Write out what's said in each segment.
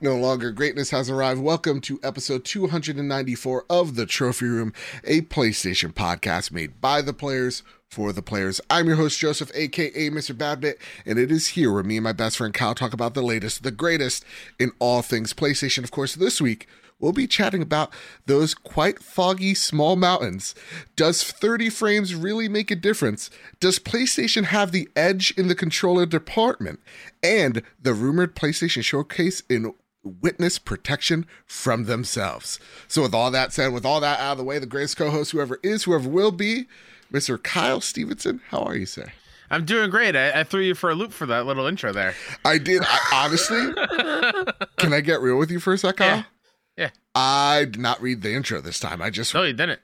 No longer greatness has arrived. Welcome to episode 294 of The Trophy Room, a PlayStation podcast made by the players for the players. I'm your host, Joseph, aka Mr. Badbit, and it is here where me and my best friend Kyle talk about the latest, the greatest in all things PlayStation. Of course, this week, we'll be chatting about those quite foggy small mountains. Does 30 frames really make a difference? Does PlayStation have the edge in the controller department? And the rumored PlayStation showcase in witness protection from themselves. So, with all that said, with all that out of the way, the greatest co host, whoever is, whoever will be, Mr. Kyle Stevenson, how are you, sir? I'm doing great. I, I, threw you for a loop for that little intro there. I did. I, honestly, can I get real with you for a second? Yeah. Yeah. I did not read the intro this time. I just no, you didn't.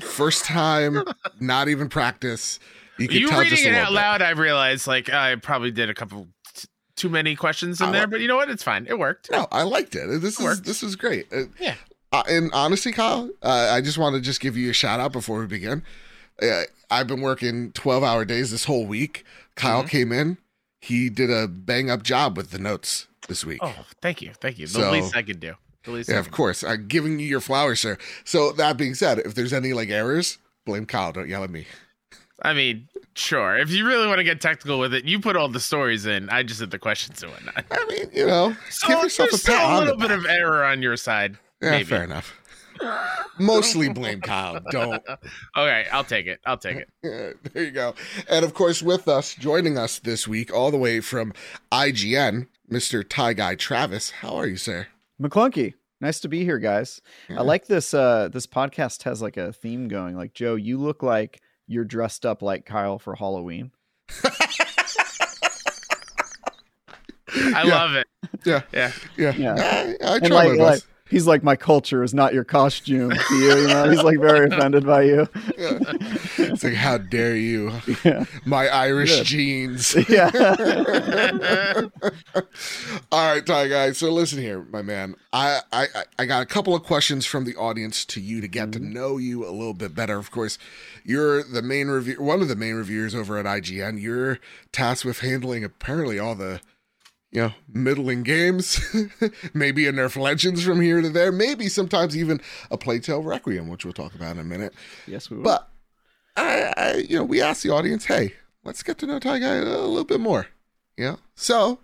First time, not even practice. You, you reading it out loud. I realized like I probably did a couple too many questions in I there, like, but you know what? It's fine. It worked. No, I liked it. This it is worked. this is great. Uh, yeah. Uh, and honestly, Kyle, uh, I just want to just give you a shout out before we begin. Uh, I've been working twelve hour days this whole week. Kyle mm-hmm. came in. He did a bang up job with the notes this week. Oh, thank you, thank you. The so, least I could do. The least. Yeah, of course. I'm giving you your flowers, sir. So that being said, if there's any like errors, blame Kyle. Don't yell at me. I mean, sure. If you really want to get technical with it, you put all the stories in. I just did the questions and whatnot. I mean, you know, so give yourself a pat a little bit of error on your side. Yeah, maybe. fair enough. Mostly blame Kyle. Don't. Okay, I'll take it. I'll take it. there you go. And of course, with us, joining us this week, all the way from IGN, Mr. Tie Guy Travis. How are you, sir? Maclunkey. Nice to be here, guys. Yeah. I like this. Uh, this podcast has like a theme going. Like Joe, you look like you're dressed up like Kyle for Halloween. I yeah. love it. Yeah, yeah, yeah. yeah. I, I try like, my best. Like, he's like my culture is not your costume to you. You know, he's like very offended by you. It's like, how dare you? Yeah. My Irish Good. jeans. Yeah. All right, Ty guys. So listen here, my man. I, I I got a couple of questions from the audience to you to get mm-hmm. to know you a little bit better. Of course, you're the main review, one of the main reviewers over at IGN. You're tasked with handling apparently all the you know, middling games, maybe a Nerf Legends from here to there, maybe sometimes even a Plague Tale Requiem, which we'll talk about in a minute. Yes, we will. But I, I you know, we asked the audience, hey, let's get to know Tie Guy a little bit more. Yeah. You know? So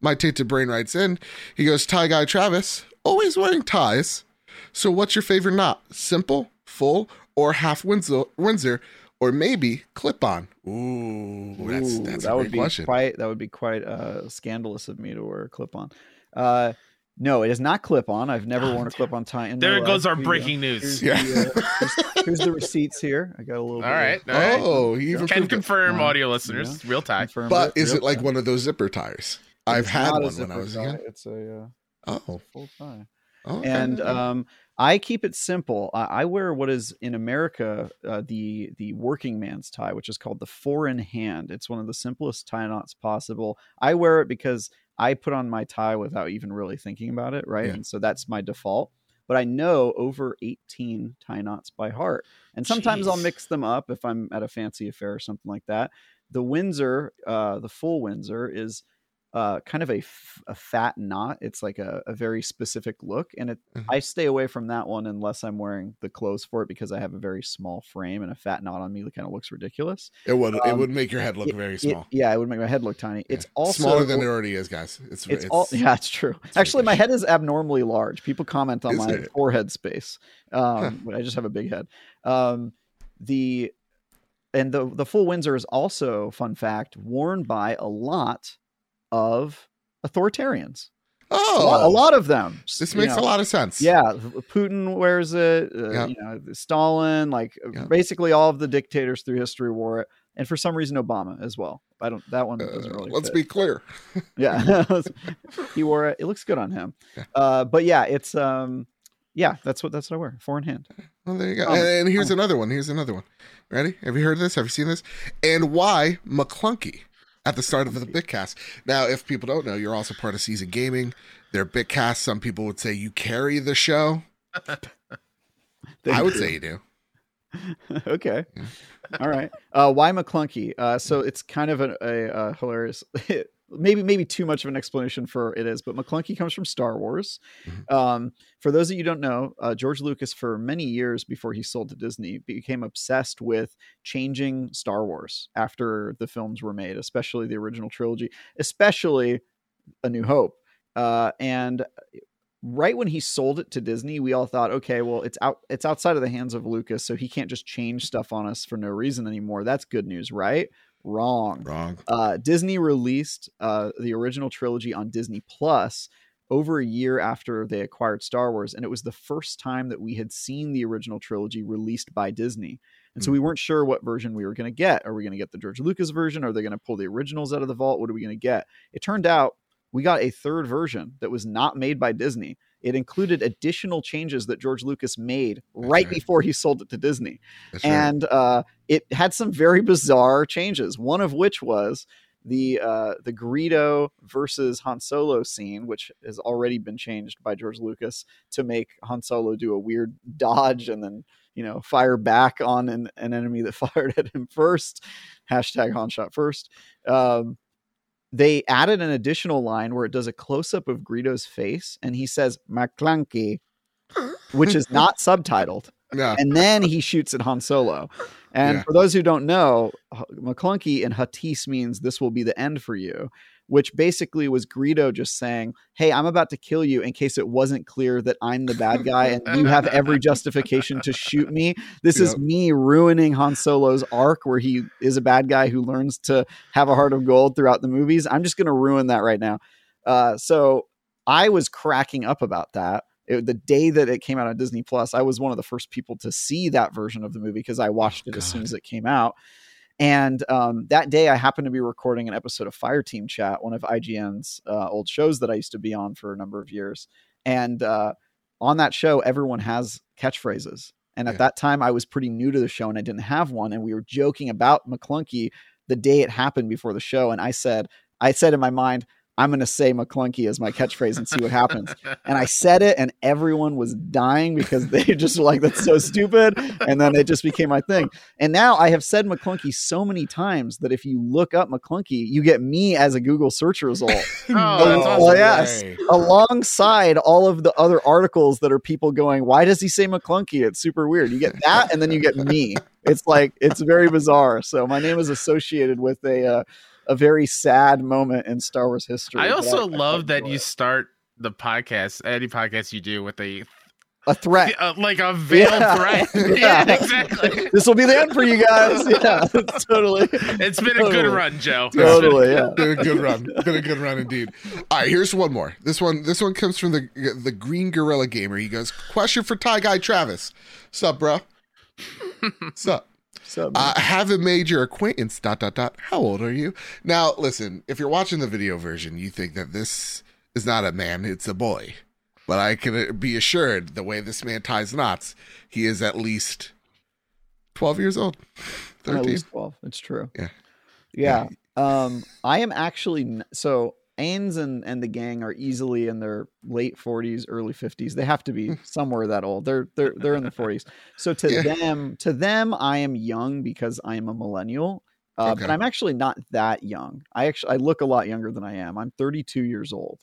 my tainted brain writes in. He goes, Tie Guy Travis, always wearing ties. So what's your favorite knot? Simple, full, or half Windsor, Windsor or maybe clip on. Ooh, that's that's that would be question. quite that would be quite uh, scandalous of me to wear a clip on. Uh, no, it is not clip on. I've never worn a clip on tie. there goes our breaking news. Here's yeah. The, uh, here's, here's, the receipts here. I got a little. All right. Of, all right. Oh, he even can confirm, audio listeners, yeah. real tie. But it, is it like tie. one of those zipper tires? I've had one when I was young. It's a uh, oh full tie. Okay. And um, I keep it simple. I, I wear what is in America uh, the the working man's tie, which is called the four in hand. It's one of the simplest tie knots possible. I wear it because I put on my tie without even really thinking about it, right? Yeah. And so that's my default. But I know over 18 tie knots by heart. And sometimes Jeez. I'll mix them up if I'm at a fancy affair or something like that. The Windsor, uh, the full Windsor, is uh, kind of a, f- a fat knot. It's like a, a very specific look, and it, mm-hmm. I stay away from that one unless I'm wearing the clothes for it because I have a very small frame and a fat knot on me that kind of looks ridiculous. It would um, it would make your head look it, very small. It, yeah, it would make my head look tiny. Yeah. It's also smaller than it already is, guys. It's it's, it's all yeah, it's true. It's Actually, my head is abnormally large. People comment on is my it? forehead space. Um, huh. I just have a big head. Um, the and the the full Windsor is also fun fact worn by a lot of authoritarians. Oh, a lot, a lot of them. This makes know. a lot of sense. Yeah, Putin wears it. Uh. You know, Stalin, like uh, basically all of the dictators through history wore it, and for some reason Obama as well. I don't. That one doesn't really. Uh, let's fit. be clear. yeah, he wore it. It looks good on him. Yeah. Uh, but yeah, it's um, yeah, that's what that's what I wear. Four in hand. Well, there you go. Um, and here's um, another one. Here's another one. Ready? Have you heard this? Have you seen this? And why Maclunkey? At the start of the Bitcast. Now, if people don't know, you're also part of Season Gaming. Their Bitcast, some people would say you carry the show. I would say you do. okay. Yeah. All right. Uh, why Maclunkey? Uh, so it's kind of a, a, a hilarious. maybe maybe too much of an explanation for it is, but Maclunkey comes from Star Wars. Mm-hmm. Um, for those of you don't know, uh, George Lucas for many years before he sold to Disney became obsessed with changing Star Wars after the films were made, especially the original trilogy, especially A New Hope. Uh, and right when he sold it to Disney, we all thought, okay, well, it's out it's outside of the hands of Lucas, so he can't just change stuff on us for no reason anymore. That's good news, right? Wrong. Wrong. Uh, Disney released uh, the original trilogy on Disney Plus over a year after they acquired Star Wars, and it was the first time that we had seen the original trilogy released by Disney. And so we hmm. weren't sure what version we were going to get. Are we going to get the George Lucas version? Are they going to pull the originals out of the vault? What are we going to get? It turned out we got a third version that was not made by Disney. It included additional changes that George Lucas made right, before he sold it to Disney. That's and right. uh, it had some very bizarre changes, one of which was the uh, the Greedo versus Han Solo scene, which has already been changed by George Lucas to make Han Solo do a weird dodge and then you know fire back on an, an enemy that fired at him first. Hashtag Han shot first. Um, they added an additional line where it does a close up of Greedo's face and he says Maclunkey, which is not subtitled. Yeah. And then he shoots at Han Solo. And yeah. for those who don't know, Maclunkey in Huttese means this will be the end for you which basically was Greedo just saying, Hey, I'm about to kill you in case it wasn't clear that I'm the bad guy and you have every justification to shoot me. This yep. is me ruining Han Solo's arc where he is a bad guy who learns to have a heart of gold throughout the movies. I'm just going to ruin that right now. Uh, so I was cracking up about that. It, the day that it came out on Disney Plus, I was one of the first people to see that version of the movie because I watched oh, it God. as soon as it came out. And um, that day, I happened to be recording an episode of Fireteam Chat, one of IGN's uh, old shows that I used to be on for a number of years. And uh, on that show, everyone has catchphrases. And at yeah. that time, I was pretty new to the show and I didn't have one. And we were joking about Maclunkey the day it happened before the show. And I said, I said in my mind, I'm going to say Maclunkey as my catchphrase and see what happens. and I said it, and everyone was dying because they just were like, that's so stupid. And then it just became my thing. And now I have said Maclunkey so many times that if you look up Maclunkey, you get me as a Google search result. oh, that's awesome. Well, yes, alongside all of the other articles that are people going, why does he say Maclunkey? It's super weird. You get that, and then you get me. It's like, it's very bizarre. So my name is associated with a, uh, a very sad moment in Star Wars history. I also I, love I that you start the podcast, any podcast you do, with a a threat, uh, like a veiled yeah. threat. yeah. yeah. exactly. This will be the end for you guys. Yeah, totally. It's been totally. a good run, Joe. Totally, yeah. been a good run. Been a good run indeed. All right, here's one more. This one, this one comes from the the Green Gorilla Gamer. He goes, "Question for Tie Guy Travis. Sup, bro? Sup? So, uh, haven't made your acquaintance. Dot dot dot. How old are you? Now, listen. If you're watching the video version, you think that this is not a man; it's a boy. But I can uh, be assured, the way this man ties knots, he is at least twelve years old. Thirteen. At least twelve. It's true. Yeah. Yeah. yeah. Um, I am actually so Ains and, and the gang are easily in their late 40s, early 50s. They have to be somewhere that old. They're they're they're in the 40s. So to yeah. them, to them, I am young because I am a millennial. Uh, okay. But I'm actually not that young. I actually I look a lot younger than I am. I'm 32 years old.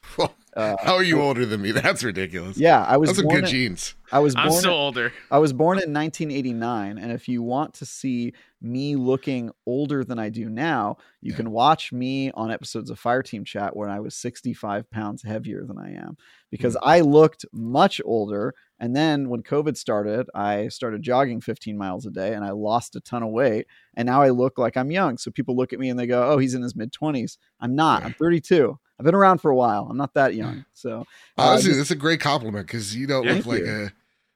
Uh, How are you older than me? That's ridiculous. Yeah, I was. Those are good in, genes. I was. Born I'm still in, older. I was born in 1989, and if you want to see me looking older than I do now, you yeah. can watch me on episodes of Fireteam Chat when I was 65 pounds heavier than I am because mm-hmm. I looked much older. And then when COVID started, I started jogging 15 miles a day, and I lost a ton of weight. And now I look like I'm young. So people look at me and they go, "Oh, he's in his mid 20s." I'm not. I'm 32. I've been around for a while. I'm not that young. So uh, honestly, just, that's a great compliment because you don't look like you. a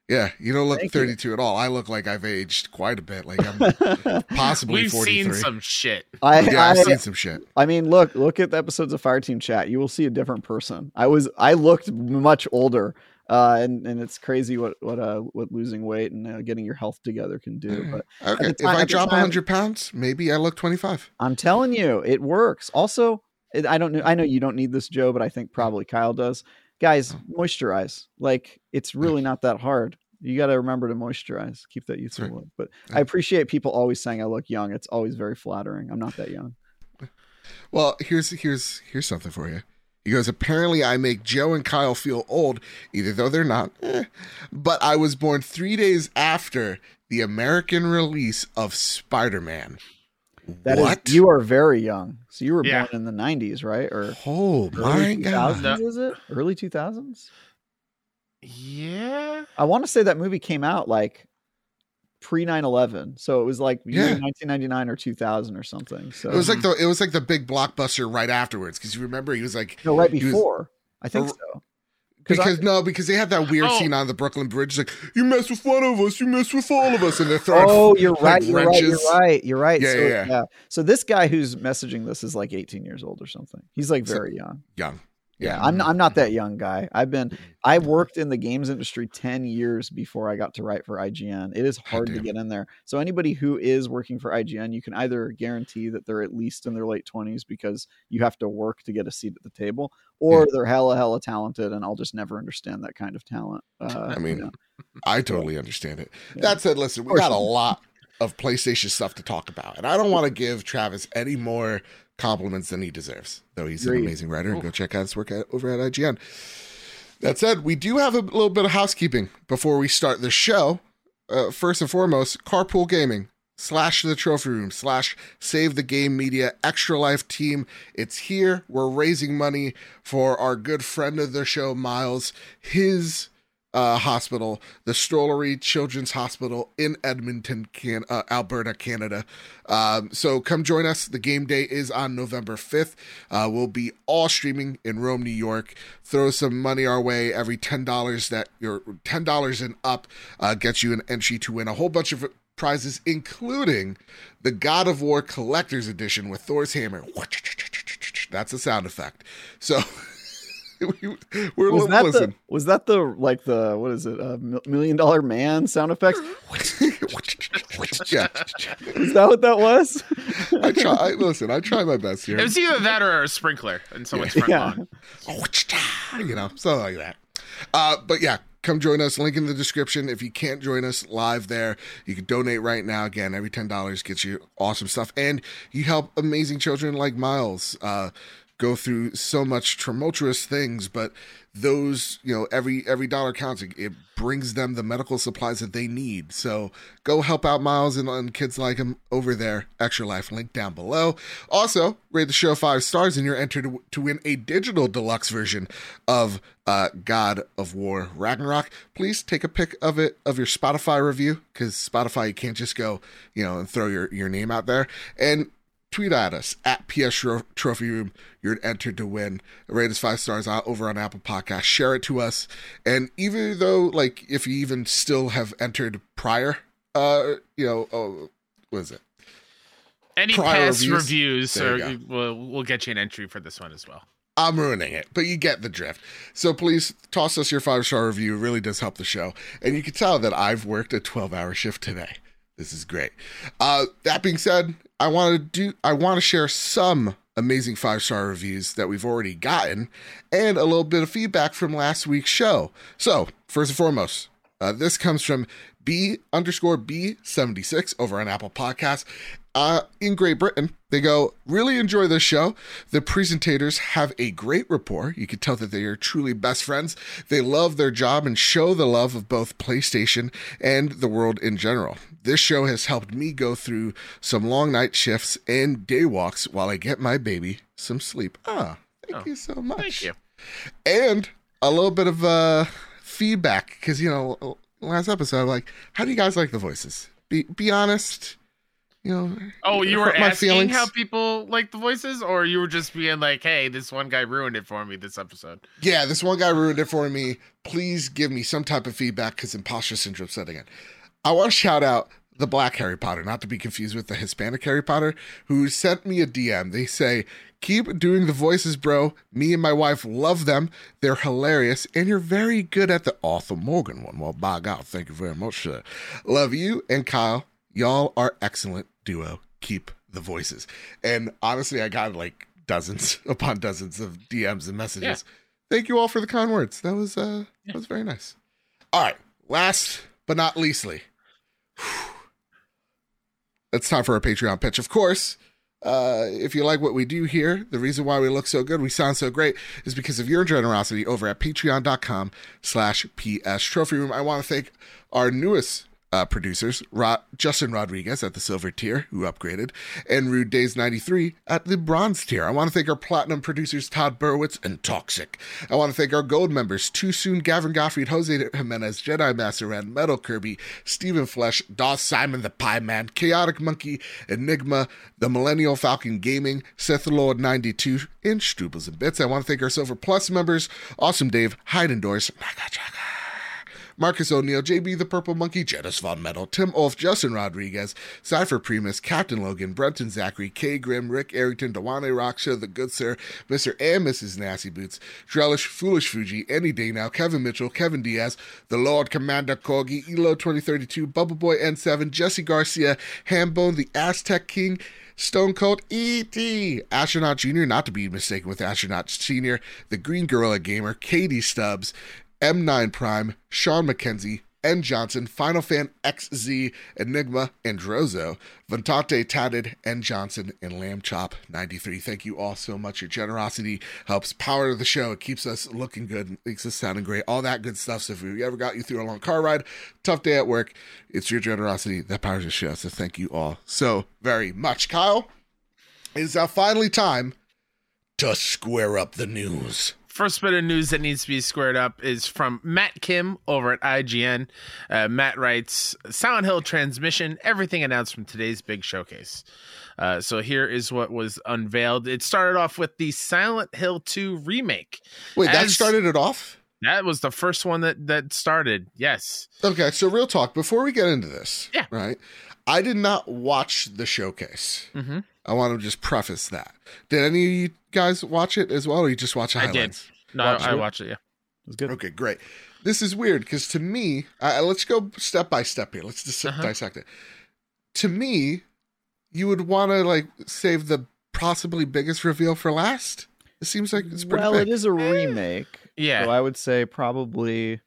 yeah, you don't look Thank 32 you. at all. I look like I've aged quite a bit. Like I'm possibly We've 43. seen some shit. I, yeah, I've seen some shit. I mean, look, look at the episodes of Fireteam Chat. You will see a different person. I was, I looked much older, uh, and and it's crazy what what uh what losing weight and uh, getting your health together can do. But okay, time, if I drop time, 100 pounds, maybe I look 25. I'm telling you, it works. Also, I don't know. I know you don't need this, Joe, but I think probably Kyle does. Guys, moisturize. Like it's really not that hard. You got to remember to moisturize, keep that youthful right. look. But I appreciate people always saying I look young. It's always very flattering. I'm not that young. Well, here's here's here's something for you. He goes, apparently I make Joe and Kyle feel old, either though they're not. Eh. But I was born three days after the American release of Spider-Man. That what? Is, you are very young. So you were yeah. born in the '90s, right? Or oh my god, is it early 2000s? Yeah, I want to say that movie came out like pre 9-11 so it was like yeah. 1999 or 2000 or something so it was like the it was like the big blockbuster right afterwards because you remember he was like no right before was, i think or, so because I, no, because they had that weird oh. scene on the Brooklyn Bridge, like you mess with one of us, you mess with all of us, and they're throwing. Oh, you're like, right, you're right, you're right, you're right. Yeah, so, yeah, yeah. So this guy who's messaging this is like 18 years old or something. He's like very so, young. Young. Yeah, I'm I'm not that young guy. I've been I worked in the games industry 10 years before I got to write for IGN. It is hard to get in there. So anybody who is working for IGN, you can either guarantee that they're at least in their late 20s because you have to work to get a seat at the table, or yeah. they're hella hella talented and I'll just never understand that kind of talent. Uh, I mean, you know. I totally understand it. Yeah. That said, listen, we got a lot of PlayStation stuff to talk about, and I don't want to give Travis any more compliments than he deserves. Though he's Great. an amazing writer. and Go check out his work at, over at IGN. That said, we do have a little bit of housekeeping before we start the show. Uh, first and foremost, Carpool Gaming slash the trophy room slash save the game media extra life team it's here we're raising money for our good friend of the show miles his uh, hospital, the Stollery Children's Hospital in Edmonton, can, uh, Alberta, Canada. Um, so come join us. The game day is on November 5th. Uh, we'll be all streaming in Rome, New York. Throw some money our way. Every $10 that you're $10 and up uh, gets you an entry to win a whole bunch of prizes, including the God of War Collector's Edition with Thor's hammer. That's a sound effect. So. we're was that listen. the was that the like the what is it a million dollar man sound effects? yeah, is that what that was? I try. I, listen, I try my best here. It was either that or a sprinkler in someone's front yeah. lawn. You know, something like that. Uh, but yeah, come join us. Link in the description. If you can't join us live there, you can donate right now. Again, every ten dollars gets you awesome stuff, and you help amazing children like Miles. Uh, go through so much tumultuous things, but those, you know, every every dollar counts. It, brings them the medical supplies that they need. So go help out Miles and, and kids like him over there. Extra Life link down below. Also, rate the show five stars, and you're entered to, win a digital deluxe version of uh, God of War Ragnarok. Please take a pic of it of your Spotify review because Spotify you can't just go, you know, and throw your your name out there. And tweet at us at PS Trophy Room. You're entered to win. Rate us five stars over on Apple Podcast. Share it to us. And even though, like, if you even still have entered prior, uh, you know, oh, what is it? Any prior past reviews, reviews or we'll, we'll get you an entry for this one as well. I'm ruining it, but you get the drift. So please toss us your five star review. It really does help the show. And you can tell that I've worked a 12 hour shift today. This is great. Uh, that being said, I want to do. I want to share some amazing five star reviews that we've already gotten, and a little bit of feedback from last week's show. So first and foremost, uh, this comes from B underscore B seventy six over on Apple Podcasts, uh, in Great Britain, they go, really enjoy this show. The presentators have a great rapport. You can tell that they are truly best friends. They love their job and show the love of both PlayStation and the world in general. This show has helped me go through some long night shifts and day walks while I get my baby some sleep. Ah, thank oh, you so much. Thank you. And a little bit of uh, feedback because, you know, last episode, I'm like, how do you guys like the voices? Be, be honest you know. Oh, you were asking feelings. how people like the voices, or you were just being like, "Hey, this one guy ruined it for me this episode." Yeah, this one guy ruined it for me. Please give me some type of feedback because imposter syndrome set again. I want to shout out the black Harry Potter, not to be confused with the Hispanic Harry Potter, who sent me a DM. They say, Keep doing the voices, bro. Me and my wife love them. They're hilarious, and you're very good at the Arthur Morgan one. Well, by God, thank you very much, sir. Love you and Kyle. Y'all are excellent duo keep the voices. And honestly, I got like dozens upon dozens of DMs and messages. Yeah. Thank you all for the kind words. That was uh yeah. that was very nice. All right, last but not leastly. It's time for a Patreon pitch. Of course, uh, if you like what we do here, the reason why we look so good, we sound so great, is because of your generosity over at patreon.com slash PS Trophy Room. I want to thank our newest uh, producers, Rod- Justin Rodriguez at the silver tier, who upgraded, and Rude Days 93 at the bronze tier. I want to thank our platinum producers, Todd Burwitz and Toxic. I want to thank our gold members, Too Soon, Gavin Gottfried, Jose Jimenez, Jedi Master Red, Metal Kirby, Stephen Flesh, Dawes Simon the Pie Man, Chaotic Monkey, Enigma, the Millennial Falcon Gaming, Seth Lord 92, and Strubles and Bits. I want to thank our Silver Plus members, Awesome Dave, Hide Indoors, Jaga. Marcus O'Neill, JB the Purple Monkey, Jettis Von Metal, Tim Ulf, Justin Rodriguez, Cypher Primus, Captain Logan, Brenton Zachary, K Grim, Rick Arrington, Dewane Rocksha, The Good Sir, Mr. and Mrs. Nasty Boots, Drellish, Foolish Fuji, Any Day Now, Kevin Mitchell, Kevin Diaz, The Lord Commander Corgi, Elo 2032, Bubble Boy N7, Jesse Garcia, Hambone, The Aztec King, Stone Cold E.T., Astronaut Jr., not to be mistaken with Astronaut Senior, The Green Gorilla Gamer, Katie Stubbs, M9 Prime, Sean McKenzie, N. Johnson, Final Fan XZ, Enigma, Androzo, Ventate Tatted, N. Johnson, and Lamb Chop 93. Thank you all so much. Your generosity helps power the show. It keeps us looking good, makes us sounding great, all that good stuff. So if we ever got you through a long car ride, tough day at work, it's your generosity that powers the show. So thank you all so very much. Kyle, it is now finally time to square up the news first bit of news that needs to be squared up is from Matt Kim over at IGN. Uh, Matt writes Silent Hill transmission, everything announced from today's big showcase. Uh, so here is what was unveiled. It started off with the Silent Hill 2 remake. Wait, As, that started it off? That was the first one that that started. Yes. Okay, so real talk before we get into this. Yeah. Right. I did not watch the showcase. Mm-hmm. I want to just preface that. Did any of you guys watch it as well, or you just watch the highlights? I did. No, watch I, I watched it. Yeah, it was good. Okay, great. This is weird because to me, uh, let's go step by step here. Let's just uh-huh. dissect it. To me, you would want to like save the possibly biggest reveal for last. It seems like it's pretty. Well, big. it is a remake. yeah, so I would say probably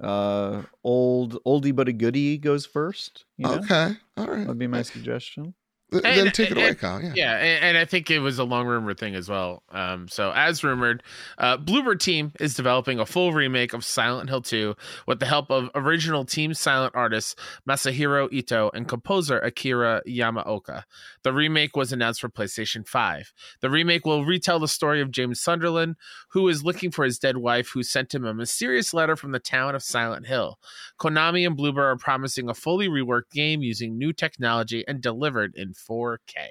uh old oldie but a goodie goes first. You know? Okay, all right. That'd be my suggestion and, then take it away, Kyle. Yeah, yeah, and, and, I think it was a long rumored thing as well. Um, so as rumored, uh, Bloober Team is developing a full remake of Silent Hill 2 with the help of original Team Silent artist Masahiro Ito and composer Akira Yamaoka. The remake was announced for PlayStation 5. The remake will retell the story of James Sunderland, who is looking for his dead wife, who sent him a mysterious letter from the town of Silent Hill. Konami and Bloober are promising a fully reworked game using new technology and delivered in 4K.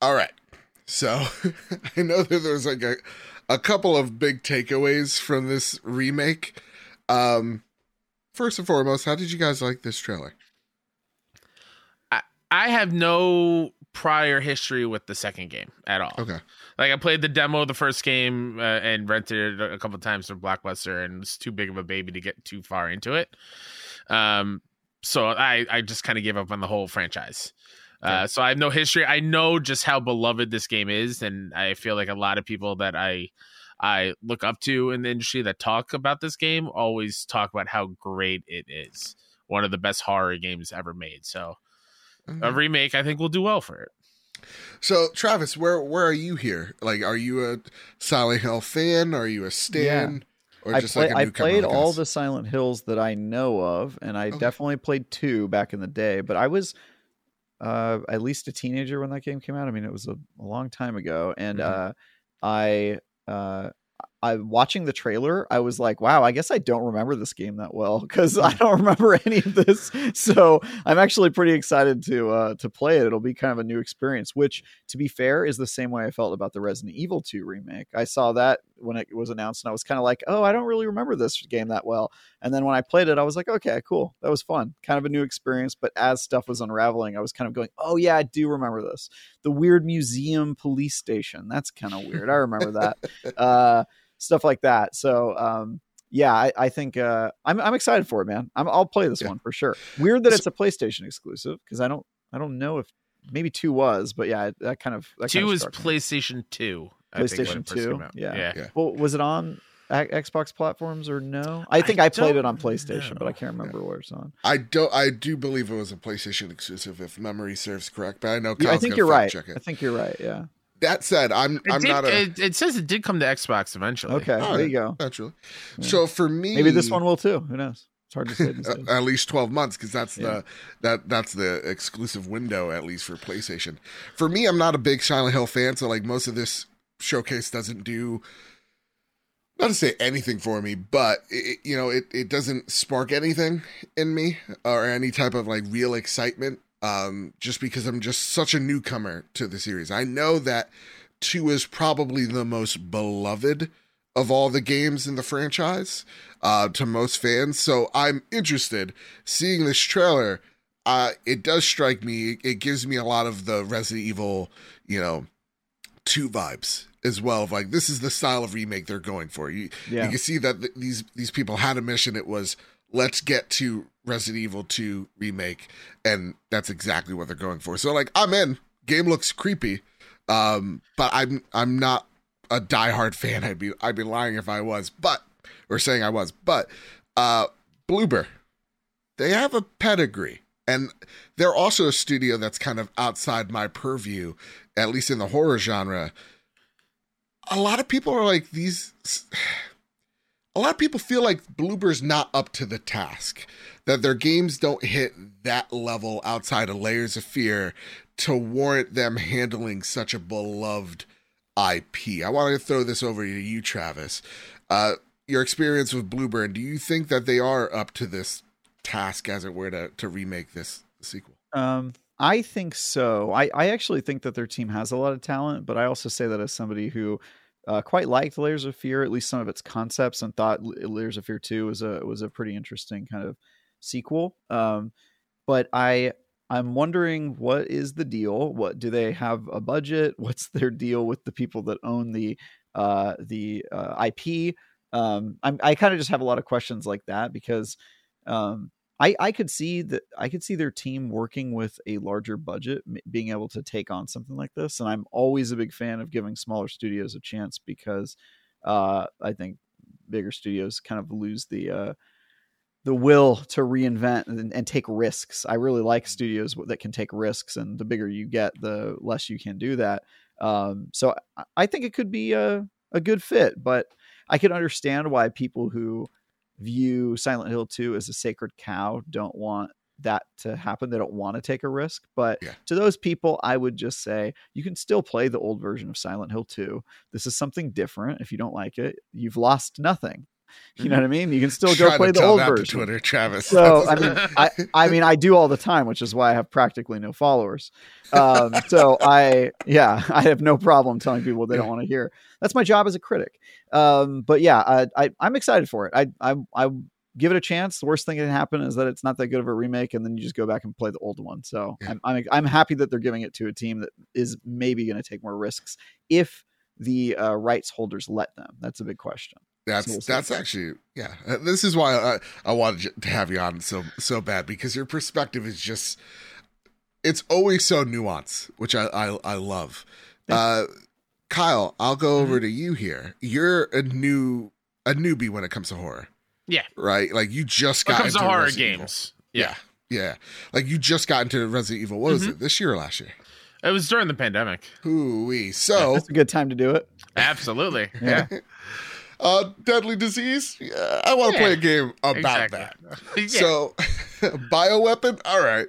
All right. So I know that there's like a, a couple of big takeaways from this remake. Um, first and foremost, how did you guys like this trailer? I, I have no prior history with the second game at all. Okay. Like I played the demo of the first game uh, and rented it a couple times from Blockbuster and it's too big of a baby to get too far into it. Um so I I just kind of gave up on the whole franchise. Uh, so I have no history. I know just how beloved this game is, and I feel like a lot of people that I I look up to in the industry that talk about this game always talk about how great it is. One of the best horror games ever made. So mm-hmm. a remake, I think, will do well for it. So Travis, where where are you here? Like, are you a Silent Hill fan? Are you a stan? Yeah. I, play, like I played all the Silent Hills that I know of, and I okay. definitely played two back in the day. But I was uh, at least a teenager when that game came out. I mean, it was a, a long time ago, and mm-hmm. uh, I uh, I watching the trailer, I was like, wow, I guess I don't remember this game that well because I don't remember any of this. So I'm actually pretty excited to uh, to play it. It'll be kind of a new experience, which, to be fair, is the same way I felt about the Resident Evil 2 remake. I saw that when it was announced, and I was kind of like, oh, I don't really remember this game that well. And then when I played it, I was like, okay, cool, that was fun, kind of a new experience. But as stuff was unraveling, I was kind of going, oh yeah, I do remember this. The weird museum police station, that's kind of weird. I remember that. Uh, stuff like that. So um, yeah, I, I think uh, I'm I'm excited for it, man. i will play this yeah. one for sure. Weird that it's a PlayStation exclusive because I don't I don't know if maybe two was, but yeah, that kind of that two kind is PlayStation Two. PlayStation Two. Yeah. yeah. yeah. Well, was it on Xbox platforms or no? I think I, I played it on PlayStation, know. but I can't remember yeah. where it's on. I don't. I do believe it was a PlayStation exclusive, if memory serves correct. But I know. Yeah, I think you're right. I think you're right. Yeah. That said, I'm it I'm did, not a. It, it, says it did come to Xbox eventually. Okay, oh, there you go. Naturally. Yeah. So for me, maybe this one will too. Who knows? It's hard to say. at least twelve months because that's yeah. the that that's the exclusive window at least for PlayStation. For me, I'm not a big Silent Hill fan, so like most of this showcase doesn't do not to say anything for me, but it, you know, it, it doesn't spark anything in me or any type of like real excitement. Um, just because I'm just such a newcomer to the series. I know that two is probably the most beloved of all the games in the franchise uh, to most fans. So I'm interested seeing this trailer. Uh, it does strike me. It gives me a lot of the Resident Evil, you know, two vibes as well of like this is the style of remake they're going for. You yeah. you can see that th- these these people had a mission. It was let's get to Resident Evil 2 remake, and that's exactly what they're going for. So like I'm in. Game looks creepy, um, but I'm I'm not a diehard fan. I'd be I'd be lying if I was, but or saying I was. But uh, Bloober, they have a pedigree. And they're also a studio that's kind of outside my purview, at least in the horror genre a lot of people are like these a lot of people feel like Bloober's not up to the task. That their games don't hit that level outside of Layers of Fear to warrant them handling such a beloved IP. I want to throw this over to you, Travis. Uh, your experience with Bloober, do you think that they are up to this task, as it were, to, to remake this sequel? Um, I think so. I, I actually think that their team has a lot of talent, but I also say that as somebody who uh, quite liked Layers of Fear, at least some of its concepts, and thought Layers of Fear Two was a was a pretty interesting kind of sequel. Um, but I I'm wondering what is the deal? What do they have a budget? What's their deal with the people that own the uh, the uh, IP? Um, I'm, I kind of just have a lot of questions like that because um, I, I could see that I could see their team working with a larger budget, being able to take on something like this. And I'm always a big fan of giving smaller studios a chance because uh, I think bigger studios kind of lose the uh, the will to reinvent and, and, take risks. I really like studios that can take risks, and the bigger you get, the less you can do that. Um, so I think it could be a a good fit, but I can understand why people who view Silent Hill 2 as a sacred cow don't want that to happen. They don't want to take a risk. But yeah. to those people, I would just say you can still play the old version of Silent Hill 2. This is something different. If you don't like it, you've lost nothing. You know what I mean? You can still go play the old version. Twitter, Travis. So I mean, I, I mean, I do all the time, which is why I have practically no followers. Um, so I, yeah, I have no problem telling people they don't want to hear. That's my job as a critic. Um, but yeah, I, I, I'm excited for it. I, I, I give it a chance. The worst thing that can happen is that it's not that good of a remake, and then you just go back and play the old one. So yeah. I'm, I'm, I'm happy that they're giving it to a team that is maybe going to take more risks if the uh, rights holders let them. That's a big question. That's that's actually yeah. Uh, this is why I, I wanted to have you on so so bad because your perspective is just it's always so nuanced, which I I, I love. Uh, Kyle, I'll go over mm-hmm. to you here. You're a new a newbie when it comes to horror. Yeah. Right? Like you just got into horror Resident games. Yeah. yeah. yeah. Like you just got into Resident Evil. What mm-hmm. was it? This year or last year? It was during the pandemic. Ooh, so yeah, a good time to do it. Absolutely. yeah. uh, Deadly Disease. Yeah, I want to yeah, play a game about exactly. that. yeah. So, bioweapon. All right,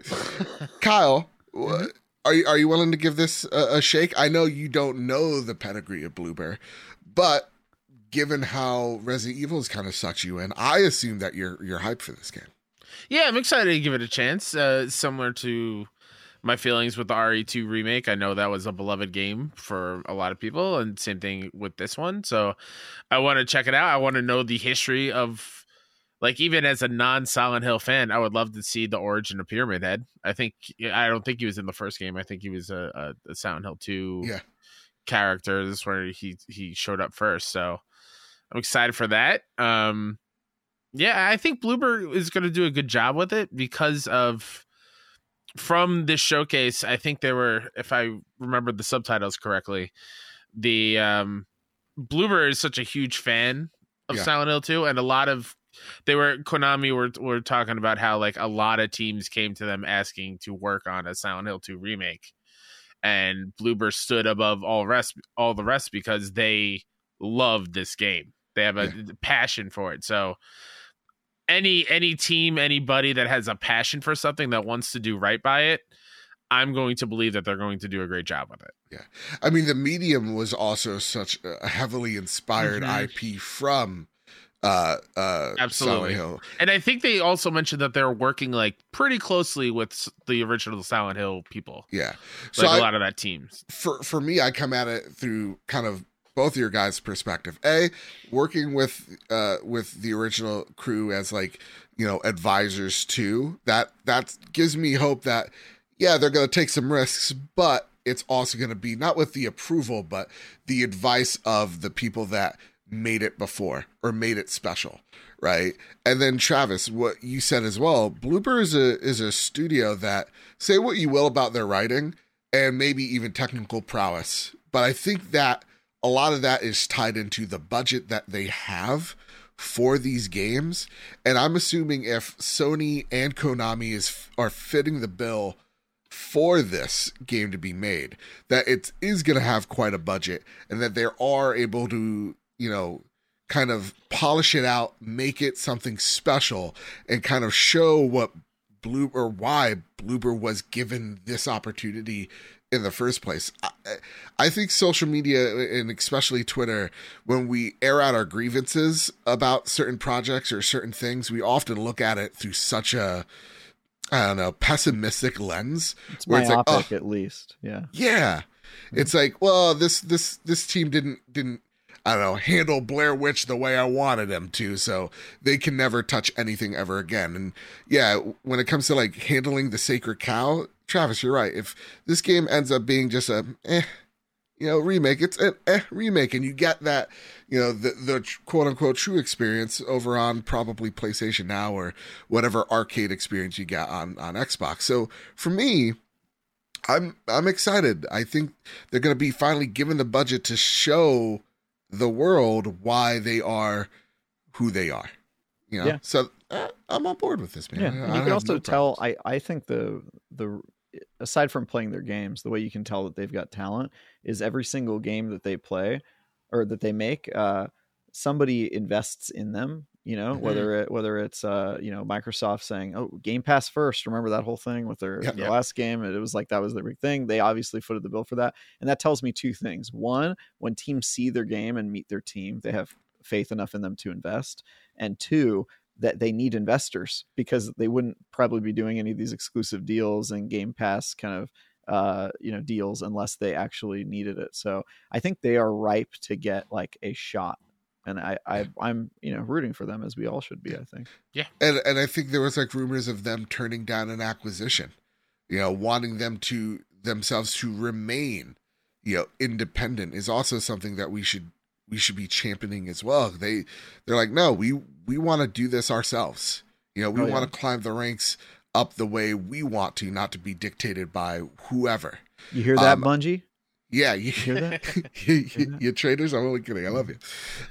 Kyle. Mm-hmm. Are you are you willing to give this a, a, shake? I know you don't know the pedigree of Bloober, but given how Resident Evil has kind of sucked you in, I assume that you're you're hyped for this game. Yeah, I'm excited to give it a chance. Uh, similar to my feelings with the RE2 remake. I know that was a beloved game for a lot of people, and same thing with this one. So I want to check it out. I want to know the history of, like, even as a non Silent Hill fan, I would love to see the origin of Pyramid Head. I think I don't think he was in the first game. I think he was a, a, a Silent Hill 2 yeah. character. This is where he he showed up first. So I'm excited for that. Um, yeah, I think Bloober is going to do a good job with it because of from this showcase, I think there were, if I remember the subtitles correctly, the um, Bloober is such a huge fan of Yeah. Silent Hill 2 and a lot of they were Konami were were talking about how like a lot of teams came to them asking to work on a Silent Hill 2 remake and Bloober stood above all rest all the rest because they loved this game. They have a passion for it. So any any team anybody that has a passion for something that wants to do right by it i'm going to believe that they're going to do a great job with it Yeah. I mean, the medium was also such a heavily inspired Mhm. IP from uh uh Absolutely. Silent Hill. and i think they also mentioned that they're working like pretty closely with the original silent hill people Yeah. like So a I, lot of that teams for for me, I come at it through kind of both your guys' perspective. A, working with uh with the original crew as like you know advisors too. That that gives me hope that yeah they're gonna take some risks, but it's also gonna be not with the approval, but the advice of the people that made it before or made it special. Right. And then Travis, what you said as well, Bloober is a is a studio that say what you will about their writing and maybe even technical prowess. But I think that a lot of that is tied into the budget that they have for these games. And I'm assuming if Sony and Konami is are fitting the bill for this game to be made, that it is going to have quite a budget and that they are able to, you know, kind of polish it out, make it something special and kind of show what or why Bloober was given this opportunity in the first place. I, I think social media and especially Twitter, when we air out our grievances about certain projects or certain things, we often look at it through such a I don't know pessimistic lens. It's Where it's like, myopic oh. at least. Yeah. Yeah, it's mm-hmm. like well, this this this team didn't didn't I don't know handle Blair Witch the way I wanted them to, so they can never touch anything ever again. And yeah, when it comes to like handling the sacred cow, Travis, you're right. If this game ends up being just a eh, you know, remake, it's an eh remake, and you get that, you know, the the quote unquote true experience over on probably PlayStation Now or whatever arcade experience you got on on Xbox. So for me, I'm I'm excited. I think they're going to be finally given the budget to show the world why they are who they are. You know, Yeah. so uh, I'm on board with this, man. Yeah, and you can also no tell. I I think the the aside from playing their games, the way you can tell that they've got talent is every single game that they play or that they make. Uh, somebody invests in them. You know, Mhm. whether it whether it's uh you know Microsoft saying, "Oh, Game Pass first. Remember that whole thing with their, Yep. their Yep. last game? It was like that was their big thing. They obviously footed the bill for that, and that tells me two things. One, when teams see their game and meet their team, they have faith enough in them to invest, and two, that they need investors because they wouldn't probably be doing any of these exclusive deals and Game Pass kind of uh you know deals unless they actually needed it. So I think they are ripe to get like a shot. And I, I I'm you know rooting for them as we all should be. I think. Yeah, and and I think there was like rumors of them turning down an acquisition, you know, wanting them to themselves to remain, you know, independent is also something that we should we should be championing as well. They they're like, no, we we want to do this ourselves. You know, we Oh, yeah. want to climb the ranks up the way we want to, not to be dictated by whoever. You hear that, Um, Bungie? Yeah, you, You hear that? you, you, you traders. I'm only kidding. I love you.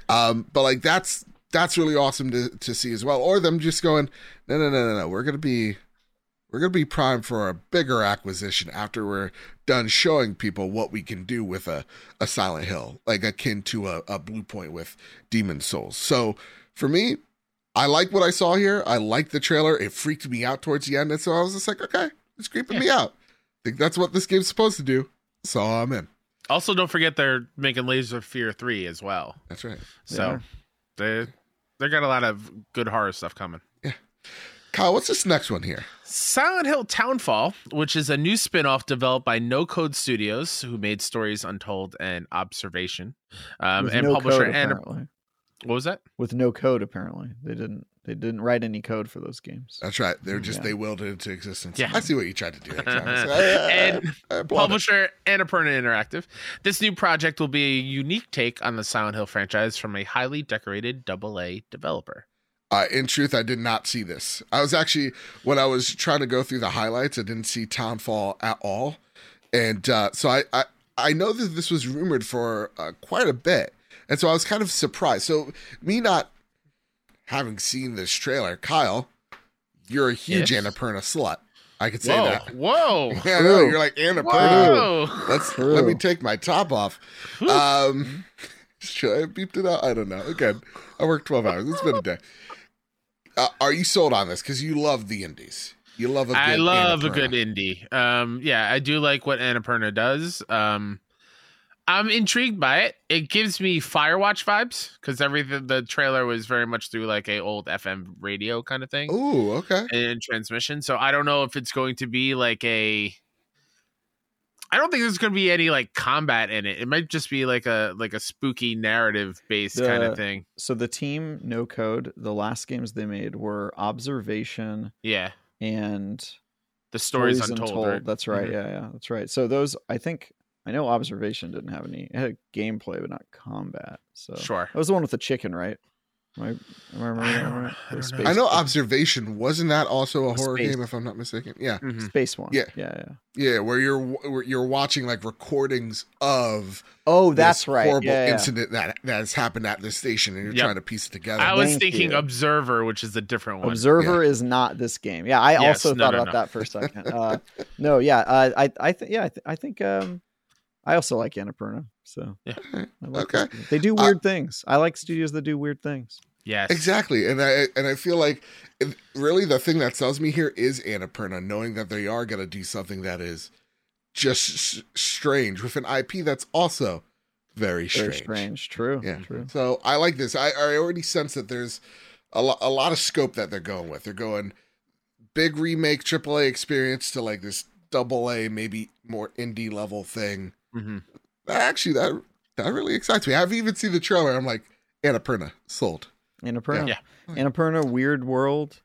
Um, but like that's that's really awesome to to see as well. Or them just going, no, no, no, no, no. We're gonna be we're gonna be primed for a bigger acquisition after we're done showing people what we can do with a a Silent Hill, like akin to a, a Bluepoint with Demon Souls. So for me. I like what I saw here. I like the trailer. It freaked me out towards the end, and so I was just like, "Okay, it's creeping me out." I think that's what this game's supposed to do. So I'm in. also don't forget they're making laser fear 3 as well That's right. so they they got a lot of good horror stuff coming Yeah. Kyle, what's this next one here? Silent Hill Townfall, which is a new spin-off developed by No Code Studios, who made Stories Untold and Observation, um, and no publisher code, and apparently. what was that? with no code apparently they didn't they didn't write any code for those games That's right. They're just Yeah. they willed it into existence. Yeah. I see what you tried to do there. Travis. I- I- And I applaud it. Publisher Annapurna Interactive. This new project will be a unique take on the Silent Hill franchise from a highly decorated AA developer. Uh, in truth, I did not see this. I was actually when I was trying to go through the highlights, I didn't see Townfall at all, and uh, so I, I I know that this was rumored for uh, quite a bit, And so I was kind of surprised. So me not having seen this trailer, Kyle, you're a huge Yes. Annapurna slut. I could say Whoa, that. whoa, Yeah, True. you're like Annapurna. whoa. Let's True. let me take my top off. Um, should I have beeped it out? I don't know. Again, I worked twelve hours. It's been a day. Uh, are you sold on this? Because you love the indies. You love a good I love a good indie. Um, yeah, I do like what Annapurna does. Um, I'm intrigued by it. It gives me Firewatch vibes because everything the trailer was very much through like a old FM radio kind of thing Ooh, okay. and transmission. So I don't know if it's going to be like a. I don't think there's going to be any like combat in it. It might just be like a like a spooky narrative based kind of thing. So the team No Code, the last games they made were Observation Yeah, and the stories Stories untold. right? That's right. Mhm. Yeah, yeah, that's right. So those, I think, I know Observation didn't have any. It had gameplay, but not combat. So Sure. that was the one with the chicken, right? Am I, am I remembering I that don't- right? I The don't know. I know observation wasn't that also a horror Space. game if I'm not mistaken. Yeah, Mhm. space one. Yeah. yeah, yeah. yeah, where you're where you're watching like recordings of Oh, this that's right. horrible yeah, yeah. incident that that has happened at this station, and you're Yep. trying to piece it together. I was Thank thinking you. Observer, which is a different one. Observer is not this game. Yeah, I Yes, also no, thought no, about no. that for a second. Uh, no, yeah, uh, I, I think, yeah, I, th- I think, um, I also like Annapurna. So Yeah. I like Okay. game. they do Uh, weird things. I like studios that do weird things. Yes. Exactly, and I and I feel like it- really the thing that sells me here is Annapurna, knowing that they are going to do something that is just s- strange with an IP that's also very strange. Very strange. True. Yeah. True. So I like this. I, I already sense that there's a, lo- a lot of scope that they're going with. They're going big remake AAA experience to like this double A, maybe more indie level thing. Mhm. Actually, that that really excites me. I've even seen the trailer. I'm like, Annapurna sold. Annapurna. Yeah. Annapurna, Weird World.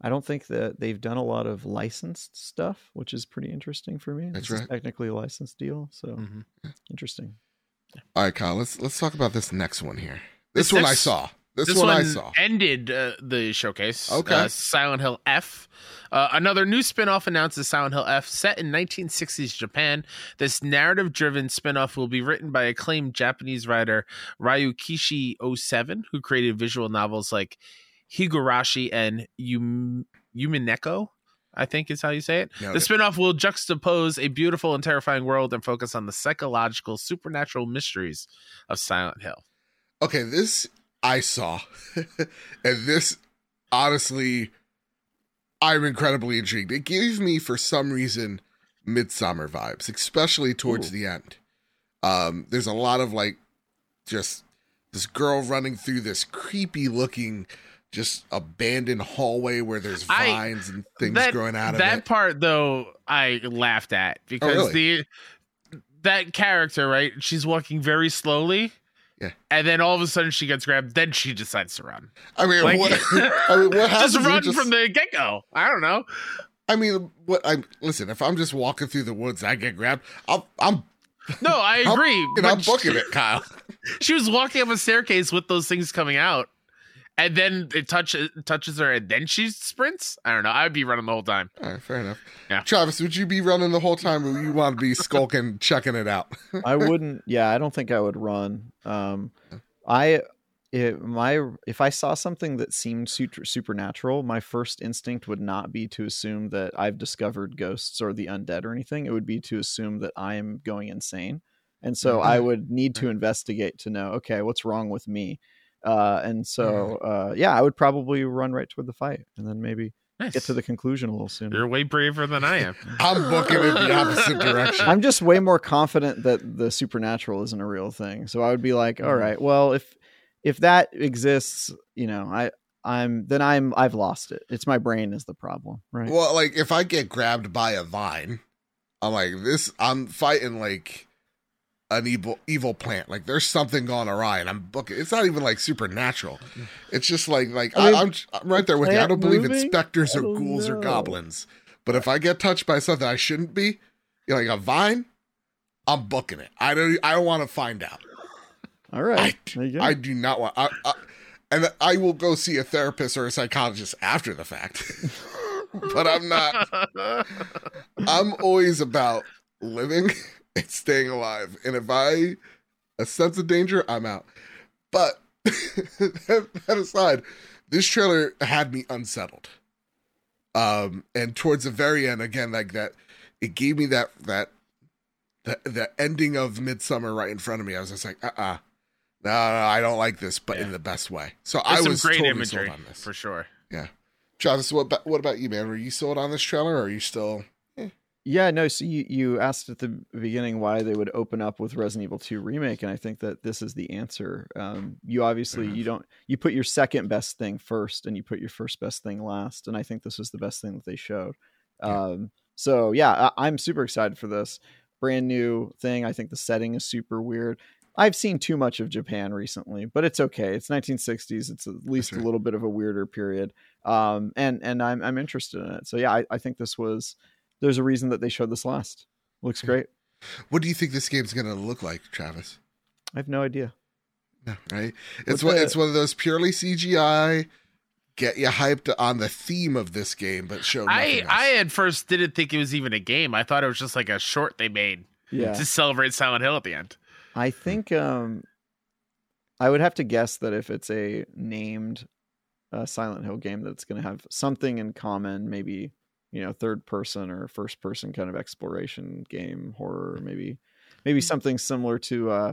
I don't think that they've done a lot of licensed stuff, which is pretty interesting for me. That's This is right. technically a licensed deal, so Mhm. interesting. All right, Kyle. Let's let's talk about this next one here. This, This one I saw. This, This, one, one I saw. ended uh, the showcase. Okay. Uh, Silent Hill F. Uh, another new spin-off announces Silent Hill F set in 1960s Japan. This narrative-driven spin-off will be written by acclaimed Japanese writer Ryukishi 07, who created visual novels like Higurashi and Yum- Yumineko. I think is how you say it. Nailed The spin-off will juxtapose a beautiful and terrifying world and focus on the psychological, supernatural mysteries of Silent Hill. Okay, this I saw, and this honestly, I'm incredibly intrigued. It gives me, for some reason, Midsommar vibes, especially towards Ooh. the end. Um, there's a lot of like, just this girl running through this creepy looking, just abandoned hallway where there's I- vines and things that, growing out of that it. That part though i laughed at because really? the that character right she's walking very slowly Yeah. and then all of a sudden she gets grabbed then she decides to run I mean, like what? I mean, what happens? just run just- from the get-go i don't know I mean, what? I listen. If I'm just walking through the woods, and I get grabbed. I'll, I'm no i I'm- agree but I'm booking it, Kyle. she was walking up a staircase with those things coming out and then it touches touches her and then she sprints i don't know i'd be running the whole time All right, fair enough. Yeah. Travis, would you be running the whole time, or you want to be skulking, checking it out? I wouldn't. Yeah, I don't think I would run. Um, I it, my if I saw something that seemed super, supernatural, my first instinct would not be to assume that I've discovered ghosts or the undead or anything. It would be to assume that I am going insane, and so I Mhm. would need to investigate to know, okay, what's wrong with me. Uh, and so, uh, yeah, I would probably run right toward the fight, and then maybe nice. get to the conclusion a little sooner. you're way braver than i am I'm booking it the opposite direction. I'm just way more confident that the supernatural isn't a real thing. So I would be like, all Mhm. well, if if that exists, you know, I I'm then I'm I've lost it. It's my brain is the problem, right? Well, like if I get grabbed by a vine, I'm like this. I'm fighting like an evil evil plant. Like there's something gone awry, and I'm booking. It's not even like supernatural. It's just like like I I, am I'm right there with you. I don't believe in specters or ghouls or goblins. But if I get touched by something I shouldn't be, you know, like a vine, I'm booking it. I don't. I don't want to find out. all right. go. I do not want. I, I, and I will go see a therapist or a psychologist after the fact. but I'm not. I'm always about living and staying alive. And if I a sense of danger, I'm out. But that aside, this trailer had me unsettled. Um, and towards the very end, again, like that, it gave me that that the the ending of Midsommar right in front of me. I was just like, uh, uh no, no, I don't like this, but Yeah. in the best way. So There's I was great totally imagery sold on this. for sure. Yeah, Travis, what about, what about you, man? Were you sold on this trailer, or are you still? Yeah, no. So you, you asked at the beginning why they would open up with Resident Evil 2 remake, and I think that this is the answer. Um, you obviously Mhm. you don't you put your second best thing first, and you put your first best thing last, and I think this was the best thing that they showed. Yeah. Um, so yeah, I, I'm super excited for this brand new thing. I think the setting is super weird. I've seen too much of Japan recently, but it's okay. It's 1960s. It's at least a little bit of a weirder period, um, and and I'm I'm interested in it. So yeah, I, I think this was there's a reason that they showed this last. Looks great. What do you think this game's gonna look like, Travis? I have no idea. No, right? It's one. It's one of those purely CGI. Get you hyped on the theme of this game, but show I nothing else. I at first didn't think it was even a game. I thought it was just like a short they made Yeah, to celebrate Silent Hill at the end. I think um, I would have to guess that if it's a named uh, Silent Hill game, that's going to have something in common. Maybe you know, third person or first person kind of exploration game, horror, maybe maybe something similar to uh,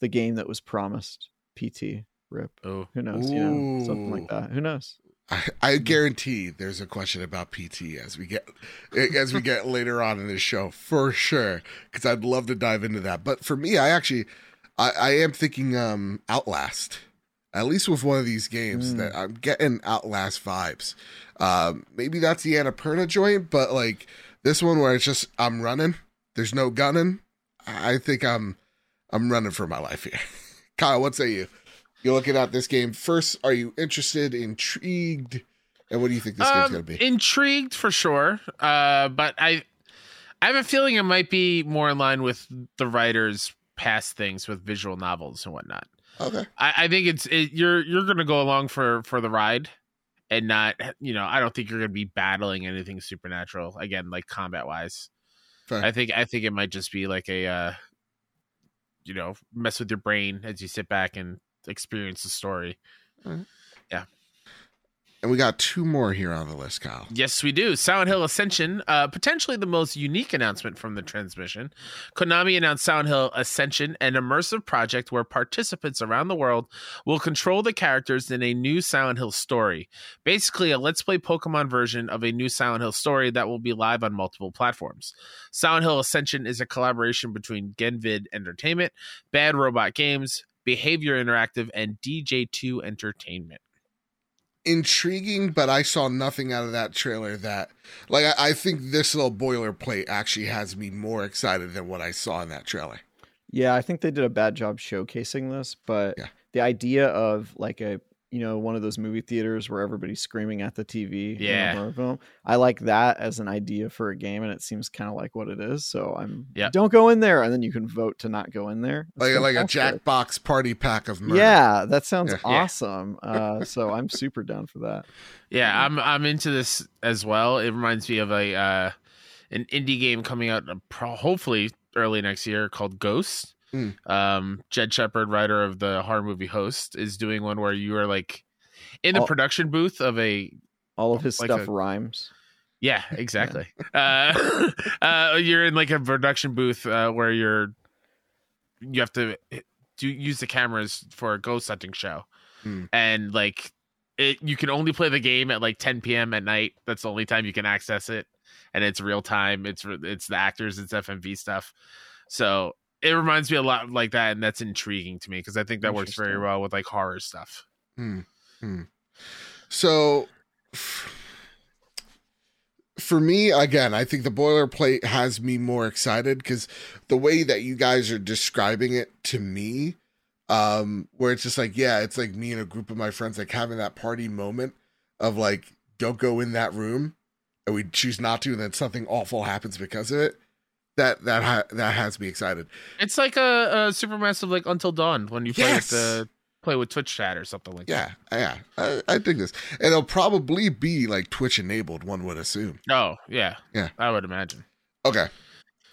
the game that was promised. PT Rip. Oh, Who knows? You know, something like that. Who knows? I, I guarantee there's a question about PT as we get as we get later on in this show for sure because I'd love to dive into that. But for me, I actually I, I am thinking um Outlast. At least with one of these games Mm. that I'm getting Outlast vibes. Um, maybe that's the Annapurna joint, but like this one where it's just I'm running, there's no gunning. I think I'm I'm running for my life here. Kyle, what say you? You're looking at this game first. Are you interested, intrigued, and what do you think this game's Um, gonna be? intrigued for sure. Uh, but I I have a feeling it might be more in line with the writers' past things with visual novels and whatnot. Okay, I, I think it's it, you're you're gonna go along for for the ride and not you know I don't think you're gonna be battling anything supernatural again like combat wise. Fair. I think I think it might just be like a uh, you know mess with your brain as you sit back and experience the story. And we got two more here on the list, Kyle. Yes, we do. Silent Hill Ascension, uh, potentially the most unique announcement from the transmission. Konami announced Silent Hill Ascension, an immersive project where participants around the world will control the characters in a new Silent Hill story. Basically, a Let's Play Pokemon version of a new Silent Hill story that will be live on multiple platforms. Silent Hill Ascension is a collaboration between Genvid Entertainment, Bad Robot Games, Behavior Interactive, and DJ2 Entertainment. Intriguing, but I saw nothing out of that trailer that, like, I, I think this little boilerplate actually has me more excited than what I saw in that trailer. Yeah, I think they did a bad job showcasing this, but Yeah. the idea of like a you know one of those movie theaters where everybody's screaming at the TV, in a Yeah. horror film. I like that as an idea for a game, and it seems kind of like what it is. So I'm Yeah. don't go in there, and then you can vote to not go in there. That's Like, like a. Jackbox party pack of murder. Yeah, that sounds Yeah. Yeah. awesome. Uh, so I'm super down for that. Yeah, I'm I'm into this as well. It reminds me of a uh, an indie game coming out uh, pro- hopefully early next year called Ghost. Mm. Um, Jed Shepherd, writer of the horror movie Host, is doing one where you are like in the Oh. production booth of a All of his Like stuff a- rhymes. yeah, exactly. uh, uh, you're in like a production booth uh, where you're you have to do use the cameras for a ghost hunting show, Hmm. and like it, you can only play the game at like 10 p.m. at night. That's the only time you can access it, and it's real time. It's it's the actors, it's FMV stuff. So it reminds me a lot like that, and that's intriguing to me because I think that works very well with like horror stuff. Hmm. Hmm. So, for me, again, I think the boilerplate has me more excited because the way that you guys are describing it to me, um, where it's just like, yeah, it's like me and a group of my friends like having that party moment of like, don't go in that room, and we choose not to, and then something awful happens because of it. That that ha- that has me excited. It's like a, a supermassive like Until Dawn when you play Yes. with the play with Twitch chat or something like that. Yeah, yeah, I, I dig this, and it'll probably be like Twitch enabled. One would assume. Oh, yeah. Yeah. I would imagine. Okay.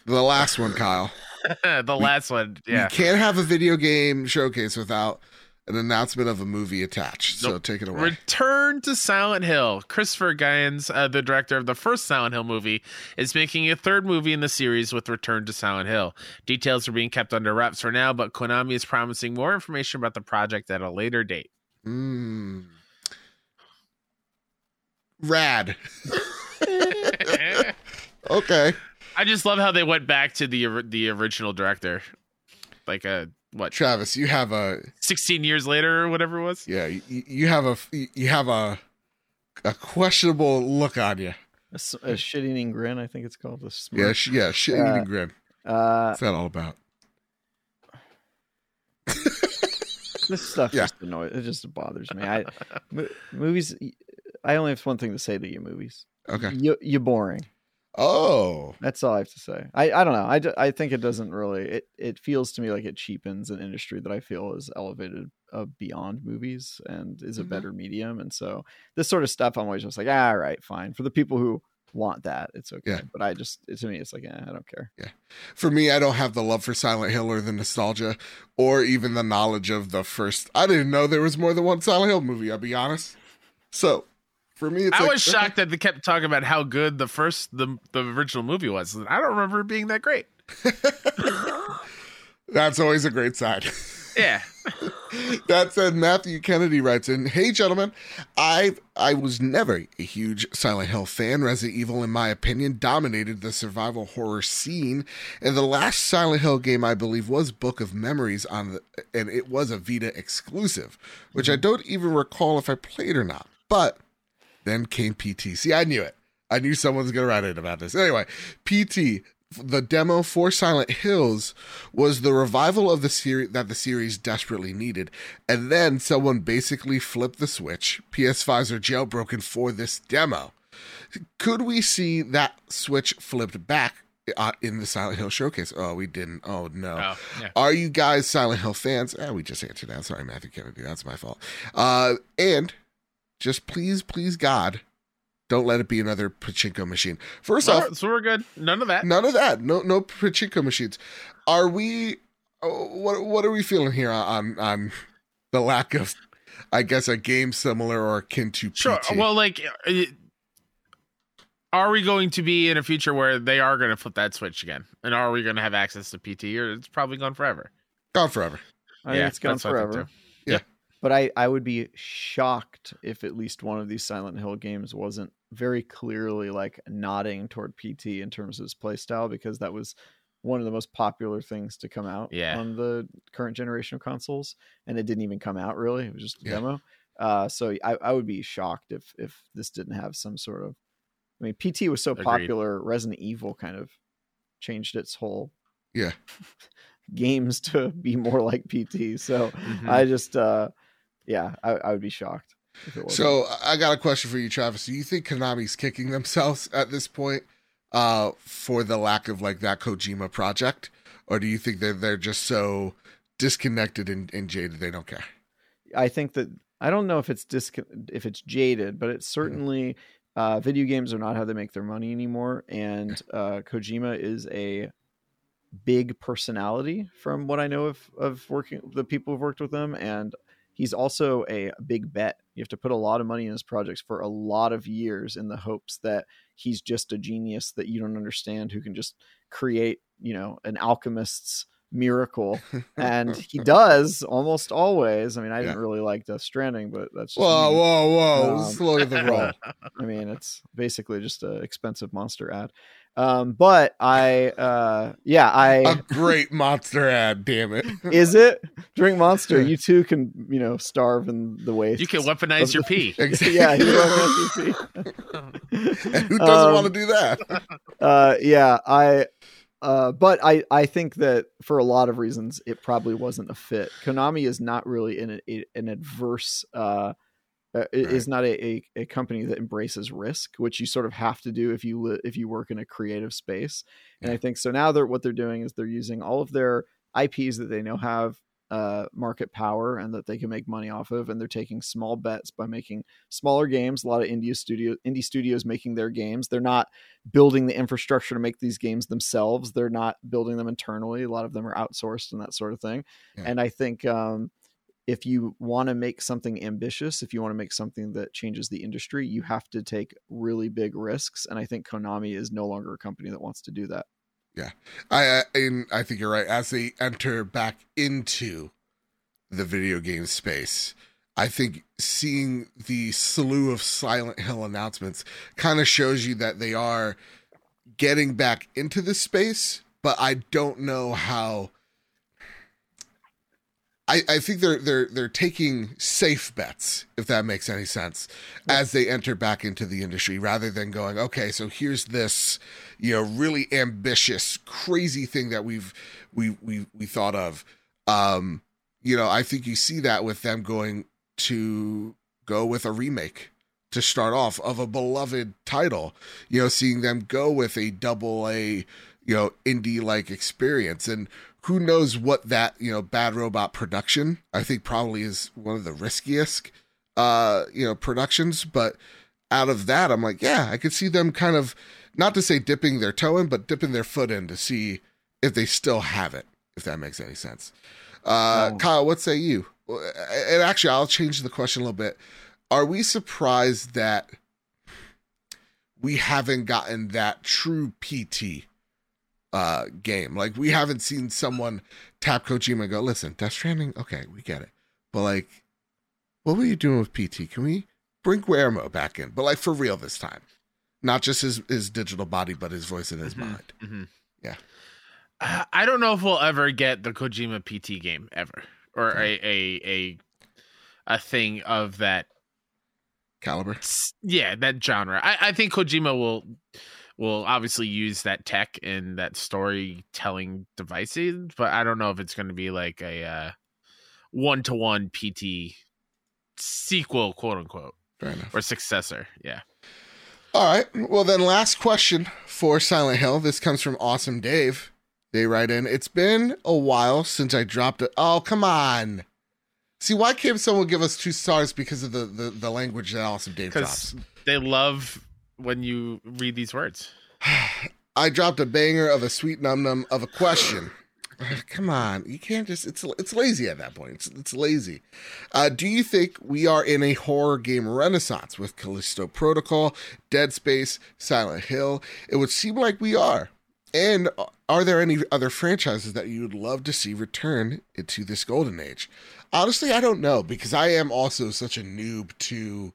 The last one, Kyle. the last one, yeah. You can't have a video game showcase without an announcement of a movie attached. So Nope. take it away. Return to Silent Hill. Christophe Gans, uh, the director of the first Silent Hill movie, is making a third movie in the series with Return to Silent Hill. Details are being kept under wraps for now, but Konami is promising more information about the project at a later date. Mm. Rad. Okay. I just love how they went back to the the original director, like a what, Travis, you have a sixteen years later or whatever it was. yeah, you, you have a you have a a questionable look on you. A shit-eating grin, I think it's called. A Yeah, sh- yeah, shit Uh, eating grin. Uh, What's that all about? this stuff Yeah. just annoys. It just bothers me. I movies. I only have one thing to say to you. Movies. Okay. You you boring. Oh, That's all I have to say. I, I don't know. I, d- I think it doesn't really. It it feels to me like it cheapens an industry that I feel is elevated uh, beyond movies and is a Mhm. better medium. And so this sort of stuff, I'm always just like, ah, all right, fine. For the people who want that, it's okay. Yeah. But I just to me, it's like, eh, I don't care. Yeah. for me, I don't have the love for Silent Hill or the nostalgia, or even the knowledge of the first. I didn't know there was more than one Silent Hill movie. I'll be honest. So, for me, it's I like, was shocked that they kept talking about how good the first the the original movie was. I don't remember it being that great. That's always a great sign. Yeah, that said, Matthew Kennedy writes in, "Hey gentlemen, I I was never a huge Silent Hill fan. Resident Evil, in my opinion, dominated the survival horror scene, and the last Silent Hill game I believe was Book of Memories on the, and it was a Vita exclusive, which I mm-hmm. don't even recall if I played or not. But then came PT. See, I knew it. I knew someone was gonna write in about this. Anyway, PT." The demo for Silent Hills was the revival of the series that the series desperately needed, and then someone basically flipped the switch. PS5s are jailbroken for this demo. Could we see that switch flipped back uh, in the Silent Hill showcase? Oh, we didn't. Oh no. oh, yeah. Are you guys Silent Hill fans? Eh, we just answered that. Sorry, Matthew Kennedy. That's my fault. Uh, and just please, please, God, don't let it be another pachinko machine. First So, off, so we're good. None of that. none of that. No, no pachinko machines. Are we? oh, What What are we feeling here on on the lack of, I guess, a game similar or akin to PT? Sure. Well, like, uh, are we going to be in a future where they are going to flip that switch again? And are we going to have access to PT, or it's probably gone forever? gone forever. I Yeah, think it's gone that's I forever. Too. But I, I would be shocked if at least one of these Silent Hill games wasn't very clearly like nodding toward PT in terms of its playstyle because that was one of the most popular things to come out Yeah. on the current generation of consoles, and it didn't even come out really. It was just a Yeah. demo. Uh, so I, I would be shocked if if this didn't have some sort of. I mean, PT was so Agreed. popular. Resident Evil kind of changed its whole Yeah. games to be more like PT. So Mhm. I just, uh, yeah, I, I would be shocked. If it. So I got a question for you, Travis. Do you think Konami's kicking themselves at this point uh, for the lack of like that Kojima project, or do you think that they're just so disconnected and, and jaded they don't care? I think that I don't know if it's disc if it's jaded, but it's certainly uh, video games are not how they make their money anymore. And uh, Kojima is a big personality from what I know of of working the people who've worked with them and he's also a big bet. You have to put a lot of money in his projects for a lot of years in the hopes that he's just a genius that you don't understand who can just create, you know, an alchemist's miracle and he does almost always. I mean, I didn't really like Death Stranding, but that's just Whoa, me. whoa, whoa! Um, Slow the roll. I mean, it's basically just an expensive monster ad. Um, but I, uh, yeah, I a great monster ad, damn it! is it drink monster. You too can, you know, starve in the waste. you can weaponize your pee. Exactly. yeah, you know, And who doesn't Um, want to do that? uh yeah i uh but i i think that for a lot of reasons it probably wasn't a fit konami is not really in a, an adverse uh uh, it is not a, a, a company that embraces risk, which you sort of have to do if you li- if you work in a creative space. And I think so. Now they're what they're doing is they're using all of their IPs that they know have uh, market power and that they can make money off of, and they're taking small bets by making smaller games. A lot of indie studio indie studios making their games. They're not building the infrastructure to make these games themselves. They're not building them internally. A lot of them are outsourced and that sort of thing. Yeah. And I think um, if you want to make something ambitious, if you want to make something that changes the industry, you have to take really big risks. And I think Konami is no longer a company that wants to do that. Yeah, I and I think you're right. As they enter back into the video game space, I think seeing the slew of Silent Hill announcements kind of shows you that they are getting back into the space, but I don't know how I, I think they're they're they're taking safe bets, if that makes any sense, yeah. as they enter back into the industry, rather than going, okay, so here's this, you know, really ambitious, crazy thing that we've we we we thought of. Um, you know, I think you see that with them going to go with a remake to start off of a beloved title. You know, seeing them go with a double A, you know, indie like experience and who knows what that you know bad robot production i think probably is one of the riskiest uh you know productions. But out of that i'm like yeah i could see them kind of not to say dipping their toe in but dipping their foot in to see if they still have it if that makes any sense. Uh oh. kyle what say you? And actually i'll change the question a little bit. Are we surprised that we haven't gotten that true pt uh, game. Like we haven't seen someone tap Kojima and go, "Listen, Death Stranding, okay, we get it." But like, what were you doing with PT? Can we bring Guillermo back in? But like for real this time, not just his his digital body, but his voice in his mm-hmm, mind. Mm-hmm. Yeah. I don't know if we'll ever get the Kojima PT game ever, or a a a a thing of that caliber. Yeah, that genre. I, I think Kojima will will obviously use that tech and that storytelling devices, but I don't know if it's going to be like a uh, one to one PT sequel, quote unquote, or successor. Yeah. All right. Well, then, last question for Silent Hill. This comes from Awesome Dave. They write in, It's been a while since I dropped it. Oh, come on. See, why can't someone give us two stars because of the, the, the language that Awesome Dave drops? They love when you read these words. I dropped a banger of a sweet num num of a question. Come on, you can't just it's it's lazy at that point. It's, it's lazy. Uh, do you think we are in a horror game renaissance with Callisto Protocol, Dead Space, Silent Hill? It would seem like we are. And are there any other franchises that you would love to see return into this golden age? Honestly, I don't know because I am also such a noob to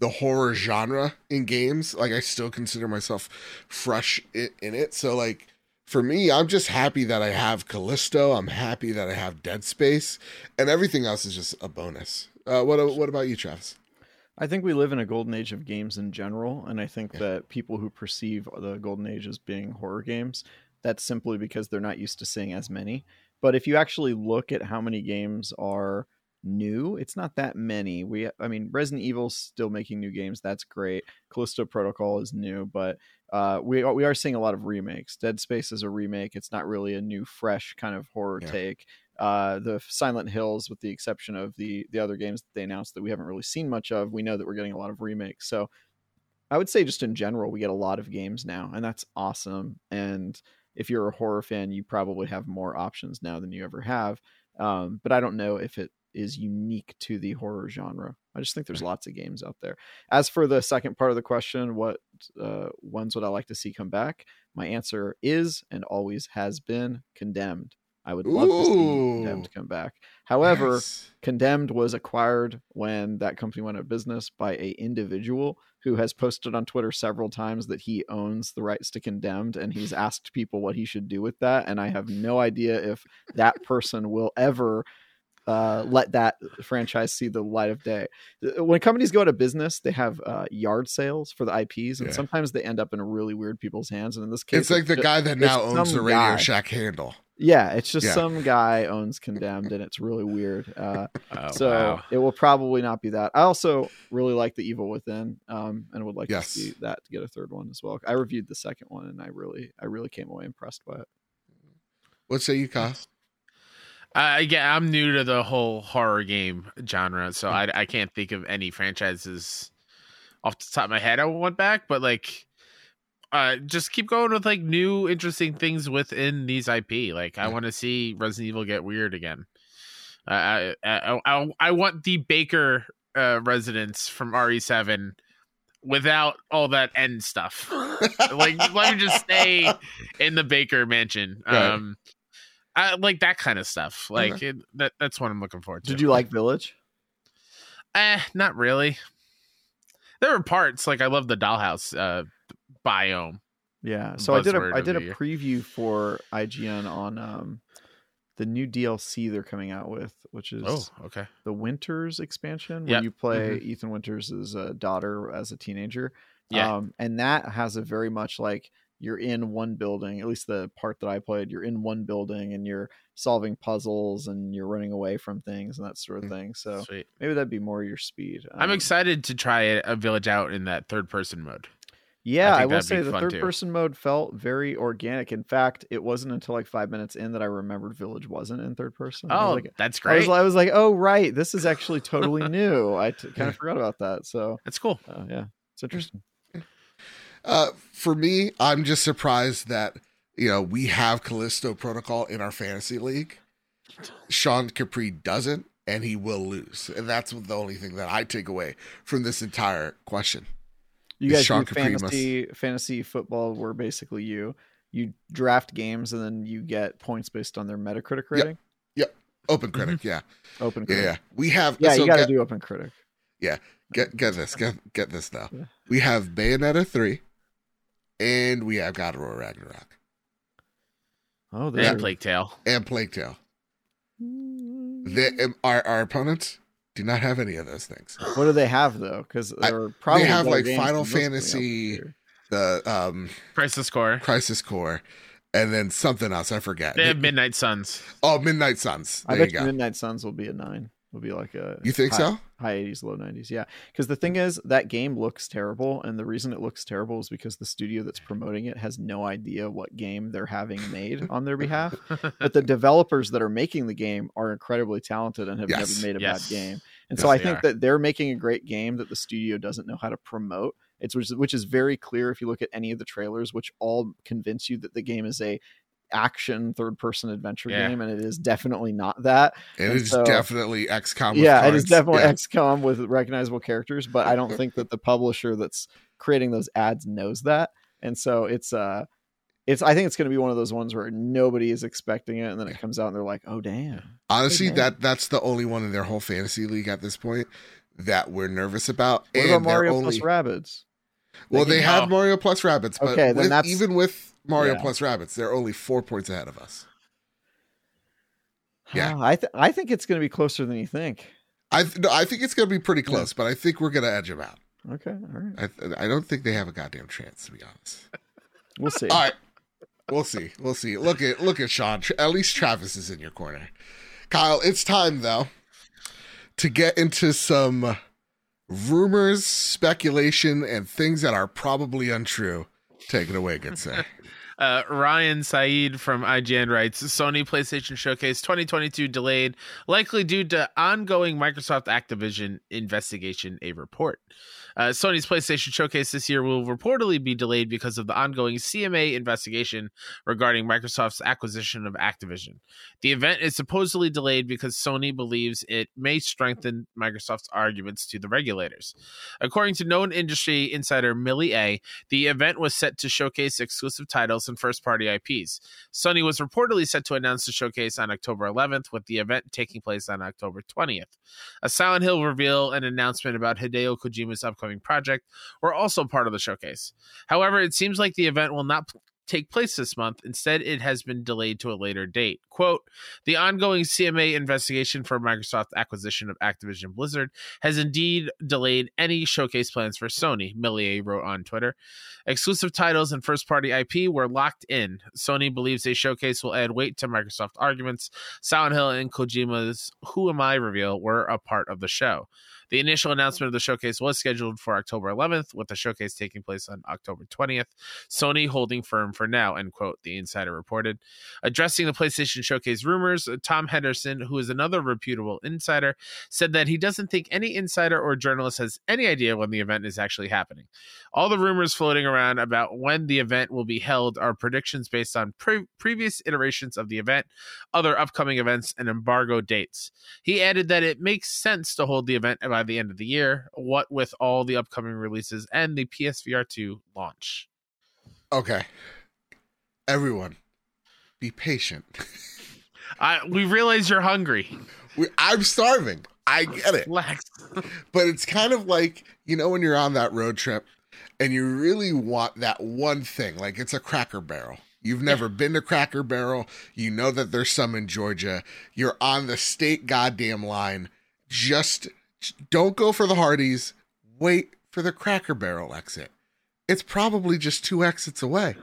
the horror genre in games. Like I still consider myself fresh in, in, it. So like for me, I'm just happy that I have Callisto. I'm happy that I have Dead Space, and everything else is just a bonus. Uh, what what about you, Travis? I think we live in a golden age of games in general, and I think yeah. that people who perceive the golden age as being horror games, that's simply because they're not used to seeing as many. But if you actually look at how many games are new. It's not that many. We, I mean, Resident Evil's still making new games. That's great. Callisto Protocol is new, but uh, we we are seeing a lot of remakes. Dead Space is a remake. It's not really a new, fresh kind of horror yeah. take. Uh, the Silent Hills, with the exception of the the other games that they announced that we haven't really seen much of, we know that we're getting a lot of remakes. So I would say just in general, we get a lot of games now, and that's awesome. And if you're a horror fan, you probably have more options now than you ever have. Um, but I don't know if it is unique to the horror genre. I just think there's lots of games out there. As for the second part of the question, what uh, ones would I like to see come back? My answer is and always has been Condemned. I would love Ooh. to see Condemned come back. However, yes. Condemned was acquired when that company went out of business by a individual who has posted on Twitter several times that he owns the rights to Condemned and he's asked people what he should do with that and I have no idea if that person will ever uh, let that franchise see the light of day. Uh, when companies go out of business, they have uh, yard sales for the IPs, and yeah. sometimes they end up in really weird people's hands. And in this case, it's like the just, guy that now owns the Radio guy. Shack handle. Yeah, it's just yeah. some guy owns Condemned, and it's really weird. Uh, oh, so wow. it will probably not be that. I also really like the Evil Within, um, and would like yes. to see that to get a third one as well. I reviewed the second one, and I really, I really came away impressed by it. What say you, Kyle? Uh, yeah, I'm new to the whole horror game genre, so I, I can't think of any franchises off the top of my head I want back. But like, uh, just keep going with like new interesting things within these IP. Like, I want to see Resident Evil get weird again. I I, I, I want the Baker uh, residence from RE7 without all that end stuff. like let me just stay in the Baker mansion. Right. I like that kind of stuff. Like Okay. it, that that's what I'm looking forward to. Did you like Village? Eh, not really. There were parts like I love the dollhouse uh biome. Yeah. So I did a I did a preview for IGN on um the new DLC they're coming out with, which is Oh, okay. the Winters expansion, where Yep. you play Ethan Winters' uh, daughter as a teenager. Yeah. Um, and that has a very much like you're in one building, at least the part that I played, you're in one building and you're solving puzzles and you're running away from things and that sort of Mm. thing. So Sweet. maybe that'd be more your speed. I'm Um, excited to try a, village out in that third person mode. Yeah, I I, will say the third too. person mode felt very organic. In fact, it wasn't until like five minutes in that I remembered Village wasn't in third person. Oh, like, that's I was, great. I was like, oh right, this is actually totally new. I t- kind of forgot about that. So that's cool. uh, yeah, it's interesting. Uh, for me, I'm just surprised that you know we have Callisto Protocol in our fantasy league. Sean Capri doesn't, and he will lose, and that's the only thing that I take away from this entire question. You guys Sean do Capri must- fantasy fantasy football where basically you you draft games and then you get points based on their Metacritic rating. Yep. Open critic, yeah, Open yeah, critic. yeah. We have Yeah, so you got to get, do open critic. Yeah. Get get this, get get this now. Yeah. We have Bayonetta three, and we have God of War Ragnarok Oh, Yeah, there. Plague Tale. and Plague Tale. The, our our opponents do not have any of those things. What do they have though? Because I- they're probably have, like, Final than most coming out Fantasy- The um Crisis Core. Crisis Core, and then something else I forget. They have Midnight Suns. oh, Midnight Suns. I bet you you go. Midnight Suns will be a nine. Will be like a You think high, so? High eighties, low nineties. Yeah, because the thing is that game looks terrible, and the reason it looks terrible is because the studio that's promoting it has no idea what game they're having made on their behalf. But the developers that are making the game are incredibly talented and have Yes. never made a Yes. bad game. And Yes, so I think are. that they're making a great game that the studio doesn't know how to promote. It's which is, which is very clear if you look at any of the trailers, which all convince you that the game is a action third person adventure Yeah. game, and it is definitely not that. It And is so- definitely XCOM. With yeah, it is definitely Yeah. XCOM with recognizable characters, but I don't think that the publisher that's creating those ads knows that. And so it's uh it's I think it's going to be one of those ones where nobody is expecting it and then it comes out and they're like, "Oh damn." Honestly, man. that that's the only one in their whole fantasy league at this point that we're nervous about. What and about they're Mario only, plus Rabbids? Well, they can- have. Mario plus Rabbids, but Okay, then with, that's- even with Mario yeah. plus Rabbids, they're only four points ahead of us. Yeah. Ah, I th- I think it's going to be closer than you think. I th- no, I think it's going to be pretty close, but I think we're going to edge them out. Okay, all right. I th- I don't think they have a goddamn chance, to be honest. We'll see. All right, we'll see. We'll see. Look at look at Sean. At least Travis is in your corner. Kyle, it's time though to get into some rumors, speculation, and things that are probably untrue. Take it away, good sir. Uh, Ryan Saeed from IGN writes Sony PlayStation Showcase 2022 delayed, likely due to ongoing Microsoft Activision investigation, a report. Uh, Sony's PlayStation Showcase this year will reportedly be delayed because of the ongoing CMA investigation regarding Microsoft's acquisition of Activision. The event is supposedly delayed because Sony believes it may strengthen Microsoft's arguments to the regulators. According to known industry insider Millie A, the event was set to showcase exclusive titles and first party IPs. Sony was reportedly set to announce the showcase on October 11th, with the event taking place on October 20th. A Silent Hill reveal and announcement about Hideo Kojima's upcoming project were also part of the showcase. However, it seems like the event will not take place this month. Instead, it has been delayed to a later date. Quote, the ongoing CMA investigation for Microsoft's acquisition of Activision Blizzard has indeed delayed any showcase plans for Sony, Millie A wrote on Twitter. Exclusive titles and first party IP were locked in. Sony believes a showcase will add weight to Microsoft arguments. Silent Hill and Kojima's Who Am I reveal were a part of the show. The initial announcement of the showcase was scheduled for October 11th, with the showcase taking place on October 20th. Sony holding firm for now, end quote, the insider reported. Addressing the PlayStation Showcase rumors, Tom Henderson, who is another reputable insider, said that he doesn't think any insider or journalist has any idea when the event is actually happening. All the rumors floating around about when the event will be held are predictions based on pre- previous iterations of the event, other upcoming events, and embargo dates. He added that it makes sense to hold the event by the end of the year, what with all the upcoming releases and the PSVR 2 launch. Okay. Everyone, be patient. I, we realize you're hungry. We, I'm starving. I get it. Relax. But it's kind of like, you know, when you're on that road trip and you really want that one thing, like it's a cracker barrel. You've never been to Cracker Barrel. You know that there's some in Georgia. You're on the state goddamn line. Just don't go for the Hardee's. Wait for the Cracker Barrel exit. It's probably just two exits away.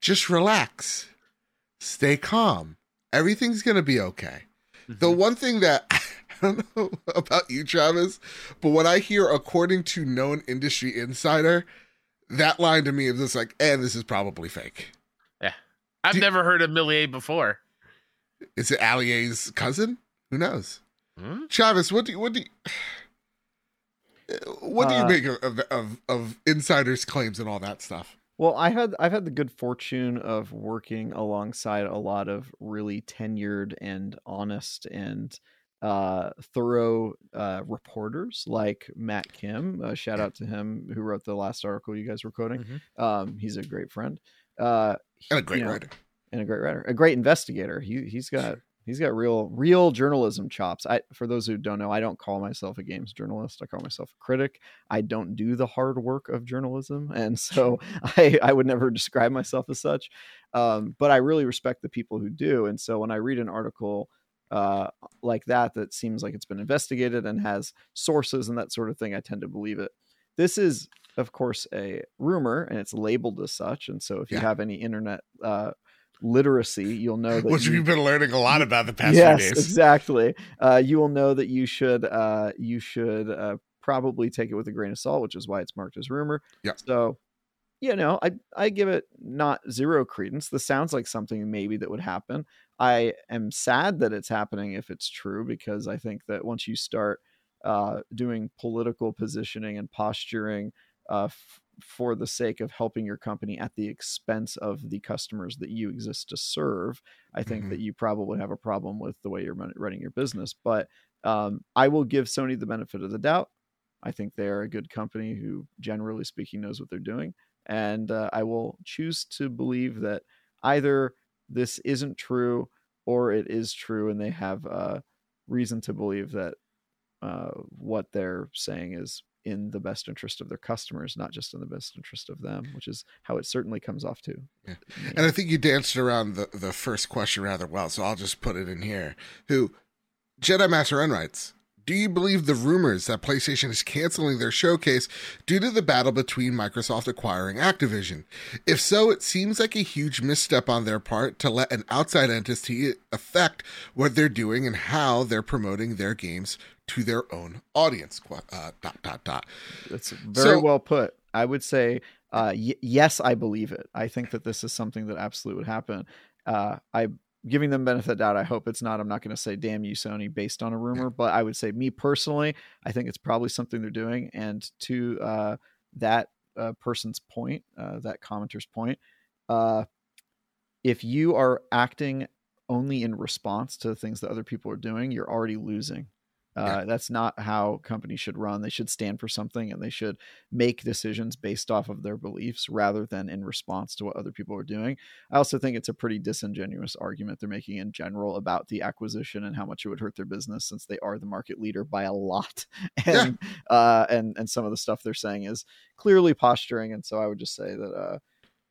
Just relax. Stay calm. Everything's going to be okay. The mm-hmm. one thing that I don't know about you, Travis, but when I hear according to known industry insider, that line to me is just like, and this is probably fake. Yeah. I've Do- never heard of Millie A before. Is it Ali-A's cousin? Who knows? Hmm? Travis, what do you, what do you, what do you Uh, make of, of of insiders' claims and all that stuff? Well, I had I've had the good fortune of working alongside a lot of really tenured and honest and uh, thorough uh, reporters like Matt Kim. Uh, shout out to him who wrote the last article you guys were quoting. Mhm. Um, he's a great friend uh, And a great you know, writer. and a great writer, a great investigator. He he's got he's got real real journalism chops. I for those who don't know, I don't call myself a games journalist. I call myself a critic. I don't do the hard work of journalism, and so I I would never describe myself as such. Um, but I really respect the people who do, and so when I read an article uh, like that that seems like it's been investigated and has sources and that sort of thing, I tend to believe it. This is of course a rumor and it's labeled as such and so if you Yeah. have any internet uh, literacy you'll know that Which you, we've been learning a lot about the past yes few days. exactly uh, you will know that you should uh, you should uh, probably take it with a grain of salt which is why it's marked as rumor Yeah. so you know i i give it not zero credence this sounds like something maybe that would happen i am sad that it's happening if it's true because i think that once you start uh, doing political positioning and posturing uh, f- for the sake of helping your company at the expense of the customers that you exist to serve, I think Mhm. that you probably have a problem with the way you're running your business. But um, I will give Sony the benefit of the doubt. I think they are a good company who, generally speaking, knows what they're doing. And uh, I will choose to believe that either this isn't true or it is true, and they have uh, reason to believe that uh, what they're saying is in the best interest of their customers, not just in the best interest of them, which is how it certainly comes off too. Yeah. And I think you danced around the, the first question rather well, so I'll just put it in here. Who Jedi Master writes, do you believe the rumors that PlayStation is canceling their showcase due to the battle between Microsoft acquiring Activision? If so, it seems like a huge misstep on their part to let an outside entity affect what they're doing and how they're promoting their games to their own audience. Uh, dot dot dot. It's very So- well put. I would say, uh, y- yes, I believe it. I think that this is something that absolutely would happen. Uh, I giving them benefit of doubt. I hope it's not. I'm not going to say damn you, Sony, based on a rumor, but I would say me personally, I think it's probably something they're doing. And to uh, that uh, person's point, uh, that commenter's point, uh, if you are acting only in response to the things that other people are doing, you're already losing. Uh, That's not how companies should run. They should stand for something and they should make decisions based off of their beliefs rather than in response to what other people are doing. I also think it's a pretty disingenuous argument they're making in general about the acquisition and how much it would hurt their business since they are the market leader by a lot. And uh, and and some of the stuff they're saying is clearly posturing. And so I would just say that uh,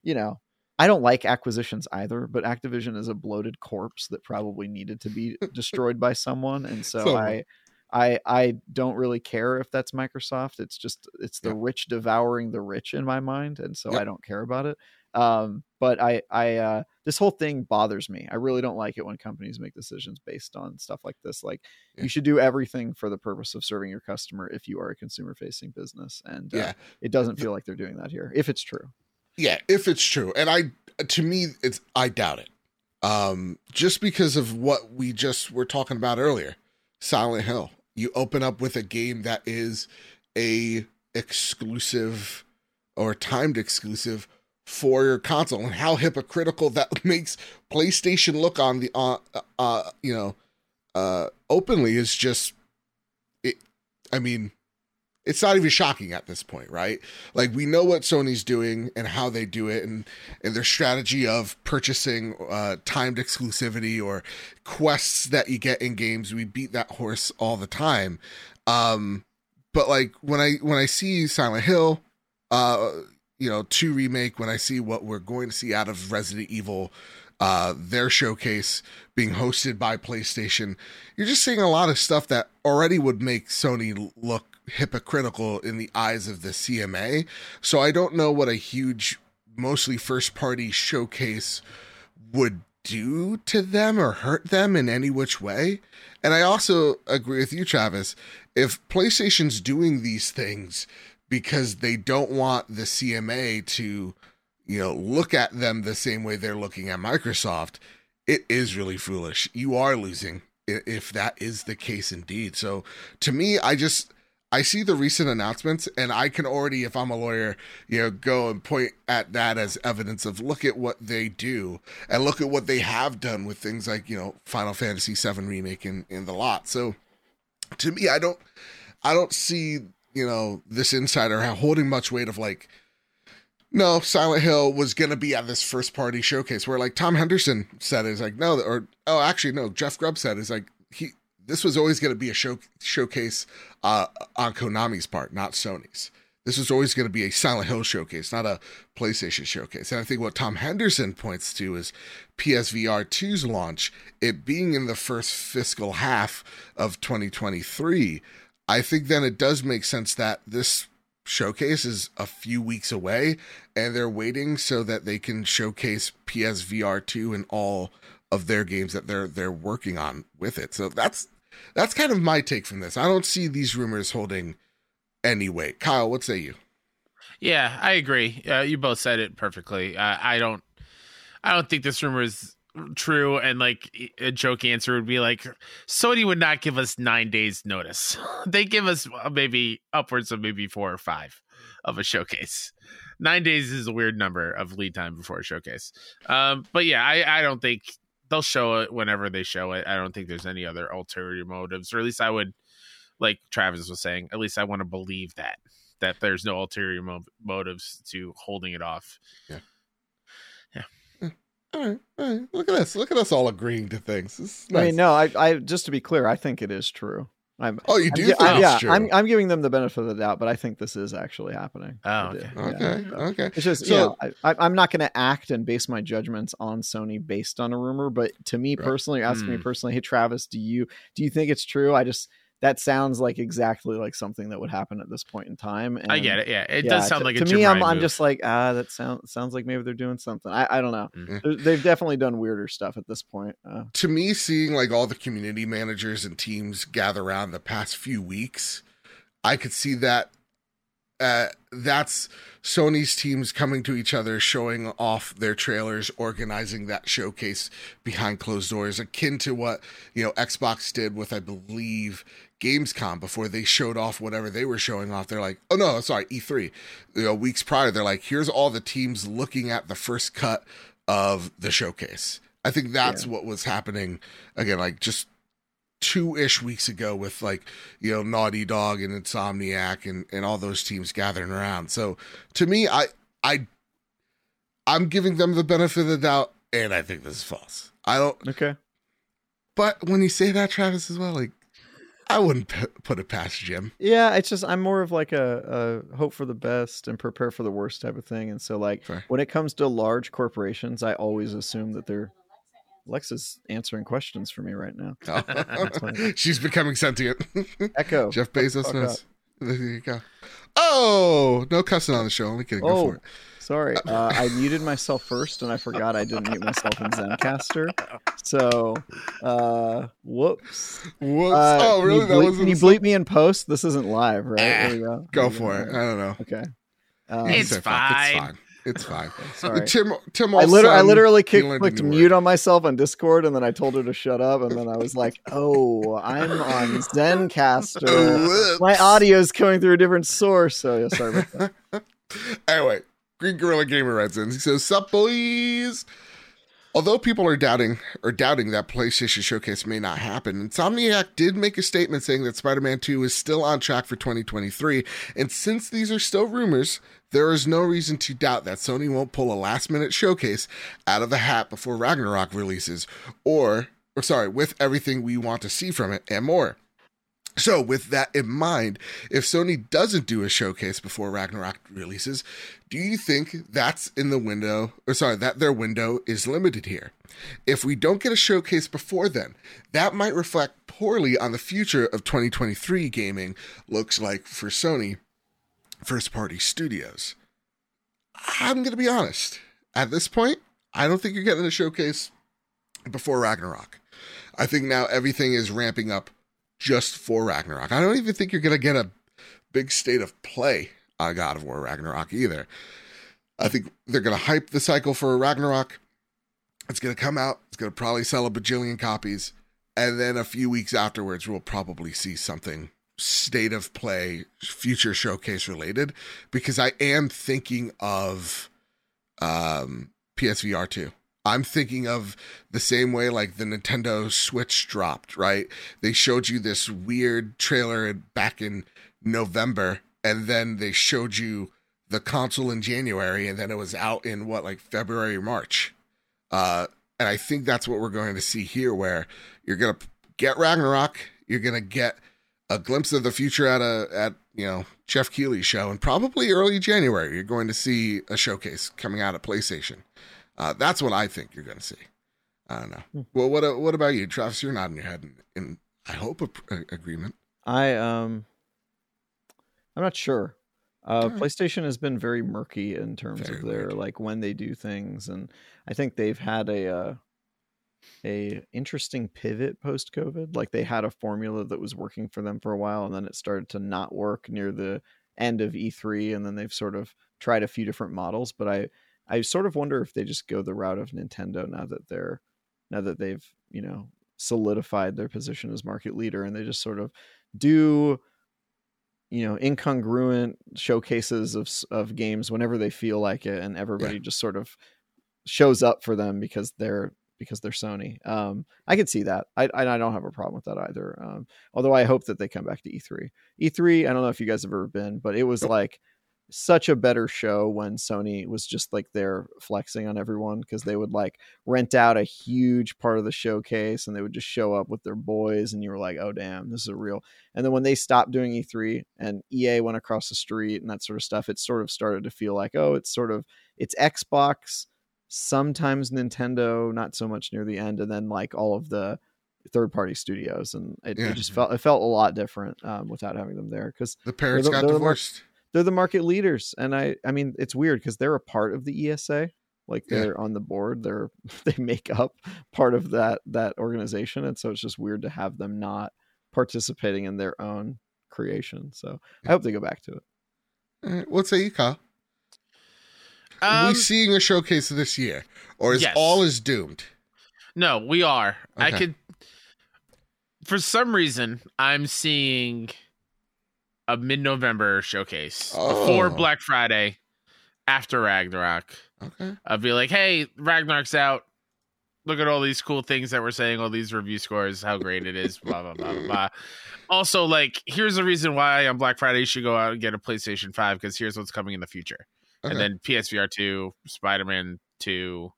you know, I don't like acquisitions either, but Activision is a bloated corpse that probably needed to be destroyed by someone, and so Someone. I, I, I don't really care if that's Microsoft. It's just it's the rich devouring the rich in my mind, and so Yep. I don't care about it. Um, but I, I, uh, this whole thing bothers me. I really don't like it when companies make decisions based on stuff like this. Like Yeah. you should do everything for the purpose of serving your customer if you are a consumer facing business. And uh, Yeah. it doesn't feel like they're doing that here, if it's true. Yeah, if it's true. And I to me it's I doubt it. Um just because of what we just were talking about earlier. Silent Hill. You open up with a game that is a exclusive or timed exclusive for your console and how hypocritical that makes PlayStation look on the uh, uh you know uh openly is just it I mean it's not even shocking at this point, right? Like we know what Sony's doing and how they do it, and and their strategy of purchasing uh, timed exclusivity or quests that you get in games. We beat that horse all the time. Um, but like when I when I see Silent Hill, uh, you know, two remake, when I see what we're going to see out of Resident Evil, uh, their showcase being hosted by PlayStation, you're just seeing a lot of stuff that already would make Sony look hypocritical in the eyes of the CMA. So I don't know what a huge, mostly first party showcase would do to them or hurt them in any which way. And I also agree with you, Travis. If PlayStation's doing these things because they don't want the CMA to, you know, look at them the same way they're looking at Microsoft, it is really foolish. You are losing if that is the case indeed. So to me, I just I see the recent announcements and I can already, if I'm a lawyer, you know, go and point at that as evidence of look at what they do and look at what they have done with things like, you know, Final Fantasy VII remake in the lot. So to me, I don't I don't see, you know, this insider holding much weight of like, no, Silent Hill was gonna be at this first party showcase where like Tom Henderson said is like, no, or oh actually no, Jeff Grubb said is like this was always going to be a show showcase uh, on Konami's part, not Sony's. This was always going to be a Silent Hill showcase, not a PlayStation showcase. And I think what Tom Henderson points to is PSVR 2's launch, it being in the first fiscal half of 2023. I think then it does make sense that this showcase is a few weeks away and they're waiting so that they can showcase PSVR 2 and all of their games that they're they're working on with it. So that's that's kind of my take from this. I don't see these rumors holding any weight. Kyle, what say you? Yeah, I agree. Uh, you both said it perfectly. Uh, I don't, I don't think this rumor is true. And like a joke answer would be like, Sony would not give us nine days notice. they give us uh, maybe upwards of maybe four or five of a showcase. Nine days is a weird number of lead time before a showcase. Um, but yeah, I, I don't think they'll show it whenever they show it. I don't think there's any other ulterior motives, or at least I would, like Travis was saying, at least I want to believe that that there's no ulterior mo- motives to holding it off. Yeah. Yeah. yeah. All right, all right. Look at us. Look at us all agreeing to things. This is I mean, no, I, I just to be clear, I think it is true. I'm, Oh, you I'm do think I- it's yeah, true? I'm, I'm giving them the benefit of the doubt, but I think this is actually happening. Oh, I do, okay. yeah. okay, okay. It's just, So- you know, I, I- I'm not going to act and base my judgments on Sony based on a rumor. But to me Right. personally, you're asking me Hmm. personally, hey Travis, do you do you think it's true? I just that sounds like exactly like something that would happen at this point in time. And I get it. Yeah, it yeah, does sound to, like a to Jim me. I'm, Ryan I'm just like ah, that sounds sounds like maybe they're doing something. I, I don't know. Mhm. They- They've definitely done weirder stuff at this point. Uh, to me, seeing like all the community managers and teams gather around the past few weeks, I could see that uh, that's Sony's teams coming to each other, showing off their trailers, organizing that showcase behind closed doors, akin to what you know Xbox did with, I believe, Gamescom before they showed off whatever they were showing off. They're like, oh no, sorry, E3. You know, weeks prior, they're like, here's all the teams looking at the first cut of the showcase. I think that's what was happening again, like just two ish weeks ago with like, you know, Naughty Dog and Insomniac and, and all those teams gathering around. So to me, I I I'm giving them the benefit of the doubt, and I think this is false. I don't okay. but when you say that, Travis, as well, like I wouldn't p- put it past Jim. Yeah, it's just I'm more of like a, a hope for the best and prepare for the worst type of thing. And so like Fair. when it comes to large corporations, I always assume that they're Alexa's answering questions for me right now. fine. She's becoming sentient. Echo. Jeff Bezos knows. up. There you go. Oh, no cussing on the show. Only kidding. Go Oh, for it. Sorry, uh, I muted myself first, and I forgot I didn't mute myself in Zencastr. So, uh, whoops. Whoops. Uh, oh, can really? You bleep, wasn't can you bleep me in post? This isn't live, right? There we go. Go There we for it. I don't know. Okay. Um, It's Say fuck. It's fine. It's fine. sorry. Tim, Tim I, liter- I literally he kick- learned a clicked mute on myself on Discord, and then I told her to shut up, and then I was like, "Oh, I'm on Zencastr. Whoops. My audio is coming through a different source." So yeah, sorry about that. anyway, Green Gorilla Gamer writes in. He says, "Sup, boys." Although people are doubting or doubting that PlayStation Showcase may not happen, Insomniac did make a statement saying that Spider-Man 2 is still on track for 2023. And since these are still rumors, there is no reason to doubt that Sony won't pull a last-minute showcase out of the hat before Ragnarok releases, or, or sorry, with everything we want to see from it and more. So, with that in mind, if Sony doesn't do a showcase before Ragnarok releases, do you think that's in the window, or sorry, that their window is limited here? If we don't get a showcase before then, that might reflect poorly on the future of 2023 gaming looks like for Sony first party studios. I'm going to be honest. At this point, I don't think you're getting a showcase before Ragnarok. I think now everything is ramping up just for Ragnarok. I don't even think you're going to get a big state of play on God of War Ragnarok either. I think they're going to hype the cycle for Ragnarok. It's going to come out. It's going to probably sell a bajillion copies. And then a few weeks afterwards, we'll probably see something state of play, future showcase related, because I am thinking of um, PSVR 2. I'm thinking of the same way like the Nintendo Switch dropped, right? They showed you this weird trailer back in November, and then they showed you the console in January, and then it was out in what, like February March. Uh, and I think that's what we're going to see here, where you're gonna get Ragnarok, you're gonna get a glimpse of the future at a at you know Geoff Keighley's show, and probably early January you're going to see a showcase coming out of PlayStation. Uh, that's what I think you're going to see. I don't know. Hmm. Well, what what about you, Travis? You're nodding your head in, in I hope a, a agreement. I um, I'm not sure. Uh. PlayStation has been very murky in terms Very of their weird. like when they do things, and I think they've had a uh, a interesting pivot post COVID. Like they had a formula that was working for them for a while, and then it started to not work near the end of E3, and then they've sort of tried a few different models. But I I sort of wonder if they just go the route of Nintendo now that they're now that they've you know solidified their position as market leader, and they just sort of do you know incongruent showcases of of games whenever they feel like it and everybody just sort of shows up for them because they're because they're Sony. Um, I can see that. I, I I don't have a problem with that either. Um, although I hope that they come back to E E3. E3, I don't know if you guys have ever been, but it was like such a better show when Sony was just like there flexing on everyone because they would like rent out a huge part of the showcase and they would just show up with their boys and you were like, oh damn, this is a real. And then when they stopped doing E3 and EA went across the street and that sort of stuff, it sort of started to feel like, oh, it's sort of it's Xbox, sometimes Nintendo, not so much near the end, and then like all of the third party studios and it, Yeah. it just felt it felt a lot different um, without having them there because The parents the- got they're the mar- they're the market leaders and i i mean it's weird because they're a part of the esa like they're on the board they're they make up part of that that organization and so it's just weird to have them not participating in their own creation so i hope they go back to it All right, what say you, Kyle? Are Um, we seeing a showcase this year, or is yes. all is doomed? No, we are. I could. For some reason, I'm seeing a mid-November showcase before Oh. Black Friday, after Ragnarok. Okay. I'll be like, "Hey, Ragnarok's out. Look at all these cool things that we're saying, all these review scores, how great it is." Blah blah blah blah. blah. Also, like, here's the reason why on Black Friday you should go out and get a PlayStation Five because here's what's coming in the future okay. and then PSVR two, Spider Man two,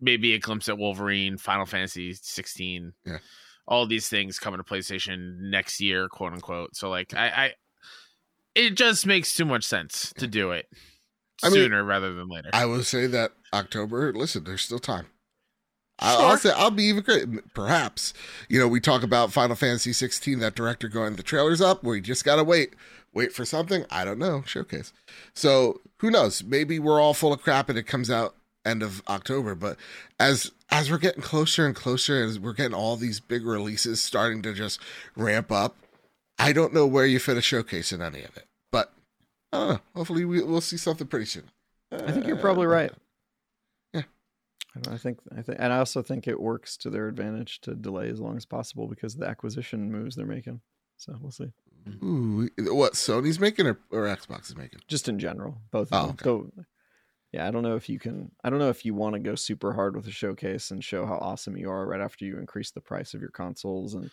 maybe a glimpse at Wolverine, Final Fantasy sixteen. Yeah. All these things coming to PlayStation next year, quote unquote. So like I, I it just makes too much sense to do it I mean, sooner rather than later. I will say that October. Listen, there's still time. Sure. I'll say I'll be even great. Perhaps you know we talk about Final Fantasy 16. That director going the trailers up. We just gotta wait wait for something. I don't know. Showcase. So who knows? Maybe we're all full of crap and it comes out end of October. But as as we're getting closer and closer, as we're getting all these big releases starting to just ramp up, I don't know where you fit a showcase in any of it. But I don't know. Hopefully, we, we'll see something pretty soon. I think you're probably right. Yeah. I think I think, and I also think it works to their advantage to delay as long as possible because of the acquisition moves they're making. So we'll see. Ooh, what Sony's making or, or Xbox is making? Just in general, both. Oh, Of them. okay. So, yeah, I don't know if you can. I don't know if you want to go super hard with a showcase and show how awesome you are right after you increase the price of your consoles and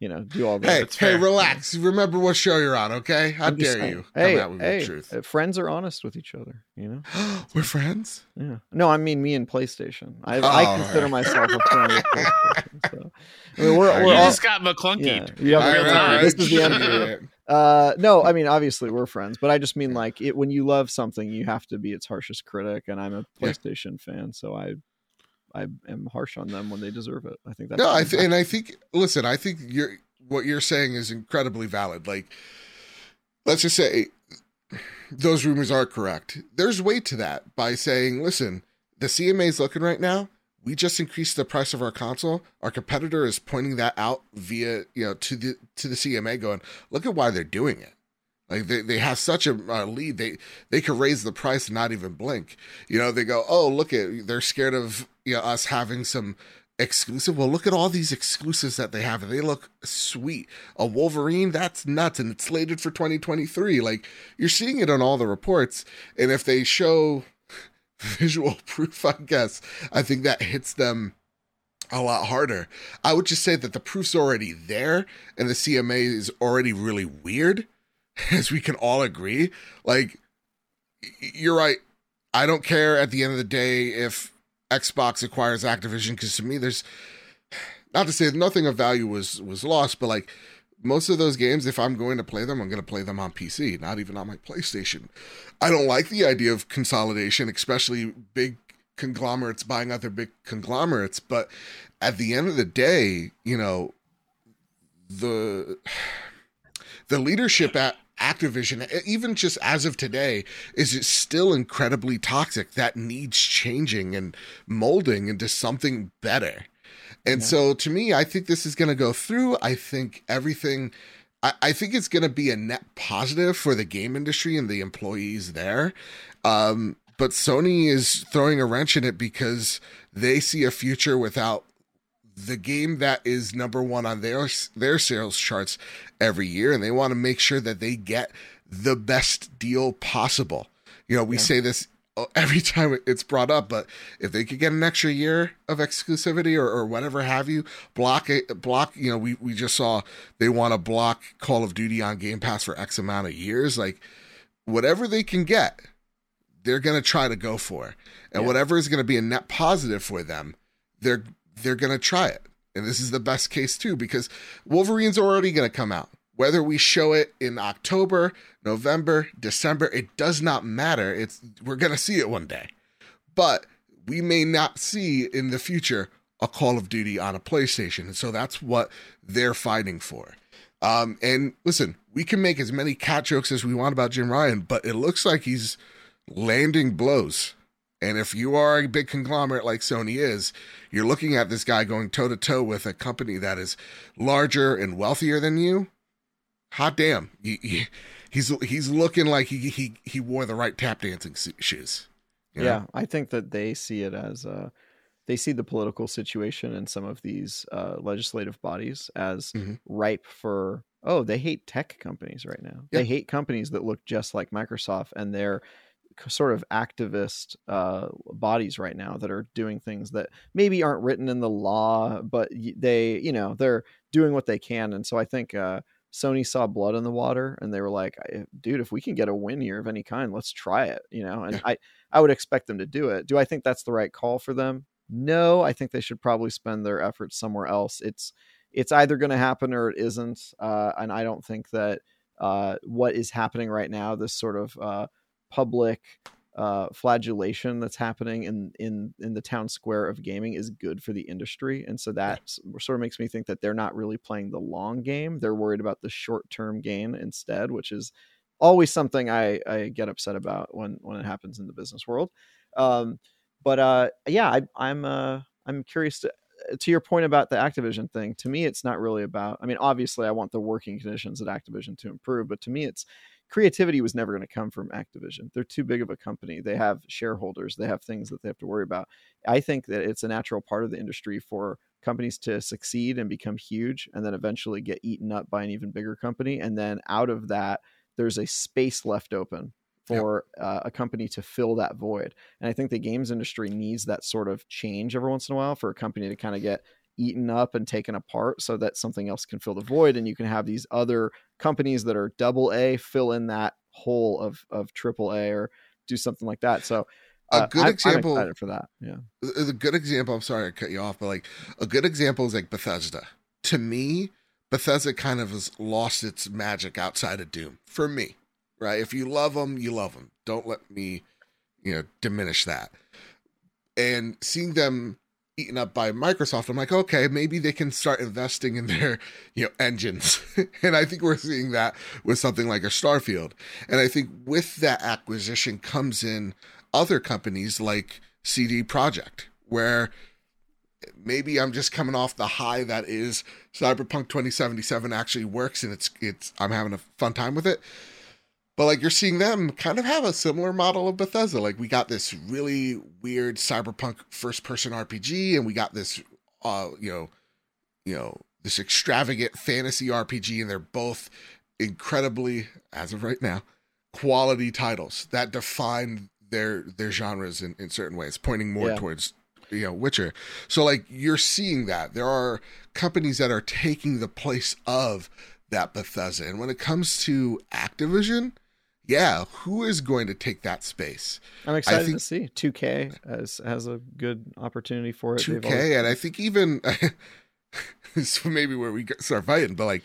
you know do all that. Hey, That's hey, fair. relax. Remember what show you're on, okay? How I'm dare saying. you Hey, come out with hey, the truth? uh, friends are honest with each other. You know. We're friends. Yeah. No, I mean me and PlayStation. I, Oh, I consider right. myself a friend of PlayStation. So. I mean, we're, we're you all, just got Maclunkey. yeah, you have All a right, all right. This is the end. of it. Uh, no, I mean obviously we're friends, but I just mean like it when you love something, you have to be its harshest critic, and I'm a Yeah. PlayStation fan, so I I am harsh on them when they deserve it. I think that's No, I th- and I think listen, I think you're what you're saying is incredibly valid. Like, let's just say those rumors are correct. There's weight to that by saying, listen, the CMA is looking right now. We just increased the price of our console. Our competitor is pointing that out via you know to the to the CMA, going, look at why they're doing it. Like they, they have such a uh, lead, they they could raise the price and not even blink. You know, they go, oh look at they're scared of you know us having some exclusive. Well, look at all these exclusives that they have, they look sweet. A Wolverine, that's nuts, and it's slated for 2023. Like you're seeing it on all the reports, and if they show visual proof, I guess I think that hits them a lot harder. I would just say that the proof's already there, and the CMA is already really weird, as we can all agree. Like you're right. I don't care at the end of the day if Xbox acquires Activision because to me, there's not to say nothing of value was was lost, but like most of those games, if I'm going to play them, I'm going to play them on PC, not even on my PlayStation. I don't like the idea of consolidation, especially big conglomerates buying other big conglomerates. But at the end of the day, you know, the the leadership at Activision, even just as of today, is still incredibly toxic. That needs changing and molding into something better. And Yeah. so, to me, I think this is going to go through. I think everything. I, I think it's going to be a net positive for the game industry and the employees there. Um, but Sony is throwing a wrench in it because they see a future without the game that is number one on their their sales charts every year, and they want to make sure that they get the best deal possible. You know, we Yeah. say this uh, every time it's brought up, but if they could get an extra year of exclusivity or, or whatever have you, block it, block. You know, we we just saw they want to block Call of Duty on Game Pass for X amount of years. Like whatever they can get, they're gonna try to go for, and Yeah. whatever is gonna be a net positive for them, they're they're gonna try it. And this is the best case too, because Wolverine's already gonna come out. Whether we show it in October, November, December, it does not matter. It's we're gonna see it one day. But we may not see in the future a Call of Duty on a PlayStation. And so that's what they're fighting for. Um, and listen, we can make as many cat jokes as we want about Jim Ryan, but it looks like he's landing blows. And if you are a big conglomerate like Sony is, you're looking at this guy going toe to toe with a company that is larger and wealthier than you. Hot damn, he, he- he's he's looking like he he he wore the right tap dancing shoes. you know? Yeah, I think that they see it as uh, they see the political situation in some of these uh, legislative bodies as Mhm. ripe for oh they hate tech companies right now. Yeah. They hate companies that look just like Microsoft and they're sort of activist uh, bodies right now that are doing things that maybe aren't written in the law, but they you know they're doing what they can. And so I think. Uh, Sony saw blood in the water and they were like, dude, if we can get a win here of any kind, let's try it, you know? And I, I would expect them to do it. Do I think that's the right call for them? No, I think they should probably spend their efforts somewhere else. It's, it's either going to happen or it isn't. Uh, and I don't think that, uh, what is happening right now, this sort of, uh, public, uh, flagellation that's happening in in in the town square of gaming is good for the industry, and so that sort of makes me think that they're not really playing the long game. They're worried about the short term gain instead, which is always something I, I get upset about when when it happens in the business world. Um, but uh, yeah, I, I'm uh, I'm curious to to your point about the Activision thing. To me, it's not really about. I mean, obviously, I want the working conditions at Activision to improve, but to me, it's creativity was never going to come from Activision. They're too big of a company. They have shareholders. They have things that they have to worry about. I think that it's a natural part of the industry for companies to succeed and become huge and then eventually get eaten up by an even bigger company. And then out of that, there's a space left open for yep. uh, a company to fill that void. And I think the games industry needs that sort of change every once in a while for a company to kind of get eaten up and taken apart so that something else can fill the void and you can have these other companies that are double A fill in that hole of of triple A or do something like that. So a uh, good I, example for that. Yeah. A good example, I'm sorry I cut you off, but like a good example is like Bethesda. To me, Bethesda kind of has lost its magic outside of Doom. For me, right? If you love them, you love them. Don't let me, you know, diminish that. And seeing them eaten up by Microsoft, I'm like, okay, maybe they can start investing in their, you know, engines. and I think we're seeing that with something like a Starfield. And I think with that acquisition comes in other companies like CD Projekt, where maybe I'm just coming off the high that is Cyberpunk 2077 actually works and it's it's I'm having a fun time with it. But like you're seeing them kind of have a similar model of Bethesda. Like we got this really weird cyberpunk first person RPG and we got this uh you know you know this extravagant fantasy RPG and they're both incredibly as of right now quality titles that define their their genres in, in certain ways pointing more yeah. towards you know Witcher. So like you're seeing that there are companies that are taking the place of that Bethesda. And when it comes to Activision, yeah, who is going to take that space? I'm excited think, to see 2K has has a good opportunity for it. 2K, always... and I think even this maybe where we start fighting, but like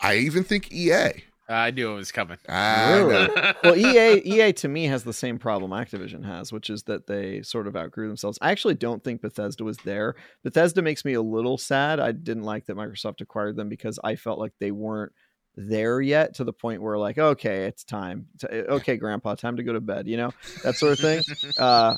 I even think EA. I knew it was coming. Really? well, EA EA to me has the same problem Activision has, which is that they sort of outgrew themselves. I actually don't think Bethesda was there. Bethesda makes me a little sad. I didn't like that Microsoft acquired them because I felt like they weren't there yet to the point where like okay it's time to, eh, okay grandpa time to go to bed you know that sort of thing. Uh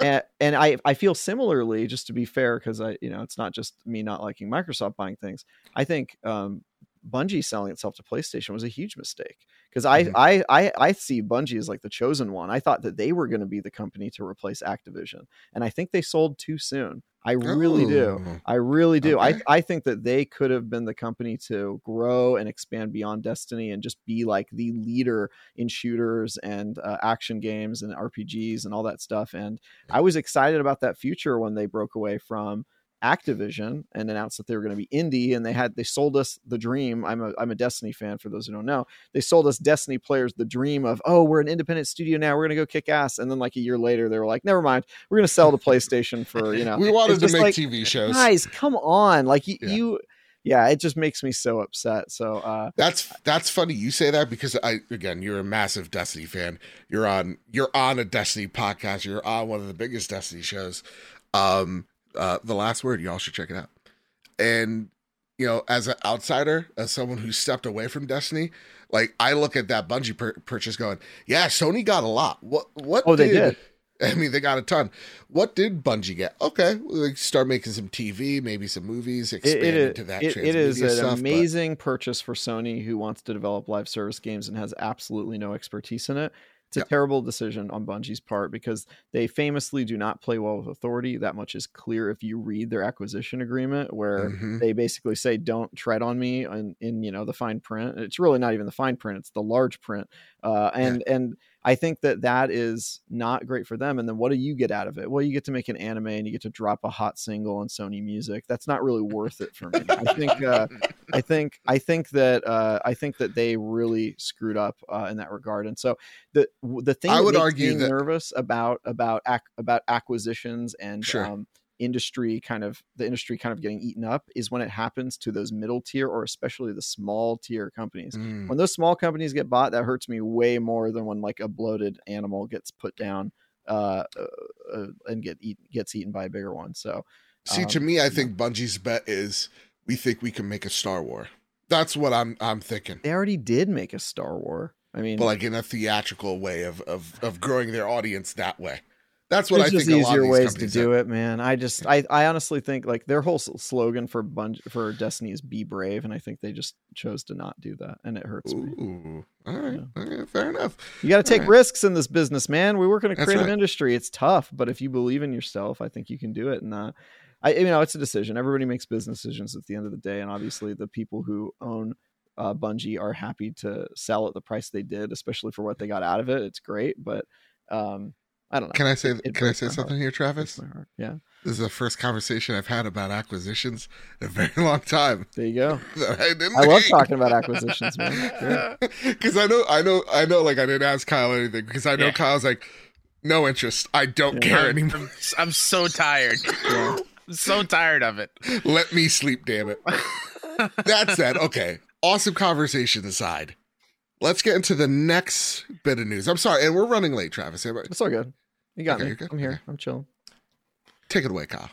and, and i i feel similarly just to be fair because i you know it's not just me not liking microsoft buying things. I think um Bungie selling itself to PlayStation was a huge mistake because mm-hmm. I, I I I see Bungie as like the chosen one. I thought that they were going to be the company to replace Activision, and I think they sold too soon. I really Ooh. do. I really do. Okay. I I think that they could have been the company to grow and expand beyond Destiny and just be like the leader in shooters and uh, action games and RPGs and all that stuff. And I was excited about that future when they broke away from Activision and announced that they were going to be indie and they had they sold us the dream. I'm a I'm a Destiny fan for those who don't know. They sold us Destiny players the dream of, "Oh, we're an independent studio now. We're going to go kick ass." And then like a year later they were like, "Never mind. We're going to sell the PlayStation for, you know." we wanted to make like, TV shows. Guys, come on. Like you, yeah. you yeah, it just makes me so upset. So uh, that's that's funny you say that because I again you're a massive Destiny fan. You're on you're on a Destiny podcast. You're on one of the biggest Destiny shows. Um, uh, The Last Word. Y'all should check it out. And you know, as an outsider, as someone who stepped away from Destiny, like I look at that Bungie pur- purchase, going, "Yeah, Sony got a lot. What? What? Oh, did, they did. I mean, they got a ton. What did Bungie get? Okay, we start making some TV, maybe some movies, expand it, it, into that. It, it is an stuff, amazing but... purchase for Sony, who wants to develop live service games and has absolutely no expertise in it. It's a terrible decision on Bungie's part because they famously do not play well with authority. That much is clear if you read their acquisition agreement, where mm-hmm. they basically say, "Don't tread on me," in, in you know the fine print. It's really not even the fine print; it's the large print. Uh, and yeah. and I think that that is not great for them. And then what do you get out of it? Well, you get to make an anime and you get to drop a hot single on Sony Music. That's not really worth it for me. I think, uh, I think, I think that, uh, I think that they really screwed up uh, in that regard. And so the the thing I would argue that... nervous about about ac- about acquisitions and sure. um, industry kind of the industry kind of getting eaten up is when it happens to those middle tier or especially the small tier companies. Mm. When those small companies get bought, that hurts me way more than when like a bloated animal gets put down uh, uh, uh and get eat, gets eaten by a bigger one. So, see, um, to me, I think Bungie's bet is we think we can make a Star War. That's what I'm I'm thinking. They already did make a Star War. I mean, but like in a theatrical way of of of growing their audience that way. That's what there's I just think. a lot easier ways to do have. it, man. I just, I, I honestly think like their whole slogan for Bunge for Destiny is "Be brave," and I think they just chose to not do that, and it hurts me. Ooh, all right, okay, fair enough. You got to take Alright. risks in this business, man. We work in a creative right. industry. It's tough, but if you believe in yourself, I think you can do it. And uh, I, you know, it's a decision. Everybody makes business decisions at the end of the day, and obviously, the people who own uh, Bungie are happy to sell at the price they did, especially for what they got out of it. It's great, but um, I don't know. Can I say? It can I say something heart. here, Travis? Yeah, This is the first conversation I've had about acquisitions in a very long time. there you go. I, didn't I love talking about acquisitions, man. Sure. Because I know, I know, I know. Like I didn't ask Kyle anything because I know Yeah. Kyle's like, no interest. I don't Yeah. care I'm, anymore. I'm, I'm so tired. I'm so tired of it. Let me sleep, damn it. That said, okay, awesome conversation aside. Let's get into the next bit of news. I'm sorry, and we're running late, Travis. Everybody- It's all good. You got Okay, me. you're good? I'm here. Okay. I'm chilling. Take it away, Kyle.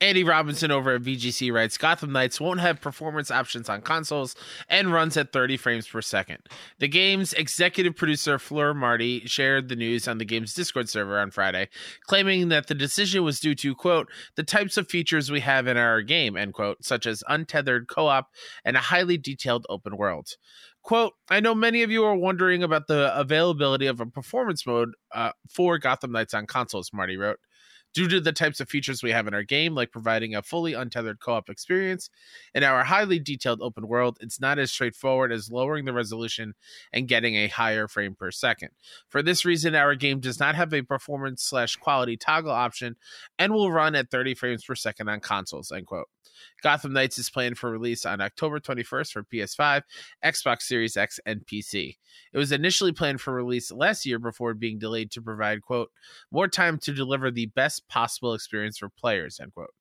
Andy Robinson over at VGC writes Gotham Knights won't have performance options on consoles and runs at 30 frames per second. The game's executive producer Fleur Marty shared the news on the game's Discord server on Friday, claiming that the decision was due to, quote, the types of features we have in our game, end quote, such as untethered co op and a highly detailed open world. Quote, I know many of you are wondering about the availability of a performance mode uh, for Gotham Knights on consoles, Marty wrote. Due to the types of features we have in our game, like providing a fully untethered co op experience and our highly detailed open world, it's not as straightforward as lowering the resolution and getting a higher frame per second. For this reason, our game does not have a performance slash quality toggle option and will run at 30 frames per second on consoles. End quote. Gotham Knights is planned for release on October 21st for PS5, Xbox Series X, and PC. It was initially planned for release last year before being delayed to provide, quote, more time to deliver the best possible experience for players, end quote.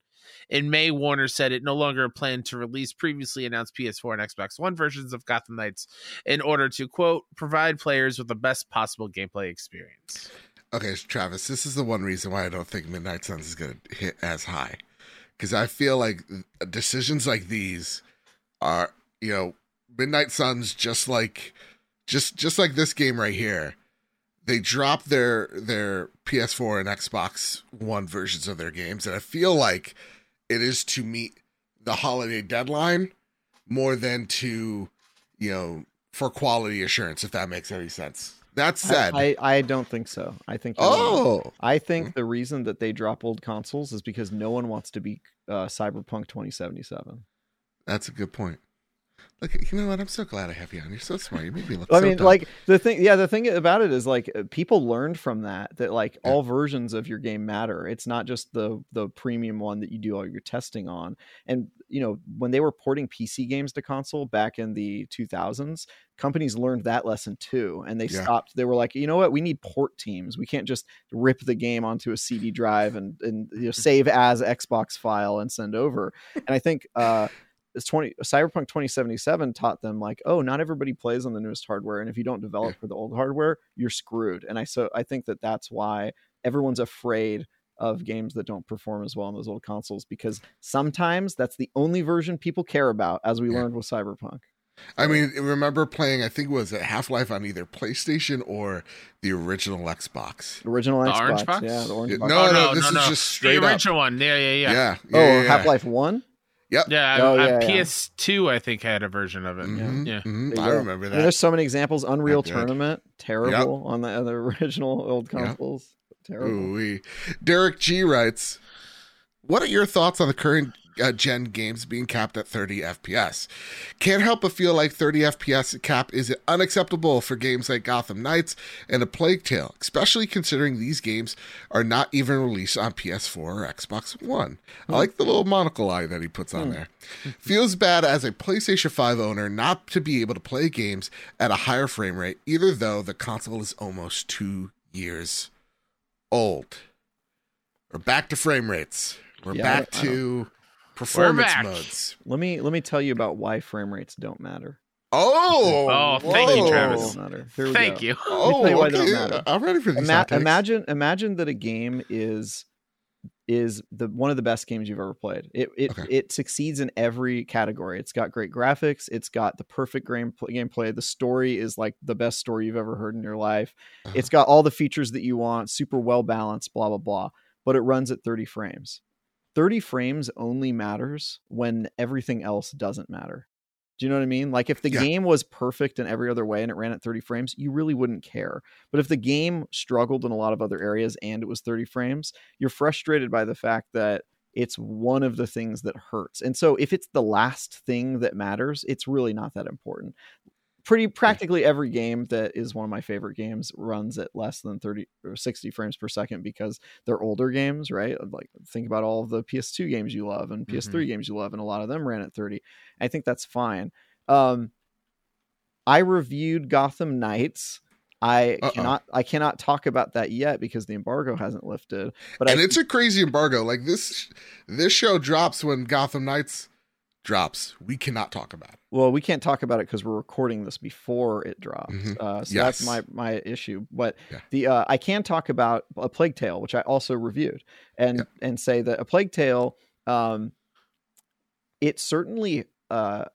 In May, Warner said it no longer planned to release previously announced PS4 and Xbox One versions of Gotham Knights in order to, quote, provide players with the best possible gameplay experience. Okay, Travis, this is the one reason why I don't think Midnight Suns is going to hit as high. Because I feel like decisions like these are, you know, Midnight Suns just like just just like this game right here. They drop their their PS4 and Xbox One versions of their games, and I feel like it is to meet the holiday deadline more than to, you know, for quality assurance, if that makes any sense. That said, I, I, I don't think so. I think wrong. oh, I think the reason that they drop old consoles is because no one wants to be uh, Cyberpunk 2077. That's a good point. Look, you know what? I'm so glad I have you on. You're so smart. You made me look. I so mean, dumb. like the thing, yeah, the thing about it is like uh, people learned from that that like Yeah. all versions of your game matter. It's not just the the premium one that you do all your testing on. And you know, when they were porting PC games to console back in the 2000s, companies learned that lesson too, and they Yeah. stopped. They were like, you know what, we need port teams. We can't just rip the game onto a CD drive and and you know, save as Xbox file and send over. And I think. uh it's 20 cyberpunk 2077 taught them like oh not everybody plays on the newest hardware and if you don't develop Yeah. for the old hardware you're screwed and i so i think that that's why everyone's afraid of games that don't perform as well on those old consoles because sometimes that's the only version people care about as we Yeah. learned with cyberpunk I mean, remember playing? I think it was it Half Life on either PlayStation or the original Xbox. the original The xbox orange box? yeah the orange box. no, Oh, no, this is just straight the up. original one. Yeah, yeah, yeah. Yeah, yeah, oh yeah, yeah. half-life 1 Yeah, Oh, I- I- yeah, yeah. PS2, I think, had a version of it. Mhm, Yeah. mhm. There you I remember that. mean, there's so many examples unreal tournament terrible on the other original old Yep. Terrible Ooh-wee. Derek G writes, "What are your thoughts on the current uh, gen games being capped at 30 FPS? Can't help but feel like 30 FPS cap is unacceptable for games like Gotham Knights and A Plague Tale, especially considering these games are not even released on PS4 or Xbox One. I like the little monocle eye that he puts on there. Feels bad as a PlayStation 5 owner not to be able to play games at a higher frame rate, either though the console is almost two years old. We're back to frame rates. We're Yeah, back to performance back. modes. let me let me tell you about why frame rates don't matter Oh, Oh, thank you. Travis. Don't matter. Thank go. you. Oh, tell why they oh, okay. don't matter. I'm ready for these. Ima- imagine imagine that a game is is the one of the best games you've ever played. It it, Okay. it succeeds in every category. It's got great graphics. It's got the perfect game gameplay. The story is like the best story you've ever heard in your life. Uh-huh. It's got all the features that you want. Super well balanced. Blah blah blah. But it runs at 30 frames. 30 frames only matters when everything else doesn't matter. Do you know what I mean? Like if the Yeah. game was perfect in every other way and it ran at 30 frames, you really wouldn't care. But if the game struggled in a lot of other areas and it was 30 frames, you're frustrated by the fact that it's one of the things that hurts. And so if it's the last thing that matters, it's really not that important. Pretty practically every game that is one of my favorite games runs at less than 30 or 60 frames per second because they're older games, right? Like think about all of the PS2 games you love and PS3 games you love and a lot of them ran at 30. I think that's fine. Um I reviewed Gotham Knights. I Uh-oh. cannot I cannot talk about that yet because the embargo hasn't lifted. But and I it's a crazy embargo. Like this, this show drops when Gotham Knights drops. We cannot talk about it. well, we can't talk about it because we're recording this before it drops. Mhm. Uh, so Yes. that's my my issue. But Yeah. the uh, I can talk about a Plague Tale, which I also reviewed, and Yeah. and say that a Plague Tale, um, it certainly uh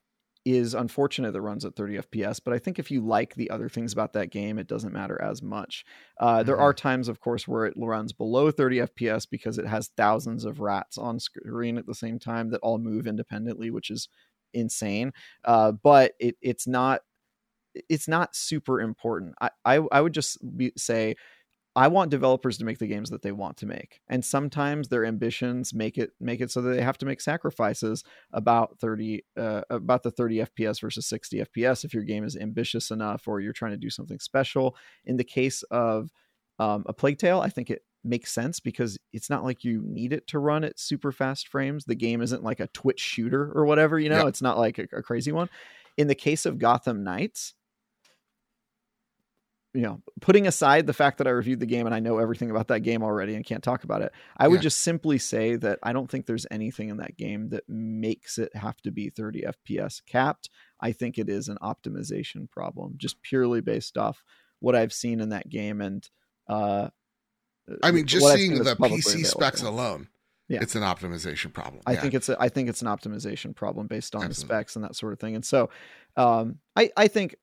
is unfortunate that runs at 30 FPS, but I think if you like the other things about that game, it doesn't matter as much. Uh, there Mhm. are times, of course, where it runs below 30 FPS because it has thousands of rats on screen at the same time that all move independently, which is insane. Uh, but it, it's not it's not super important. I, I, I would just be, say I want developers to make the games that they want to make, and sometimes their ambitions make it make it so that they have to make sacrifices about thirty uh, about the thirty FPS versus sixty FPS if your game is ambitious enough or you're trying to do something special. In the case of um, a Plague Tale, I think it makes sense because it's not like you need it to run at super fast frames. The game isn't like a Twitch shooter or whatever, you know. Yeah. It's not like a, a crazy one. In the case of Gotham Knights, you know, putting aside the fact that I reviewed the game and I know everything about that game already and can't talk about it, I would just simply say that I don't think there's anything in that game that makes it have to be 30 FPS capped. I think it is an optimization problem, just purely based off what I've seen in that game and uh I mean, just seeing the PC specs available. alone, Yeah. it's an optimization problem. I Yeah. think it's a, I think it's an optimization problem based on the specs and that sort of thing. And so, um, I I think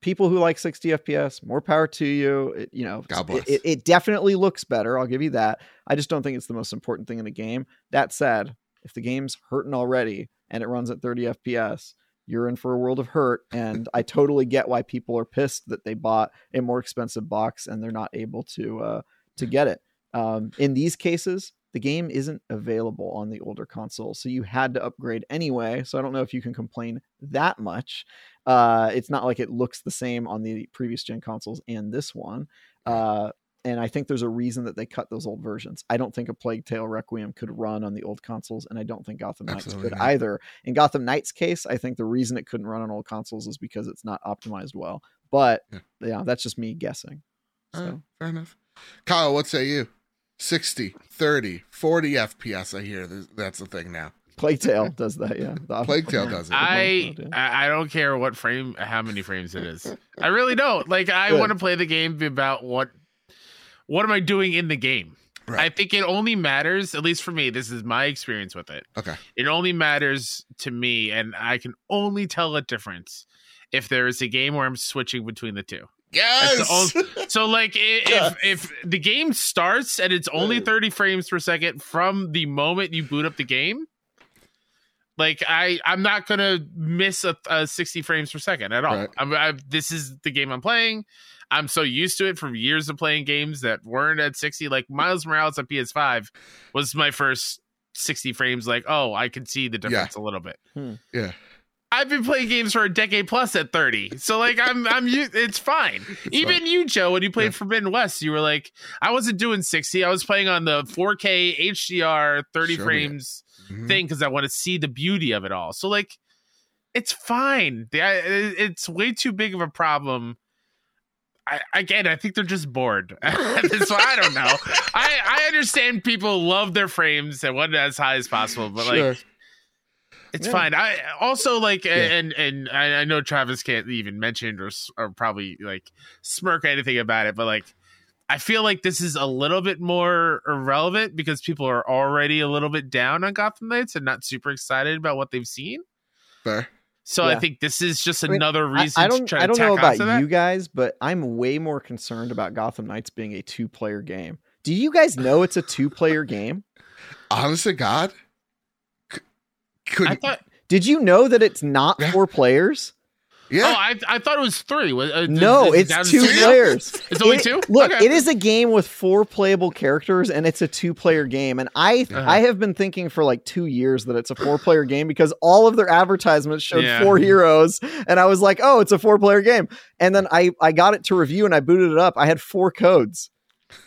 people who like 60 FPS, more power to you. It, you know, God bless. It, it definitely looks better. I'll give you that. I just don't think it's the most important thing in the game. That said, if the game's hurting already and it runs at 30 FPS, you're in for a world of hurt. And I totally get why people are pissed that they bought a more expensive box and they're not able to uh, to get it. Um, in these cases, the game isn't available on the older console, so you had to upgrade anyway. So I don't know if you can complain that much. Uh, it's not like it looks the same on the previous gen consoles and this one. Uh, and I think there's a reason that they cut those old versions. I don't think a Plague Tale Requiem could run on the old consoles, and I don't think Gotham Knights Absolutely could not. either. In Gotham Knights' case, I think the reason it couldn't run on old consoles is because it's not optimized well. But Yeah. yeah, that's just me guessing. So. right, fair enough. Kyle, what say you? 60, 30, 40 FPS. I hear that's the thing now. Plague Tale does that, yeah. The- Plague Tale does it. I I I don't care what frame, how many frames it is. I really don't. Like I want to play the game about what what am I doing in the game. Right. I think it only matters, at least for me. This is my experience with it. Okay. It only matters to me, and I can only tell a difference if there is a game where I'm switching between the two. Yes. the So, like, i- Yes. if if the game starts and it's only 30 frames per second from the moment you boot up the game, like I I'm not gonna miss a, a 60 frames per second at all. Right. I'm I, this is the game I'm playing. I'm so used to it from years of playing games that weren't at 60. Like Miles Morales on PS5 was my first 60 frames. Like, oh, I can see the difference a little bit. Hmm. yeah. I've been playing games for a decade plus at 30. So like I'm I'm it's fine. Even you, Joe, when you played Yeah. Forbidden West, you were like, I wasn't doing 60. I was playing on the 4K HDR 30 Show me frames Mhm. thing because I want to see the beauty of it all. So like it's fine. The- I- it- It's way too big of a problem. I, again, I think they're just bored. so I don't know. I, I understand people love their frames and want it as high as possible, but like it's Yeah. fine. I also like, Yeah. and and I, I know Travis can't even mention or or probably like smirk anything about it, but like, I feel like this is a little bit more irrelevant because people are already a little bit down on Gotham Knights and not super excited about what they've seen. Fair. So Yeah. I think this is just I mean, another I- reason I, to don't. try to I don't know about onto that. you guys, but I'm way more concerned about Gotham Knights being a two player game. Do you guys know it's a two player game? Honest to God, c- could I thought. Did you know that it's not Yeah. four players? Yeah. Oh, I, I thought it was three. Uh, No, is it it's two players. It's only It- two. Look, Okay. it is a game with four playable characters, and it's a two-player game. And I, Uh-huh. I have been thinking for like two years that it's a four-player game because all of their advertisements showed Yeah. four heroes, and I was like, oh, it's a four-player game. And then I, I got it to review, and I booted it up. I had four codes.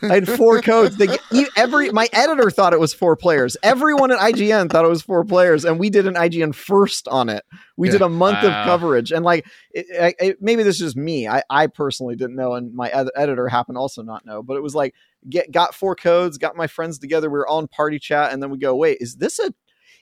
I had four codes. They, every my editor thought it was four players. Everyone at IGN thought it was four players, and we did an IGN first on it. We did a month Wow. of coverage, and like it, it, it- maybe this is just me. I, I personally didn't know, and my ed- editor happened also not know. But it was like get got four codes, got my friends together. We were all in party chat, and then we go, wait, is this a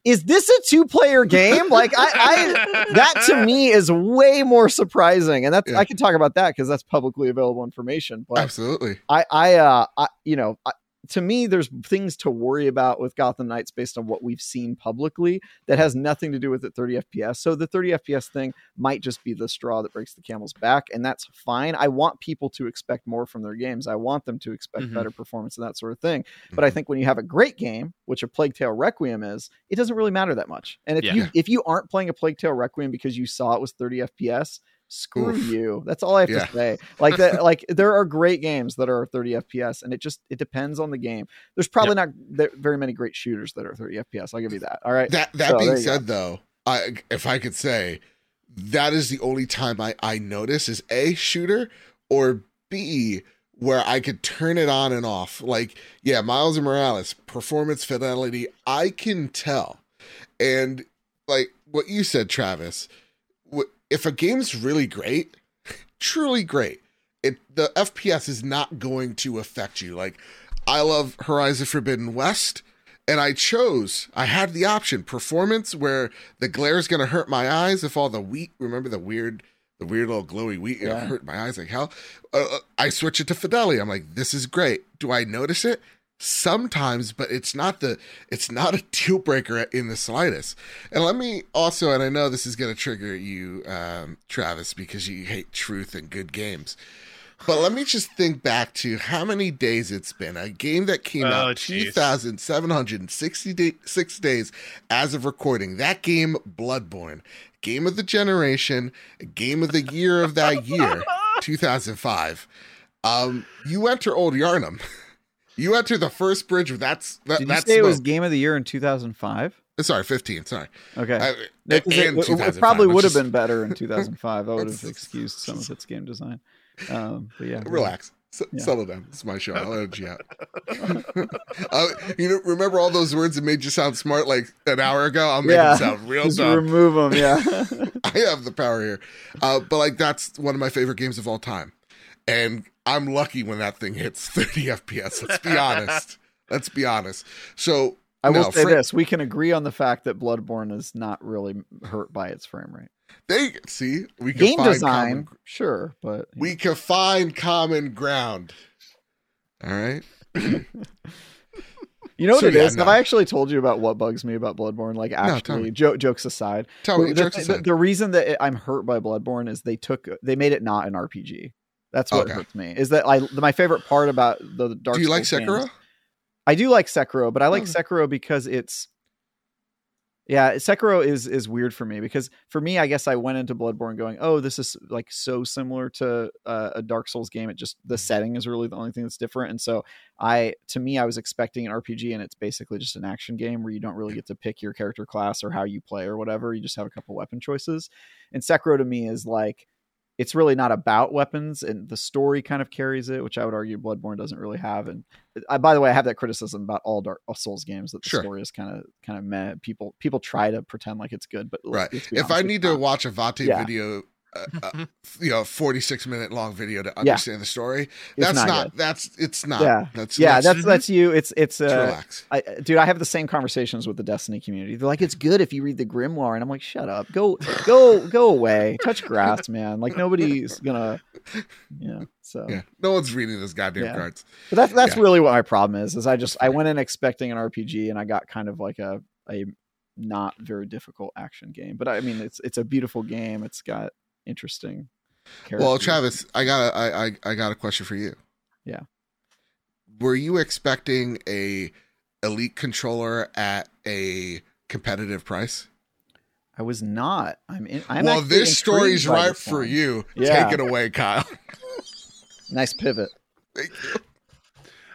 is this a two player game? Like I, I that to me is way more surprising, and that's Yeah. I can talk about that because that's publicly available information. But Absolutely. I, I, uh, I, you know, I, to me, there's things to worry about with Gotham Knights based on what we've seen publicly that has nothing to do with the 30 FPS. So the 30 FPS thing might just be the straw that breaks the camel's back, and that's fine. I want people to expect more from their games. I want them to expect Mhm. better performance and that sort of thing. But I Mhm. think when you have a great game, which a Plague Tale Requiem is, it doesn't really matter that much. And if Yeah. you if you aren't playing a Plague Tale Requiem because you saw it was 30 FPS, screw Oof. you. That's all I have Yeah. to say. Like that, like there are great games that are 30 FPS, and it just it depends on the game. There's probably not very many great shooters that are 30 FPS. I'll give you that. All right. That that So, being you go. said, though, I if I could say, that is the only time I I notice is a shooter or b where I could turn it on and off. Like yeah, Miles and Morales performance fidelity, I can tell, and like what you said, Travis, if a game's really great, truly great, it the FPS is not going to affect you. Like I love Horizon Forbidden West and I chose I had the option performance where the glare is going to hurt my eyes if all the wheat remember the weird the weird little glowy wheat Yeah. hurt my eyes like hell uh, uh, I switch it to fidelity I'm like this is great do I notice it sometimes but it's not the it's not a deal breaker in the slightest and let me also and I know this is going to trigger you um, Travis because you hate truth and good games but let me just think back to how many days it's been. A game that came Oh, out jeez. 2,766 days as of recording. That game, Bloodborne. Game of the generation, game of the year of that year, 2005. Um, you enter Old Yharnam. You enter the first bridge that's that, Did you that's say it was Game of the Year in 2005? sorry 15 sorry Okay. I- No, 'cause it, it- it probably would have just- been better in 2005. I would have excused some of its game design. Um, but yeah, relax S- Yeah. settle down it's my show i'll edge you out uh, you know remember all those words that made you sound smart like an hour ago i'll make Yeah. it sound real Just dumb remove them. Yeah. i have the power here uh, but like that's one of my favorite games of all time and i'm lucky when that thing hits 30 fps let's be honest let's be honest so I will no, say fra- this: we can agree on the fact that Bloodborne is not really hurt by its frame rate. they see we can Game find design, common, sure, but we can find common ground all right you know what So, it yeah, is? Have. I actually told you about what bugs me about Bloodborne? Like, actually, me. jo- jokes aside, tell me the, jokes the- aside. the reason that it, I'm hurt by Bloodborne is they took they made it not an RPG. That's what Okay. hurts me. Is that I my favorite part about the Dark Souls? do you like Souls games- sekiro I do like Sekiro, but I like Oh. Sekiro because it's yeah, Sekiro is is weird for me because for me, I guess I went into Bloodborne going, "Oh, this is like so similar to uh, a Dark Souls game. It just the setting is really the only thing that's different." And so, I to me, I was expecting an RPG, and it's basically just an action game where you don't really get to pick your character class or how you play or whatever. You just have a couple weapon choices. And Sekiro to me is like it's really not about weapons, and the story kind of carries it, which I would argue Bloodborne doesn't really have. And I, by the way, I have that criticism about all Dark all Souls games that the Sure. story is kind of kind of meh. People people try to pretend like it's good, but Right. If I need to not. watch a Vaati Yeah. video a, a you know 46 minute long video to understand the story. It's That's not not, that's it's not. Yeah. That's yeah, let's- that's that's you. It's it's uh, relax. I, dude, I have the same conversations with the Destiny community. They're like, "It's good if you read the Grimoire," and I'm like, "Shut up, go, go, go away, touch grass, man." Like nobody's gonna, yeah. So, Yeah, no one's reading those goddamn Yeah. cards. but that's that's Yeah. really what my problem is. Is I just I went in expecting an RPG and I got kind of like a a not very difficult action game. But I mean, it's it's a beautiful game. It's got interesting. Well. Travis, I got a, I, I, I got a question for you. Yeah. Were you expecting a elite controller at a competitive price? I was not. I'm in. I'm well, this story's right this for you. Yeah. Take it away, Kyle. Nice pivot. Thank you.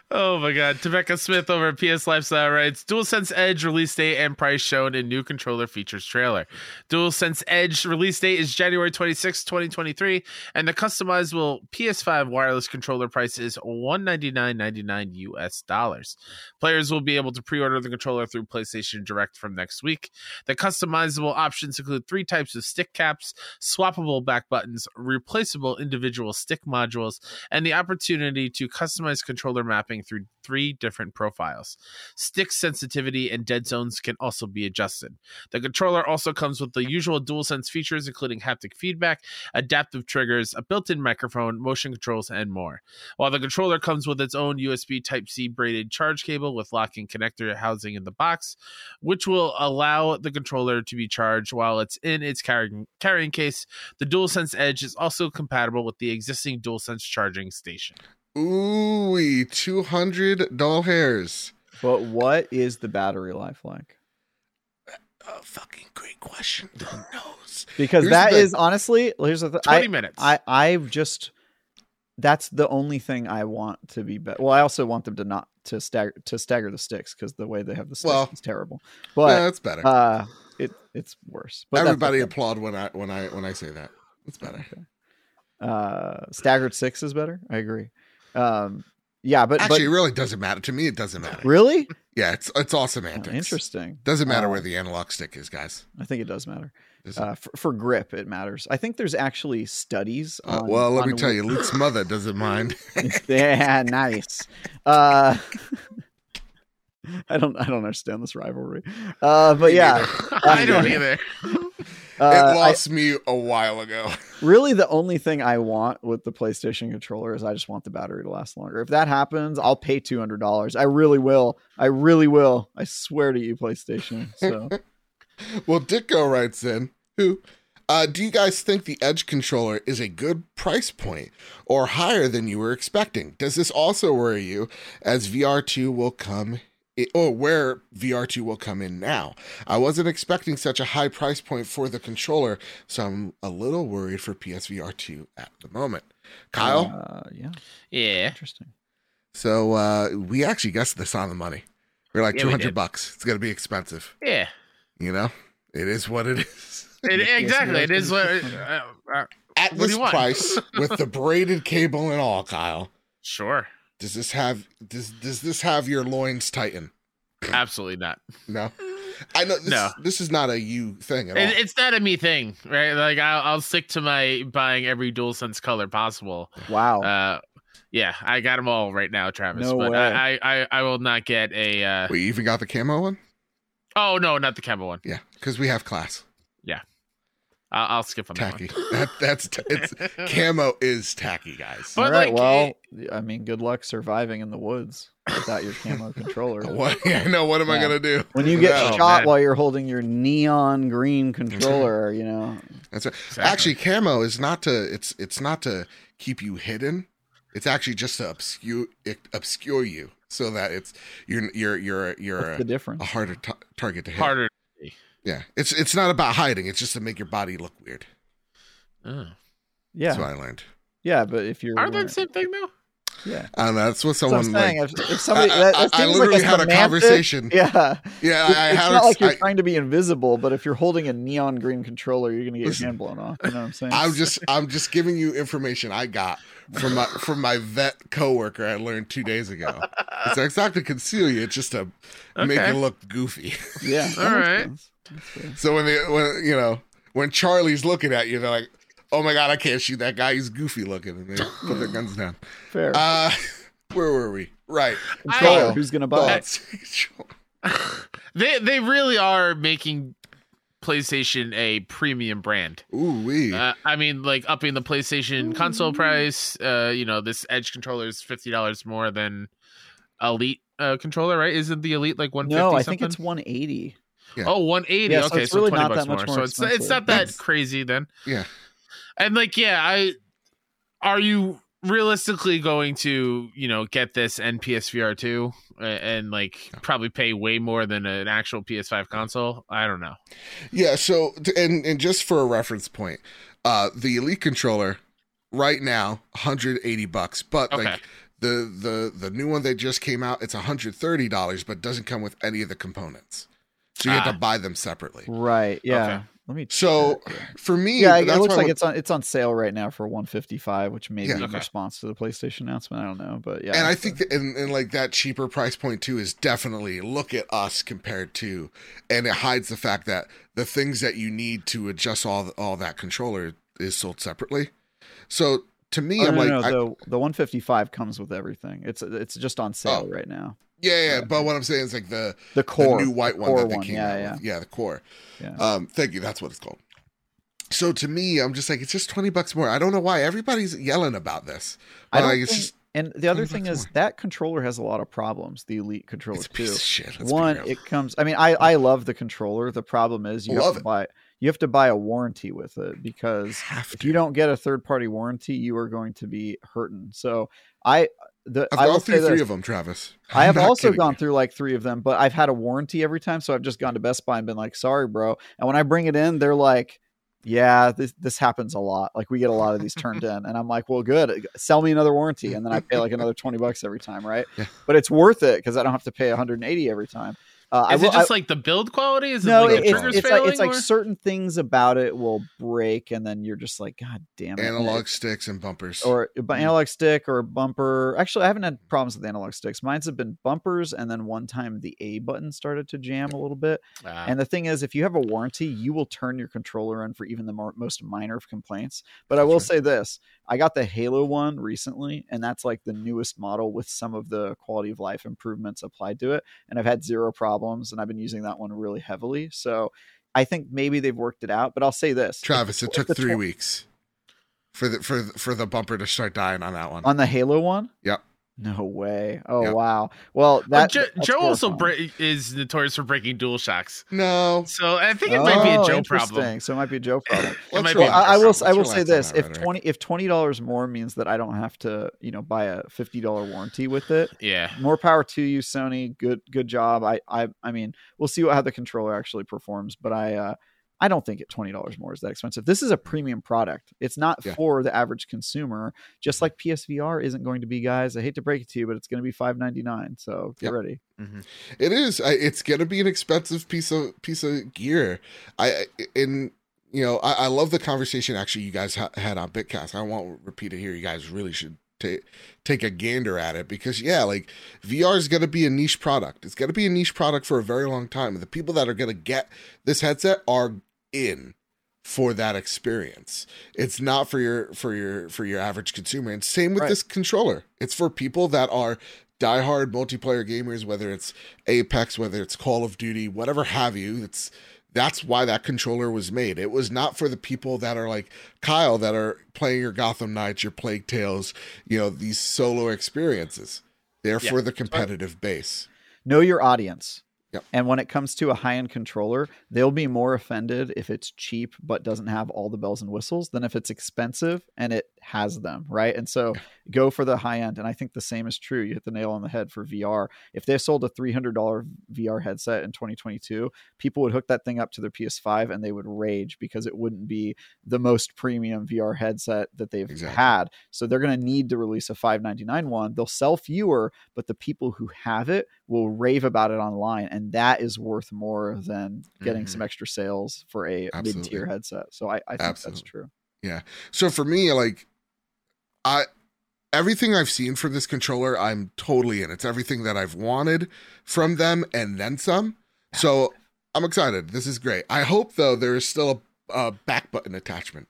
Oh my god. Rebecca Smith over at PS Lifestyle writes DualSense Edge release date and price shown in new controller features trailer. DualSense Edge release date is January 26, 2023, and the customizable PS5 wireless controller price is $199.99 US dollars. Players will be able to pre order the controller through PlayStation Direct from next week. The customizable options include three types of stick caps, swappable back buttons, replaceable individual stick modules, and the opportunity to customize controller mapping through three different profiles. Stick sensitivity and dead zones can also be adjusted. The controller also comes with the usual DualSense features, including haptic feedback, adaptive triggers, a built in microphone, motion controls, and more. While the controller comes with its own USB Type C braided charge cable with locking connector housing in the box, which will allow the controller to be charged while it's in its carrying, carrying case, the DualSense Edge is also compatible with the existing DualSense charging station. Ooh, 200 doll hairs. But what is the battery life like? A fucking great question. Who knows? Because Here's that the is honestly, here's the th- 20 I, minutes. I I've just that's the only thing I want to be better. Well, I also want them to not to stagger to stagger the sticks because the way they have the sticks Well, is terrible. yeah, But that's better. uh, it it's worse. But Everybody applaud when I when I when I say that. It's better. uh, staggered six is better. I agree. Um, yeah, but Actually, it really doesn't matter to me. It doesn't matter. really Yeah, it's it's all Oh, semantics. interesting. Doesn't matter Uh, where the analog stick is, guys. I think it does matter. Does it? Uh, for, for grip, it matters. I think there's actually studies. Uh, well, let on me tell you, Luke's mother doesn't mind. yeah, nice. Uh, I don't, I don't understand this rivalry. Uh, but Me yeah, I don't either. Uh, it I- lost me a while ago. really the only thing I want with the PlayStation controller is I just want the battery to last longer. If that happens, I'll pay two hundred dollars. I really will. I really will. I swear to you, PlayStation. So Well, Ditko writes in, who, uh, do you guys think the Edge controller is a good price point or higher than you were expecting? Does this also worry you as VR2 will come i- or where VR2 will come in now? I wasn't expecting such a high price point for the controller, so I'm a little worried for PSVR2 at the moment. Kyle, uh, yeah, Yeah. interesting. so uh, we actually guessed this on the money. We're like Yeah, 200 did. bucks. It's going to be expensive. Yeah. You know, it is what it is. It, exactly. it is what. Uh, uh, At What do this you want? price, with the braided cable and all, Kyle, sure. Does this have does does this have your loins tighten? Absolutely not. No, I know this, No. this is not a you thing at all. It's not a me thing, right? Like I'll, I'll stick to my buying every DualSense color possible. Wow. Uh, yeah, I got them all right now, Travis. No but way. I, I, I, I will not get a. Uh, we even got the camo one. oh no, not the camo one. Yeah, because we have class I'll, I'll skip on tacky. that one. That that's t- it's camo is tacky, guys. But All right. like, well, I mean, good luck surviving in the woods without your camo controller. What? Yeah, I know. What am I gonna do? When you get No. Oh, shot man. while you're holding your neon green controller, you know, That's right. Exactly. Actually, camo is not to. It's it's not to keep you hidden. It's actually just to obscure obscure you so that it's you're you're you're you're what's a, the a harder t- target to hit. harder. Yeah, it's it's not about hiding. It's just to make your body look weird. Oh. Yeah, That's what I learned. yeah, but if you're, Are they wearing- the same thing though? Yeah, I. That's what that's what someone I'm saying. like. if, if somebody, I- that, I- that I literally like a had a conversation. Yeah, Yeah, I, I it's had. not a- like you're I- trying to be invisible, but if you're holding a neon green controller, you're gonna get Listen, your hand blown off. You know what I'm saying? I'm just I'm just giving you information I got from my from my vet coworker I learned two days ago. It's, it's not to conceal you. It's just to make you look goofy. yeah. that All makes right. sense. That's fair. So when they when you know when Charlie's looking at you, they're like, oh my god, I can't shoot that guy. He's goofy looking, and they put their guns down. Fair. Uh, where were we? Right. Controller. I- Who's gonna buy it? They they really are making PlayStation a premium brand. Ooh wee. Uh, I mean, like upping the PlayStation console price. Uh, you know, this Edge controller is fifty dollars more than Elite uh, controller, right? Isn't the Elite like one fifty? No, I think it's 180. Yeah. Oh, 180. Yeah, so okay, it's so really 20 not bucks that much more. more So it's it's not expensive. that crazy then. Yeah. And like, yeah, I are you realistically going to, you know, get this and PSVR 2 and, and like probably pay way more than an actual PS5 console? I don't know. Yeah, so and and just for a reference point, uh the Elite controller right now 180 bucks, but Okay. like the the the new one that just came out, it's 130 dollars, but doesn't come with any of the components. So you have Ah. to buy them separately. Right. Yeah. Okay. Let me. So for me, yeah, it looks like when- it's on it's on sale right now for 155, which may Yeah. be in Okay. response to the PlayStation announcement. I don't know, but yeah. and I think that and, and like that cheaper price point too is definitely look at us compared to, and it hides the fact that the things that you need to adjust all all that controller is sold separately. So to me, Oh, I'm no, like, no, I- the the 155 comes with everything. It's it's just on oh. sale Oh. right now. Yeah, yeah. But what I'm saying is like the The core, the new white one that they one. came Yeah, out yeah, with. Yeah, the core. yeah. Um, thank you. That's what it's called. So to me, I'm just like, it's just 20 bucks more. I don't know why everybody's yelling about this. I don't like, it's think- just and the other thing is more. that controller has a lot of problems. The Elite controller too. One, it comes. I mean, I I love the controller. The problem is you Love have to it. buy you have to buy a warranty with it because if you don't get a third party warranty, you are going to be hurting. So I the I've gone through three of them, Travis. I have I'm also gone you. through like three of them, but I've had a warranty every time. So I've just gone to Best Buy and been like, sorry, bro. And when I bring it in, they're like, yeah, this, this happens a lot. Like we get a lot of these turned in. And I'm like, well, good. Sell me another warranty. And then I pay like another 20 bucks every time. Right. Yeah. But it's worth it because I don't have to pay 180 every time. Uh, I Is will- it just like the build quality? Is no, it like it- the it's, triggers it's failing? like it's like certain things about it will break, and then you're just like, God damn it! Analog it- sticks and bumpers. or Mm-hmm. analog stick or bumper. Actually, I haven't had problems with analog sticks. Mine's have been bumpers, and then one time the A button started to jam a little bit. Ah. And the thing is, if you have a warranty, you will turn your controller in for even the more, most minor of complaints. But I will That's say this: I got the Halo one recently, and that's like the newest model with some of the quality of life improvements applied to it. And I've had zero problems, and I've been using that one really heavily. So I think maybe they've worked it out. But I'll say this: Travis, it took three tw- weeks for the for the- for the bumper to start dying on that one. on the Halo one. Yep. No way. Oh Yep. wow. Well, Well, that Joe, Joe also horrifying. bre- is notorious for breaking dual shocks. no, So I think it might be a Oh, Joe problem. So it might be a Joe problem. It might Let's be Well, a relax. I, I will. Let's I will say this: if rhetoric. twenty, if twenty dollars more means that I don't have to, you know, buy a fifty dollar warranty with it, Yeah. more power to you, Sony. Good, good job. I, I, I mean, we'll see what how the controller actually performs, but I, uh, I don't think it twenty dollars more is that expensive. This is a premium product. It's not Yeah. for the average consumer. Just mm-hmm. like PSVR isn't going to be, guys. I hate to break it to you, but it's going to be five ninety nine. So get Yep. ready. Mm-hmm. It is. I, it's gonna be an expensive piece of piece of gear. I in you know I, I love the conversation actually you guys ha- had on Bitcast. I won't repeat it here. You guys really should take take a gander at it because yeah, like VR is gonna be a niche product. It's gonna be a niche product for a very long time. And the people that are gonna get this headset are in for that experience. It's not for your for your for your average consumer. And same with Right. this controller. It's for people that are diehard multiplayer gamers, whether it's Apex, whether it's Call of Duty, whatever have you. It's that's why that controller was made. It was not for the people that are like Kyle that are playing your Gotham Knights, your Plague Tales, you know, these solo experiences. They're Yeah. for the competitive base. know your audience. Yep. And when it comes to a high end controller, they'll be more offended if it's cheap but doesn't have all the bells and whistles than if it's expensive and it has them, right? And so go for the high end. And I think the same is true. You hit the nail on the head for VR. If they sold a $300 VR headset in 2022, people would hook that thing up to their PS5 and they would rage because it wouldn't be the most premium VR headset that they've Exactly. had. So they're going to need to release a 599 one. They'll sell fewer, but the people who have it will rave about it online and that is worth more than getting Mhm. some extra sales for a mid-tier headset. So I, I think Absolutely. that's true. Yeah. So for me, like I everything I've seen for this controller, I'm totally in. It's everything that I've wanted from them and then some. So I'm excited. This is great. I hope though there is still a, a back button attachment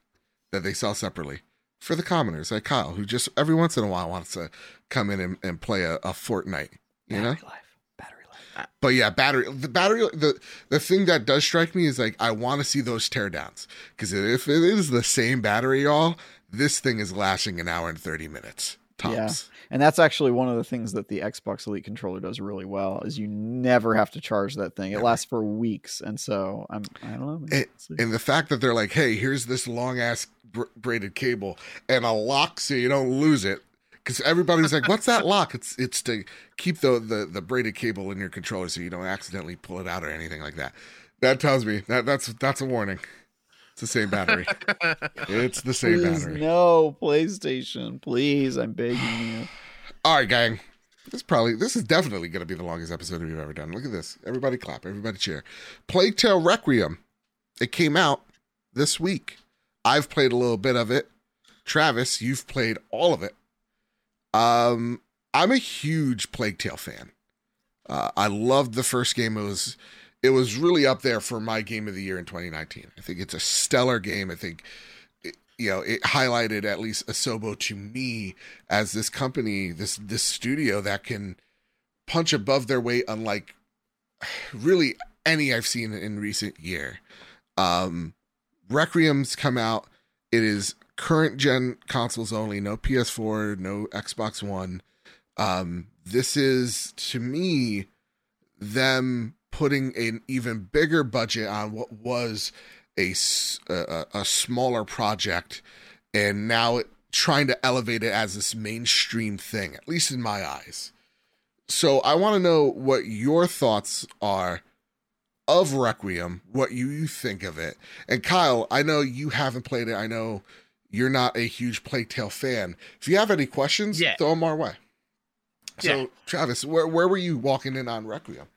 that they sell separately for the commoners like Kyle, who just every once in a while wants to come in and, and play a, a Fortnite. You know, Battery life. Battery life. Ah. but yeah, battery. The battery. The the thing that does strike me is like I want to see those teardowns because if it is the same battery, y'all, this thing is lasting an hour and thirty minutes tops. Yeah. And that's actually one of the things that the Xbox Elite controller does really well is you never have to charge that thing. It Never. lasts for weeks, and so I'm I don't know. It- And the fact that they're like, hey, here's this long ass br- braided cable and a lock so you don't lose it. Because everybody's like, what's that lock? It's it's to keep the, the the braided cable in your controller so you don't accidentally pull it out or anything like that. That tells me that that's that's a warning. It's the same battery. it's the same Please, battery. no PlayStation, please. I'm begging you. All right, gang. This probably this is definitely going to be the longest episode we've ever done. Look at this. Everybody clap. Everybody cheer. Plague Tale Requiem. It came out this week. I've played a little bit of it. Travis, you've played all of it. Um, I'm a huge Plague Tale fan. Uh, I loved the first game. It was it was really up there for my game of the year in 2019. I think it's a stellar game. I think it, you know it highlighted at least Asobo to me as this company, this this studio that can punch above their weight, unlike really any I've seen in recent year. Um, Requiem's come out. It is current gen consoles only, no PS4, no Xbox One. Um, this is to me them putting an even bigger budget on what was a a smaller project, and now it, trying to elevate it as this mainstream thing, at least in my eyes. So I want to know what your thoughts are of Requiem, what you, you think of it. And Kyle, I know you haven't played it. I know you're not a huge Plague Tale fan. If you have any questions, Yeah. throw them our way. So, Yeah. Travis, where where were you walking in on Requiem?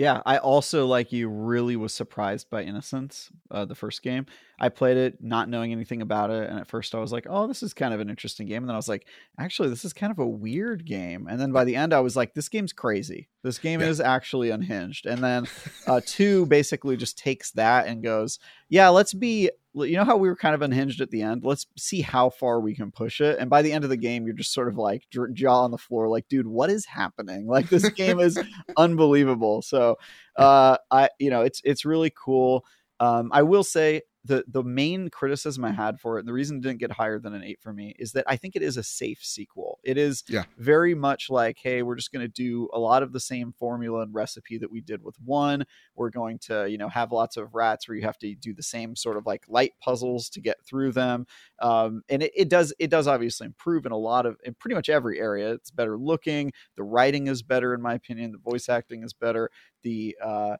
Yeah, I also like you really was surprised by Innocence, uh, the first game. I played it not knowing anything about it, and at first I was like, "Oh, this is kind of an interesting game," and then I was like, "Actually, this is kind of a weird game." And then by the end, I was like, "This game's crazy. This game Yeah. is actually unhinged." And then uh, two basically just takes that and goes, "Yeah, let's be." You know how we were kind of unhinged at the end? Let's see how far we can push it. And by the end of the game, you're just sort of like jaw on the floor, like, dude, what is happening? Like this game is unbelievable. So uh I you know it's it's really cool. Um I will say the the main criticism I had for it, and the reason it didn't get higher than an eight for me, is that I think it is a safe sequel. It is Yeah. very much like, hey, we're just going to do a lot of the same formula and recipe that we did with one. We're going to, you know, have lots of rats where you have to do the same sort of like light puzzles to get through them. Um, and it, it does it does obviously improve in a lot of in pretty much every area. It's better looking. The writing is better in my opinion. The voice acting is better. The uh,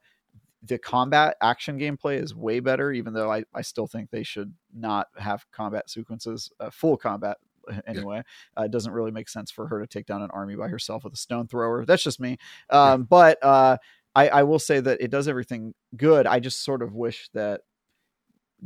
the combat action gameplay is way better, even though I, I still think they should not have combat sequences, uh, full combat anyway. Uh, it doesn't really make sense for her to take down an army by herself with a stone thrower. That's just me. Um, But uh, I, I will say that it does everything good. I just sort of wish that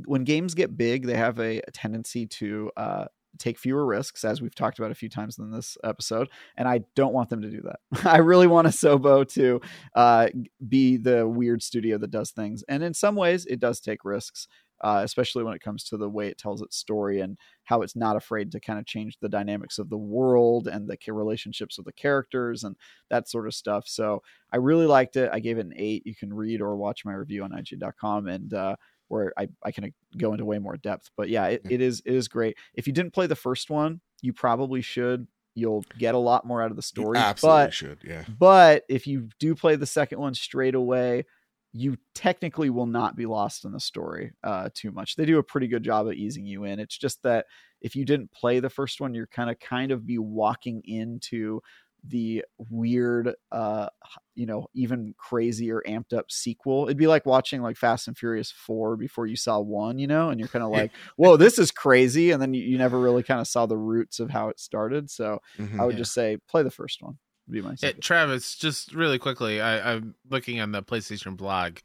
when games get big, they have a, a tendency to uh, take fewer risks, as we've talked about a few times in this episode. And I don't want them to do that. I really want Asobo to uh, be the weird studio that does things. And in some ways, it does take risks, uh, especially when it comes to the way it tells its story and how it's not afraid to kind of change the dynamics of the world and the relationships of the characters and that sort of stuff. So I really liked it. I gave it an eight. You can read or watch my review on IGN.com and uh, where I, I can go into way more depth. But yeah, it, it is it is great. If you didn't play the first one, you probably should. You'll get a lot more out of the You story. absolutely but should. Yeah. but if you do play the second one straight away, you technically will not be lost in the story uh, too much. They do a pretty good job of easing you in. It's just that if you didn't play the first one, you're kind of kind of be walking into the weird, uh, you know, even crazier amped up sequel. It'd be like watching like Fast and Furious four before you saw one, you know, and you're kind of like, whoa, this is crazy, and then you, you never really kind of saw the roots of how it started. So Mhm. I would Yeah. just say play the first one. Be my Yeah. Travis, just really quickly, I, I'm looking on the PlayStation blog.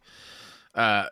Uh,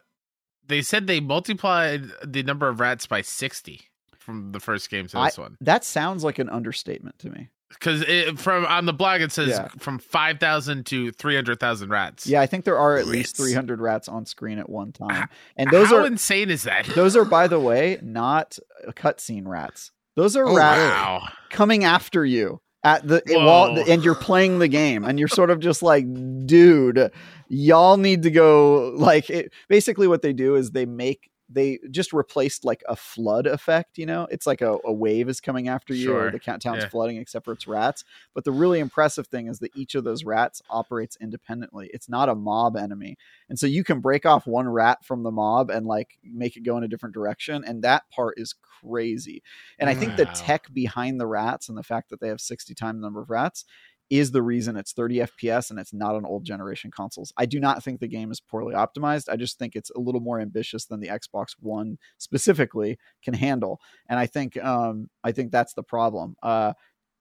they said they multiplied the number of rats by 60 from the first game to I- this one. That sounds like an understatement to me. Because it from on the blog it says Yeah. from five thousand to three hundred thousand rats. Yeah, I think there are at least 300 rats on screen at one time, and those How are insane is that? those are by the way not uh, cutscene rats. Those are Oh, rats wow. coming after you at the Whoa. while and you're playing the game and you're sort of just like dude y'all need to go like it, basically what they do is they make they just replaced like a flood effect you know? It's like a, a wave is coming after you or the town's Yeah. flooding except for it's rats. But the really impressive thing is that each of those rats operates independently. It's not a mob enemy. And so you can break off one rat from the mob and like make it go in a different direction and that part is crazy. And I think the tech behind the rats and the fact that they have 60 times the number of rats is the reason it's 30 FPS and it's not on old generation consoles. I do not think the game is poorly optimized. I just think it's a little more ambitious than the Xbox One specifically can handle. And I think um I think that's the problem. Uh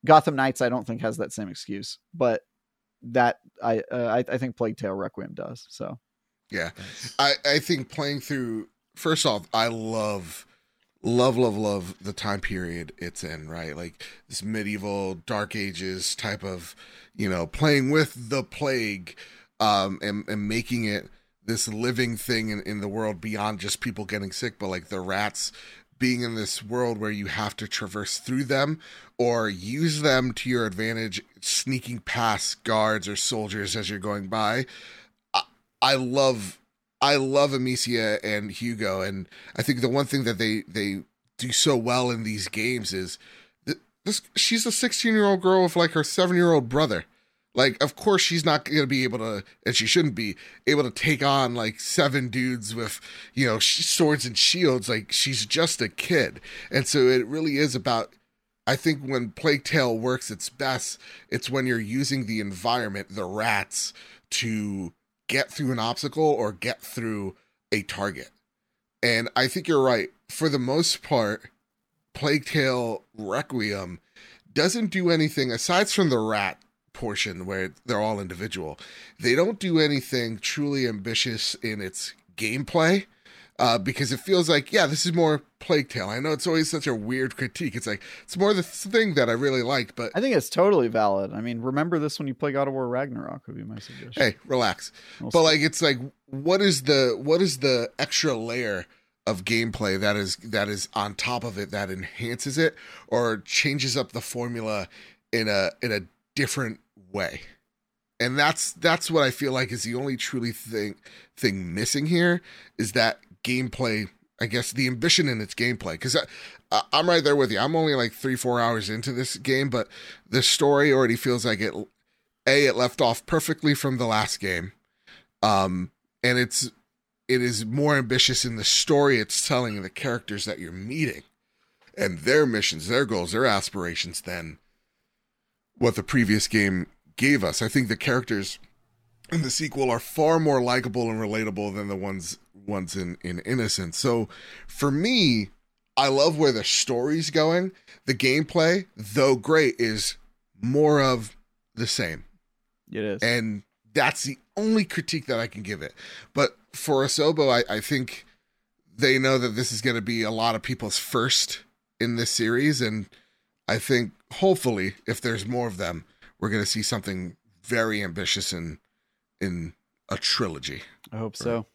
Gotham Knights I don't think has that same excuse, but that I uh, I, I think Plague Tale Requiem does. So Yeah. I, I think playing through first off, I love love love love the time period it's in, right? Like this medieval dark ages type of, you know, playing with the plague um and, and making it this living thing in, in the world beyond just people getting sick, but like the rats being in this world where you have to traverse through them or use them to your advantage, sneaking past guards or soldiers as you're going by. I, I love I love Amicia and Hugo, and I think the one thing that they they do so well in these games is th- this. She's a 16 year old girl with like her seven year old brother. Like, of course, she's not going to be able to, and she shouldn't be able to take on like seven dudes with, you know, swords and shields. Like, she's just a kid. And so it really is about, I think when Plague Tale works its best, it's when you're using the environment, the rats, to get through an obstacle or get through a target. And I think you're right. For the most part, Plague Tale Requiem doesn't do anything aside from the rat portion where they're all individual. They don't do anything truly ambitious in its gameplay. Uh, because it feels like, yeah, this is more Plague Tale. I know it's always such a weird critique. It's like it's more the thing that I really liked, but I think it's totally valid. I mean, remember this when you play God of War Ragnarok would be my suggestion. hey, relax. We'll but see. like it's like what is the what is the extra layer of gameplay that is that is on top of it that enhances it or changes up the formula in a in a different way and that's that's what i feel like is the only truly thing thing missing here is that gameplay i guess the ambition in its gameplay because i'm right there with you. I'm only like three four hours into this game but the story already feels like it a it left off perfectly from the last game um and it's it is more ambitious in the story it's telling and the characters that you're meeting and their missions their goals their aspirations than what the previous game gave us. I think the characters in the sequel are far more likable and relatable than the ones ones in in Innocence so for me i love where the story's going the gameplay though great is more of the same it is. and that's the only critique that I can give it. But for Asobo, I, I think they know that this is going to be a lot of people's first in this series, and I think hopefully, if there's more of them, we're going to see something very ambitious in in a trilogy I hope so.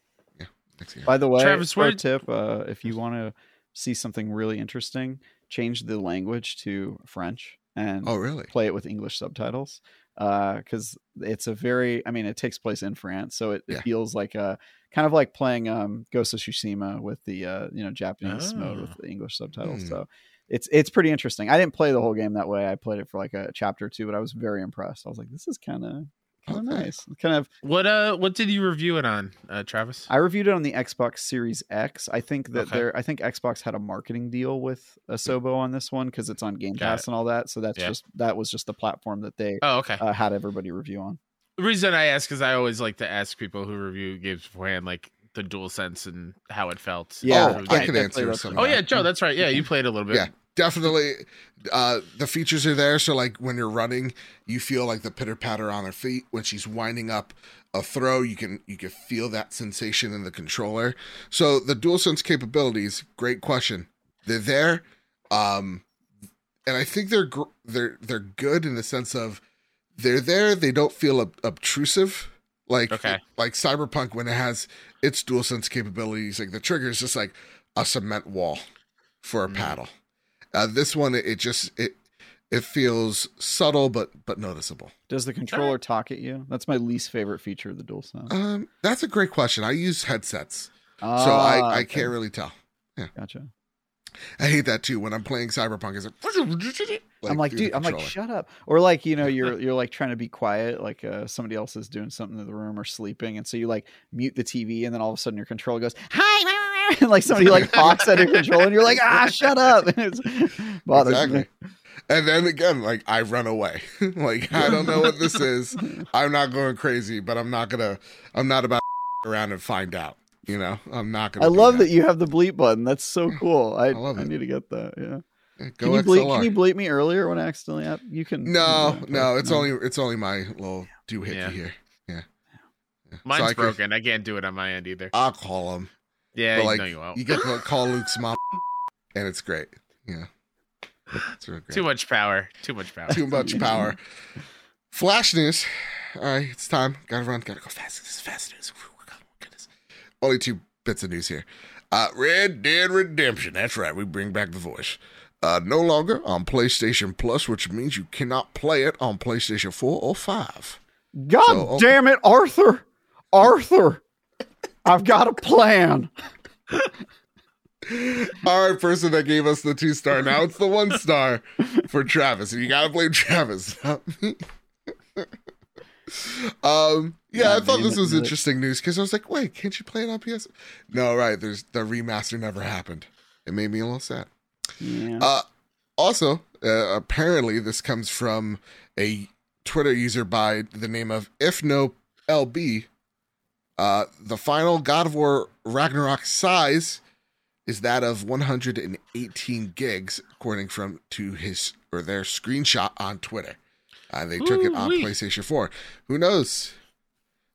next year. By the way, Travis, pro where- tip: uh, if you want to see something really interesting, change the language to French and Oh, really? play it with English subtitles. Because it's a very, I mean, it takes place in France, so it, it feels like a kind of like playing um, Ghost of Tsushima with the uh, you know Japanese mode with Ah. the English subtitles. Hmm. So it's it's pretty interesting. I didn't play the whole game that way. I played it for like a chapter or two, but I was very impressed. I was like, this is kind of kind of Okay. nice. Kind of What uh what did you review it on, uh Travis? I reviewed it on the Xbox Series X. I think that Okay. there I think Xbox had a marketing deal with Asobo on this one because it's on Game Got Pass and all that. So that's Yeah. just that was just the platform that they oh, okay. uh, had everybody review on. the reason I ask is I always like to ask people who review games beforehand, like the dual sense and how it felt. Yeah, Oh, It was- I yeah, can answer some Oh yeah, Joe, that's right. Yeah, you played a little bit. Yeah. Definitely, uh, the features are there. So, like when you're running, you feel like the pitter patter on her feet. When she's winding up a throw, you can you can feel that sensation in the controller. So, the DualSense capabilities, great question. They're there. Um, and I think they're gr- they're they're good in the sense of they're there. They don't feel ob- obtrusive. Like Okay. like Cyberpunk when it has its dual sense capabilities. Like the trigger is just like a cement wall for a Mm. paddle. Uh, this one it, it just it it feels subtle but but noticeable. Does the controller talk at you? That's my least favorite feature of the DualSense. Um, that's a great question. I use headsets, so Ah, I I okay. can't really tell. Yeah, gotcha. I hate that too when I'm playing Cyberpunk. It's like, I'm like, dude, I'm like, shut up. Or like, you know, you're you're like trying to be quiet, like uh, somebody else is doing something in the room or sleeping, and so you like mute the TV, and then all of a sudden your controller goes, hi, and like somebody like talks at your controller, and you're like, ah, shut up. And it's bothers exactly. me. And then again, like I run away. like I don't know what this is. I'm not going crazy, but I'm not gonna. I'm not about to around and find out. You know, I'm not gonna. I love that. you have the bleep button. That's so cool. I, I love I need to get that. Yeah. Yeah, Can you, bleep, can you bleep me earlier when I accidentally? app- You can. no, can do that, no, but it's only it's only my little do hit Yeah. here. Yeah. Yeah. So Mine's I could- broken. I can't do it on my end either. I'll call him. Yeah, but like you you get to call Luke's mom, and it's great. Yeah. It's real great. Too much power. Too much power. Too much power. Flash news. All right, it's time. Gotta run. Gotta go fast. This is fast news. Oh goodness. Only two bits of news here. Uh, Red Dead Redemption. That's right. We bring back the voice. Uh, no longer on PlayStation Plus, which means you cannot play it on PlayStation 4 or 5. God So, oh. damn it, Arthur! Arthur! I've got a plan. All right, person that gave us the two star. Now it's the one star for Travis. And you gotta blame Travis, not me. um, yeah, I thought this was interesting news because I was like, wait, can't you play it on PS? No, right. There's the remaster never happened. It made me a little sad. Yeah. Uh, also, uh, apparently, this comes from a Twitter user by the name of If No LB. Uh, the final God of War Ragnarok size is that of 118 gigs, according from to his or their screenshot on Twitter. Uh, they took it on. PlayStation 4. Who knows?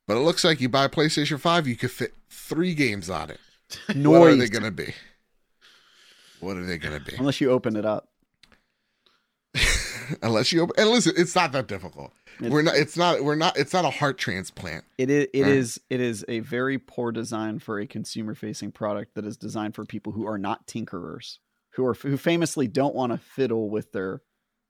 But it looks like you buy PlayStation 5, you could fit three games on it. What are they going to be? What are they going to be? Unless you open it up. unless you open and listen it's not that difficult It's- we're not it's not we're not it's not a heart transplant It is it Right. is it is a very poor design for a consumer facing product that is designed for people who are not tinkerers, who are who famously don't want to fiddle with their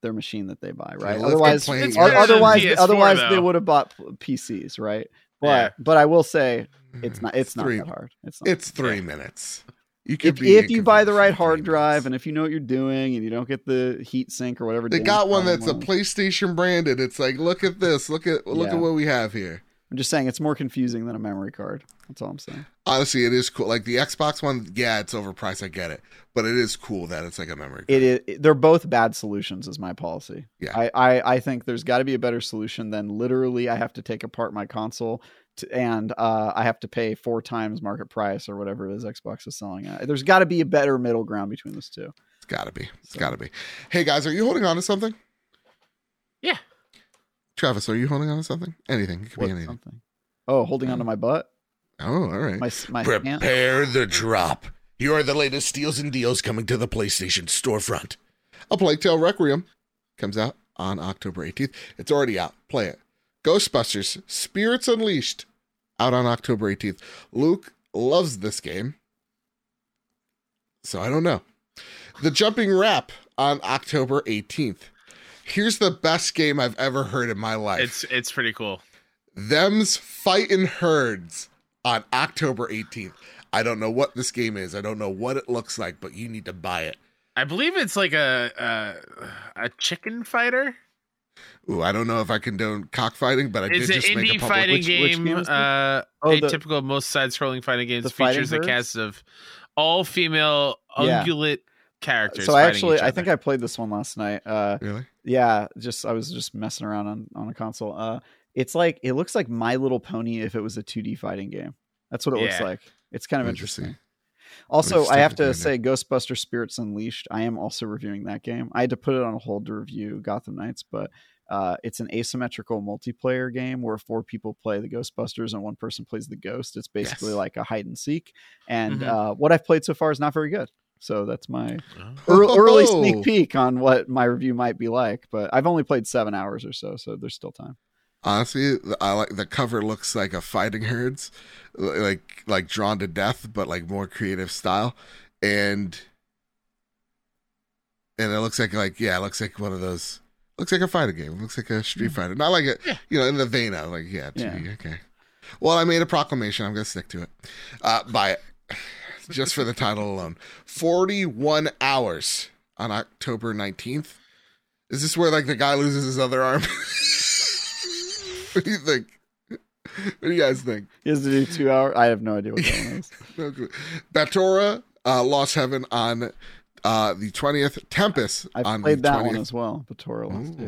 their machine that they buy, right? let's get otherwise, playing It's games. o- better than otherwise, PS4 otherwise they would have bought PCs, right? But Yeah. but I will say it's mm, not it's not three that hard. It's not. it's three Yeah. minutes you could if, if you buy the right hard drive and if you know what you're doing and you don't get the heat sink or whatever they got one that's a playstation branded it's like look at this look at look Yeah. at what we have here I'm just saying it's more confusing than a memory card. That's all I'm saying. honestly it is cool like the xbox one yeah it's overpriced i get it but it is cool that it's like a memory It is. They're both bad solutions, is my policy. Yeah. I I, I think there's got to be a better solution than literally I have to take apart my console to, and uh, I have to pay four times market price or whatever it is Xbox is selling at. There's got to be a better middle ground between those two. it's gotta be it's So- gotta be hey guys are you holding on to something Yeah. travis are you holding on to something anything it could What, be anything something? Oh, holding onto my butt, oh all right my s- my hand. Prepare the drop. Here are the latest steals and deals coming to the PlayStation storefront. A Plague Tale Requiem comes out on October 18th. It's already out. Play it. Ghostbusters Spirits Unleashed out on October 18th. Luke loves this game. So I don't know. The Jumping Rap on October 18th. Here's the best game I've ever heard in my life. It's it's pretty cool. Them's Fightin' Herds on October 18th. I don't know what this game is. I don't know what it looks like, but you need to buy it. I believe it's like a a, a chicken fighter. Ooh, I don't know if I condone cockfighting, but I It's did just make a indie public. fighting Which- which game. game is it? uh, Oh, the- atypical of most side-scrolling fighting games The fighting features a cast of all female Yeah. ungulate characters. So I actually I think I played this one last night. Uh, Really? yeah, just I was just messing around on on a console. Uh, it's like it looks like My Little Pony if it was a 2D fighting game. That's what it looks like. It's kind of Interesting. interesting. Also, I have have to to say, Ghostbuster Spirits Unleashed. I am also reviewing that game. I had to put it on hold to review Gotham Knights, but uh, it's an asymmetrical multiplayer game where four people play the Ghostbusters and one person plays the ghost. It's basically Yes. like a hide and seek. And Mhm. uh, what I've played so far is not very good. So that's my Oh. early sneak peek on what my review might be like. But I've only played seven hours or so, so there's still time. Honestly, I like the cover looks like a fighting herds, like like drawn to death, but like more creative style, and and it looks like like yeah, it looks like one of those. Looks like a fighter game. It looks like a Street Fighter. Not like a, Yeah. you know, in the vein of like yeah, Yeah. Okay. Well, I made a proclamation. I'm gonna stick to it. Uh, buy it just for the title alone. Forty-one hours on October nineteenth. Is this where like the guy loses his other arm? what do you think? What do you guys think? He has to do two hours. I have no idea what that one is. No clue. Batora uh, lost heaven on uh, the twentieth. Tempest I've on played that 20th. one as well. Batora lost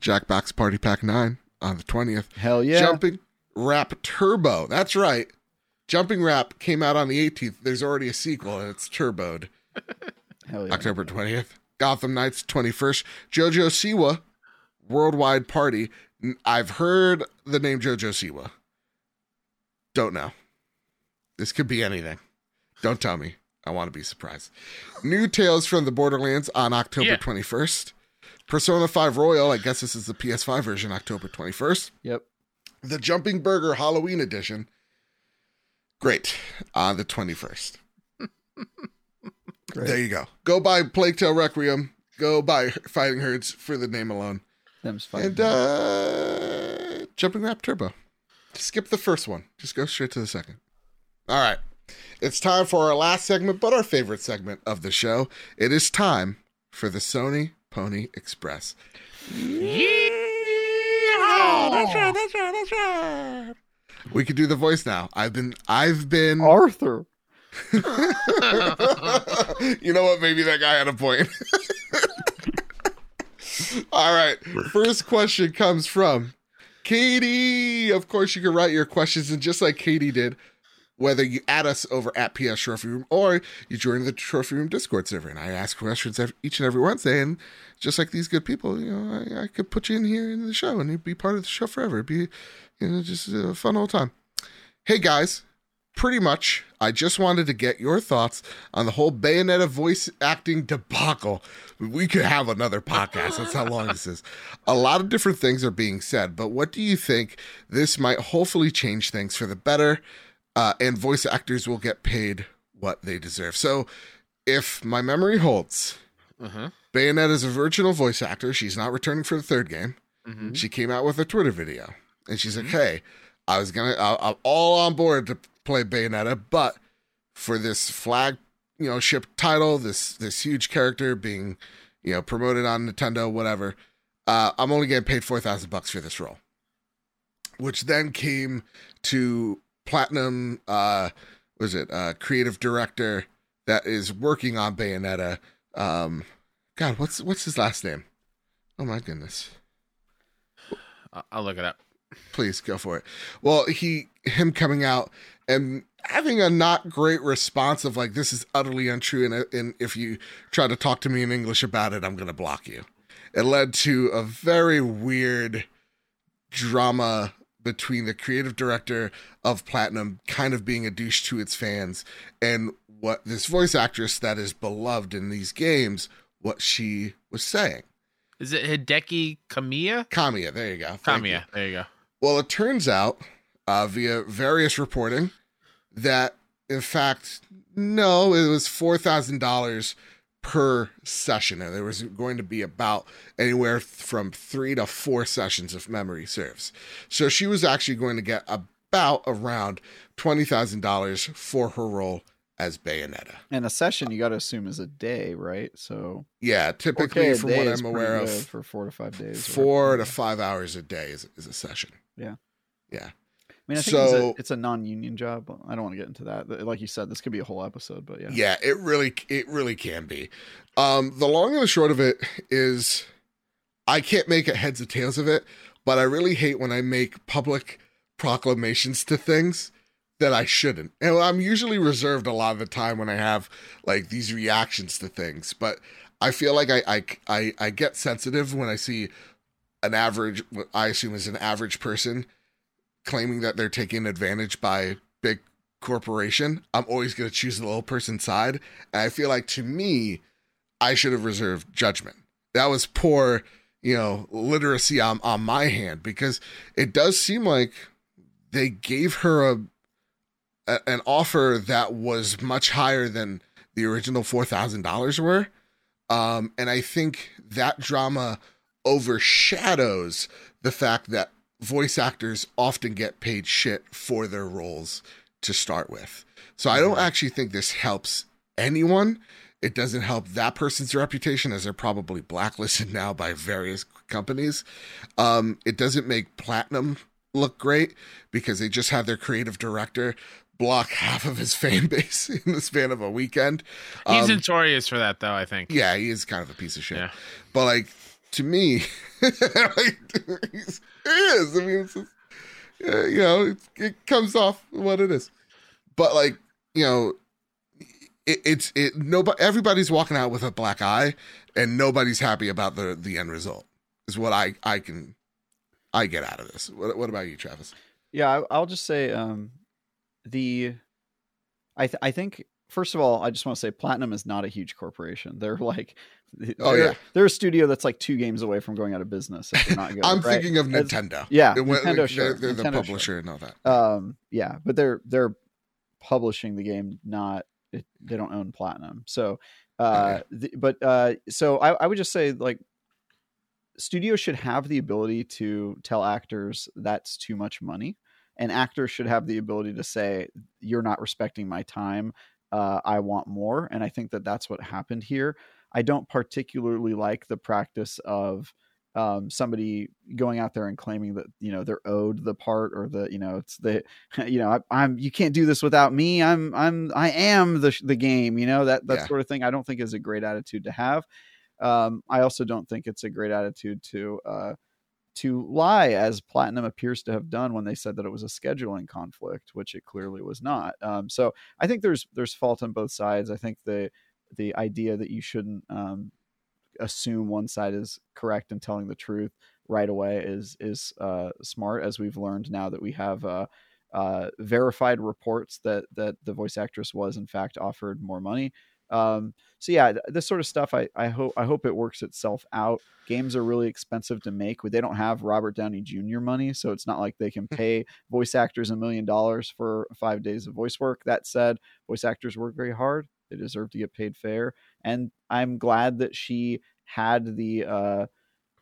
Jackbox Party Pack Nine on the twentieth. Hell yeah! Jumping Rap Turbo. That's right. Jumping Rap came out on the 18th. There's already a sequel and it's turboed. Hell yeah! October 20th. Gotham Knights 21st. JoJo Siwa Worldwide Party. I've heard the name JoJo Siwa. Don't know. This could be anything. Don't tell me. I want to be surprised. New Tales from the Borderlands on October Yeah. 21st. Persona 5 Royal, I guess this is the PS5 version, October 21st. Yep. The Jumping Burger Halloween Edition. Great. On the 21st. Great. There you go. Go buy Plague Tale Requiem. Go buy Fighting Herds for the name alone. Them's fighting. And uh Jumping Rap Turbo. Skip the first one. Just go straight to the second. All right. It's time for our last segment, but our favorite segment of the show. It is time for the Sony Pony Express. That's right, that's right, that's right. We could do the voice now. I've been I've been Arthur. you know what? Maybe that guy had a point. All right. First question comes from Katie. Of course, you can write your questions, and just like Katie did, whether you add us over at PS Trophy Room or you join the Trophy Room Discord server, and I ask questions each and every Wednesday, and just like these good people, you know, I, I could put you in here in the show, and you'd be part of the show forever. It'd be, you know, just a fun old time. Hey guys, pretty much, I just wanted to get your thoughts on the whole Bayonetta voice acting debacle. We could have another podcast. That's how long this is. A lot of different things are being said, but what do you think this might hopefully change things for the better? Uh, and voice actors will get paid what they deserve. So, if my memory holds, Uh-huh. a original voice actor, she's not returning for the third game Mm-hmm. she came out with a Twitter video, and she's like, "Hey, I was gonna, I, I'm all on board to play Bayonetta, but for this flag, you know, ship title, this this huge character being, you know, promoted on Nintendo, whatever, uh, I'm only getting paid four thousand bucks for this role." Which then came to Platinum, uh, was it uh, creative director that is working on Bayonetta? Um, God, what's what's his last name? Oh my goodness. I'll look it up. please go for it. Well, he him coming out and having a not great response of like this is utterly untrue and and if you try to talk to me in English about it, I'm going to block you. It led to a very weird drama between the creative director of Platinum kind of being a douche to its fans and what this voice actress that is beloved in these games what she was saying. Is it Hideki Kamiya? Kamiya, there you go. Thank you. Kamiya. There you go. Well, it turns out uh, via various reporting that, in fact, no, it was four thousand dollars per session, and there was going to be about anywhere from three to four sessions if memory serves. So she was actually going to get about around twenty thousand dollars for her role as Bayonetta. And a session you got to assume is a day, right? So Yeah, typically, from what I'm aware of, for four to five days. four to five hours a day is, is a session. Yeah. Yeah. I mean, I think it's, a, it's a non-union job. I don't want to get into that. Like you said, this could be a whole episode, but yeah. yeah it really it really can be um the long and the short of it is i can't make a heads or tails of it but i really hate when i make public proclamations to things that i shouldn't and i'm usually reserved a lot of the time when i have like these reactions to things but i feel like i i i, I get sensitive when i see an average what i assume is an average person claiming that they're taken advantage by big corporation, I'm always going to choose the little person side. And I feel like to me, I should have reserved judgment. That was poor, you know, literacy on, on my hand because it does seem like they gave her a, a an offer that was much higher than the original $4,000 were. Um, and I think that drama overshadows the fact that voice actors often get paid shit for their roles to start with. So I don't mm-hmm. actually think this helps anyone. It doesn't help that person's reputation as they're probably blacklisted now by various companies. Um, it doesn't make Platinum look great because they just had their creative director block half of his fan base in the span of a weekend. He's um, notorious for that, though. I think. Yeah, he is kind of a piece of shit. Yeah. But like to me, he is. I mean, just, you know, it, it comes off what it is. But like, you know, it, it's it. Nobody, everybody's walking out with a black eye, and nobody's happy about the the end result. Is what I I can I get out of this. What, what about you, Travis? Yeah, I, will just say um, the I th- I think first of all, I just want to say Platinum is not a huge corporation. They're like oh yeah, they're a studio that's like two games away from going out of business. If they're not good, I'm right? thinking of Nintendo. Yeah, Nintendo, like. They're, they're Nintendo, the publisher sure. and all that. Um, yeah, but they're they're publishing the game, not it, they don't own Platinum. So, uh, the, but uh, so I, I would just say like studios should have the ability to tell actors that's too much money and actors should have the ability to say you're not respecting my time uh, i want more and i think that that's what happened here. I don't particularly like the practice of um, somebody going out there and claiming that you know they're owed the part or the you know it's the you know I, am you can't do this without me. I'm i'm i am the the game you know that that yeah. sort of thing i don't think is a great attitude to have. Um, I also don't think it's a great attitude to uh, to lie, as Platinum appears to have done when they said that it was a scheduling conflict, which it clearly was not. Um, so I think there's there's fault on both sides. I think the the idea that you shouldn't um, assume one side is correct and telling the truth right away is is uh, smart, as we've learned now that we have. Uh, uh, verified reports that that the voice actress was in fact offered more money. Um, so yeah, this sort of stuff, I, I hope I hope it works itself out. Games are really expensive to make. They don't have Robert Downey Jr. money, so it's not like they can hmm. pay voice actors a million dollars for five days of voice work. That said, voice actors work very hard. They deserve to get paid fair, and I'm glad that she had the uh,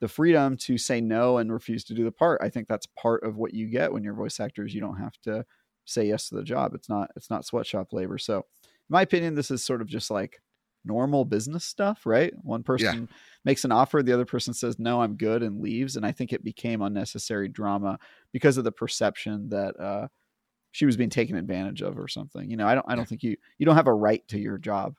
the freedom to say no and refuse to do the part. I think that's part of what you get when you're voice actors. You don't have to say yes to the job. It's not it's not sweatshop labor. So my opinion, this is sort of just like normal business stuff, right? One person yeah. makes an offer, the other person says, no, I'm good and leaves. And I think it became unnecessary drama because of the perception that, uh, she was being taken advantage of or something. You know, I don't, I don't yeah. think you, you don't have a right to your job.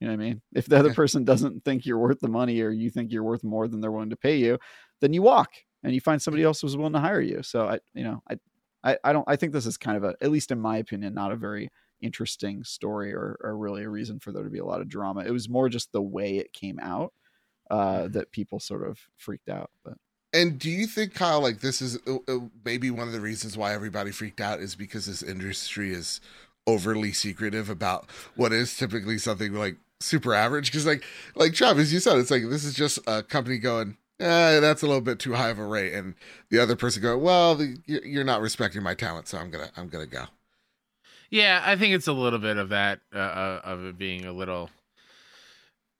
You know what I mean? If the other yeah. person doesn't think you're worth the money or you think you're worth more than they're willing to pay you, then you walk and you find somebody else who's willing to hire you. So I, you know, I, I, I don't, I think this is kind of a, at least in my opinion, not a very interesting story or, or really a reason for there to be a lot of drama. It was more just the way it came out uh, mm-hmm. that people sort of freaked out. But and do you think Kyle, like this is uh, uh, maybe one of the reasons why everybody freaked out is because this industry is overly secretive about what is typically something like super average? Because like like Travis, you said, it's like this is just a company going. Eh, that's a little bit too high of a rate, and the other person going, "Well, the, you're not respecting my talent, so I'm gonna, I'm gonna go." Yeah, I think it's a little bit of that uh, uh, of it being a little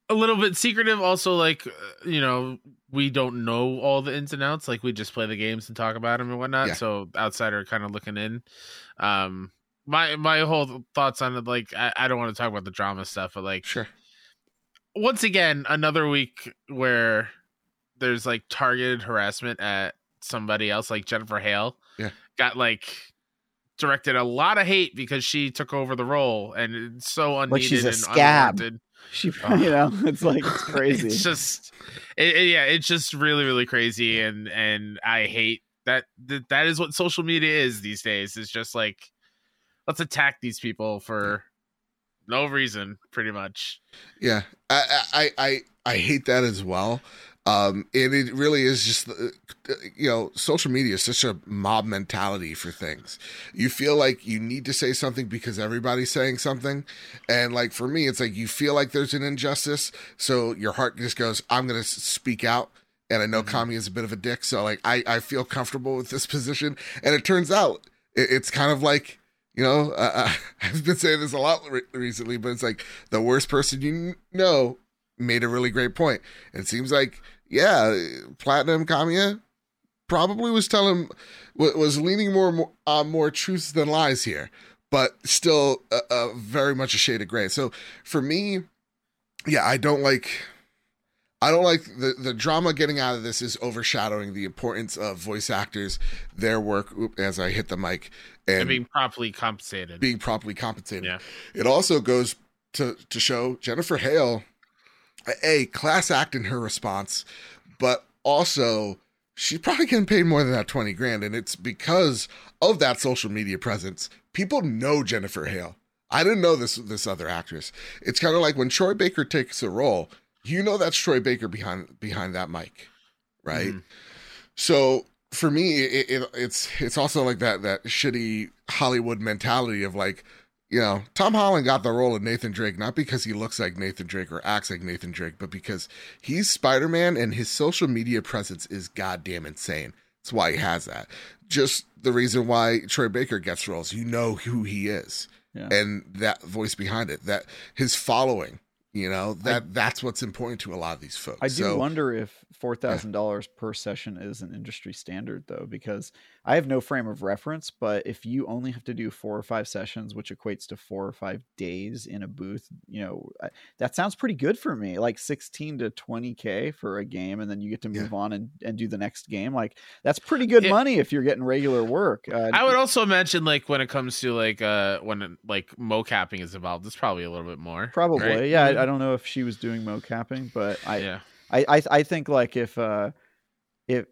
a little bit secretive. Also like uh, you know we don't know all the ins and outs. Like we just play the games and talk about them and whatnot. Yeah. so outsider kind of looking in. Um my my whole thoughts on it like I, I don't want to talk about the drama stuff but like sure. once again another week where there's like targeted harassment at somebody else like jennifer hale yeah. got like directed a lot of hate because she took over the role and it's so unneeded like she's a scab. Unwanted. She, you know, it's like it's crazy. it's just, it, it, yeah, it's just really, really crazy, and and I hate that, that. That is what social media is these days. It's just like, let's attack these people for no reason, pretty much. Yeah, I, I, I, I hate that as well. Um, and it really is just, uh, you know, social media is such a mob mentality for things. You feel like you need to say something because everybody's saying something. And like for me, it's like you feel like there's an injustice. So your heart just goes, I'm going to speak out. And I know mm-hmm. Kami is a bit of a dick. So like I, I feel comfortable with this position. And it turns out it, it's kind of like, you know, uh, I've been saying this a lot re- recently, but it's like the worst person you know made a really great point. And it seems like, yeah, Platinum Kamiya probably was telling, was leaning more on uh, more truths than lies here, but still a, very much a shade of gray. So for me, yeah, I don't like. I don't like the the drama getting out of this is overshadowing the importance of voice actors, their work. As I hit the mic, and, and being properly compensated. Being properly compensated. Yeah. It also goes to to show Jennifer Hale a class act in her response, but also she's probably getting paid more than that 20 grand. And it's because of that social media presence. People know Jennifer Hale. I didn't know this this other actress. It's kind of like when Troy Baker takes a role, you know that's Troy Baker behind behind that mic, right? Mm. So for me, it, it, it's it's also like that that shitty Hollywood mentality of like, you know, Tom Holland got the role of Nathan Drake not because he looks like Nathan Drake or acts like Nathan Drake, but because he's Spider Man and his social media presence is goddamn insane. That's why he has that. Just the reason why Troy Baker gets roles, you know who he is, yeah. and that voice behind it, that his following you know that I, that's what's important to a lot of these folks. I do so, wonder if four thousand dollars per session is an industry standard, though, because I have no frame of reference. But if you only have to do four or five sessions, which equates to four or five days in a booth, you know that sounds pretty good for me. Like sixteen to twenty k for a game, and then you get to move yeah. on and, and do the next game. Like that's pretty good it, money if you're getting regular work. Uh, I would also mention like when it comes to like uh when like mocapping is involved, it's probably a little bit more. Probably, right? yeah. I, I don't know if she was doing mocapping, but I, yeah. I, I, I think like if, uh, if,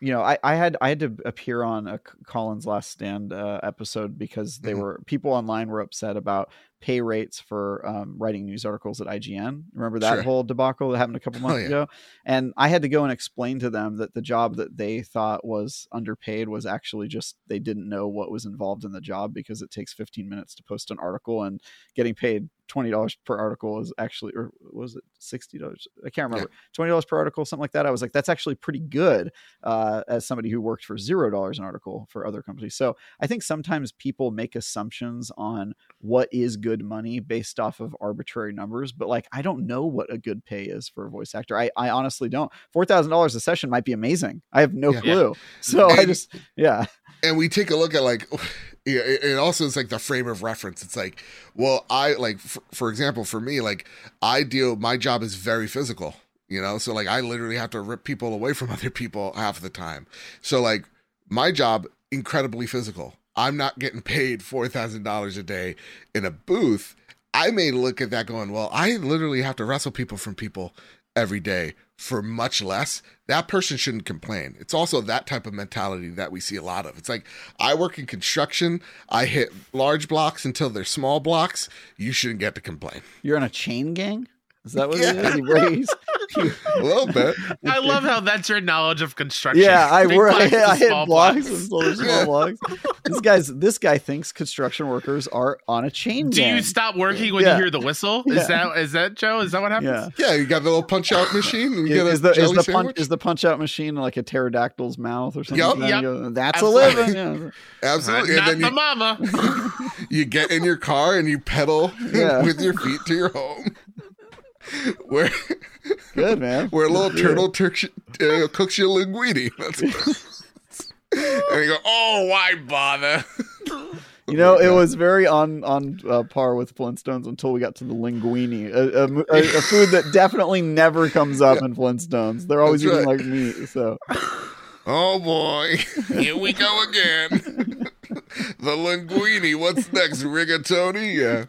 you know, I, I had I had to appear on a Colin's Last Stand uh, episode because they mm-hmm. were people online were upset about pay rates for um, writing news articles at IGN. Remember that sure. whole debacle that happened a couple months oh, yeah. ago? And I had to go and explain to them that the job that they thought was underpaid was actually just they didn't know what was involved in the job because it takes 15 minutes to post an article and getting paid twenty dollars per article is actually, or was it sixty dollars? I can't remember. Twenty dollars per article, something like that. I was like, that's actually pretty good uh, as somebody who worked for zero dollars an article for other companies. So I think sometimes people make assumptions on what is good money based off of arbitrary numbers, but like I don't know what a good pay is for a voice actor. I, I honestly don't. Four thousand dollars a session might be amazing. I have no yeah. clue. So and, I just yeah. And we take a look at like it also is like the frame of reference. It's like, well, I like, for, for example, for me, like I deal, my job is very physical, you know, so like I literally have to rip people away from other people half the time. So like my job, incredibly physical. I'm not getting paid four thousand dollars a day in a booth. I may look at that going, well, I literally have to wrestle people from people every day for much less, that person shouldn't complain. It's also that type of mentality that we see a lot of. It's like, I work in construction, I hit large blocks until they're small blocks. You shouldn't get to complain. You're on a chain gang? Is that what yeah. it is? He raised a little bit. I love how that's your knowledge of construction. Yeah, I work. I, I hit blocks, and small yeah. blocks. This guy's this guy thinks construction workers are on a chain. Do gang. you stop working when yeah. you hear the whistle? Is that is that Joe? Is that what happens? Yeah, yeah. You got the little punch out machine. And you is, the, is the punch is the punch out machine like a pterodactyl's mouth or something? Yep. yep. Go, that's Absolutely. a living. Absolutely. Uh, and then the you, mama. you get in your car and you pedal with your feet to your home where good man, where a little turtle tur- uh, cooks you linguine. That's and you go, oh, why bother? You know, it was very on on uh, par with Flintstones until we got to the linguine, a, a, a, a food that definitely never comes up yeah. in Flintstones. They're always That's eating right. like meat. So, oh boy, here we go again. The linguini. What's next? Rigatoni? Yeah.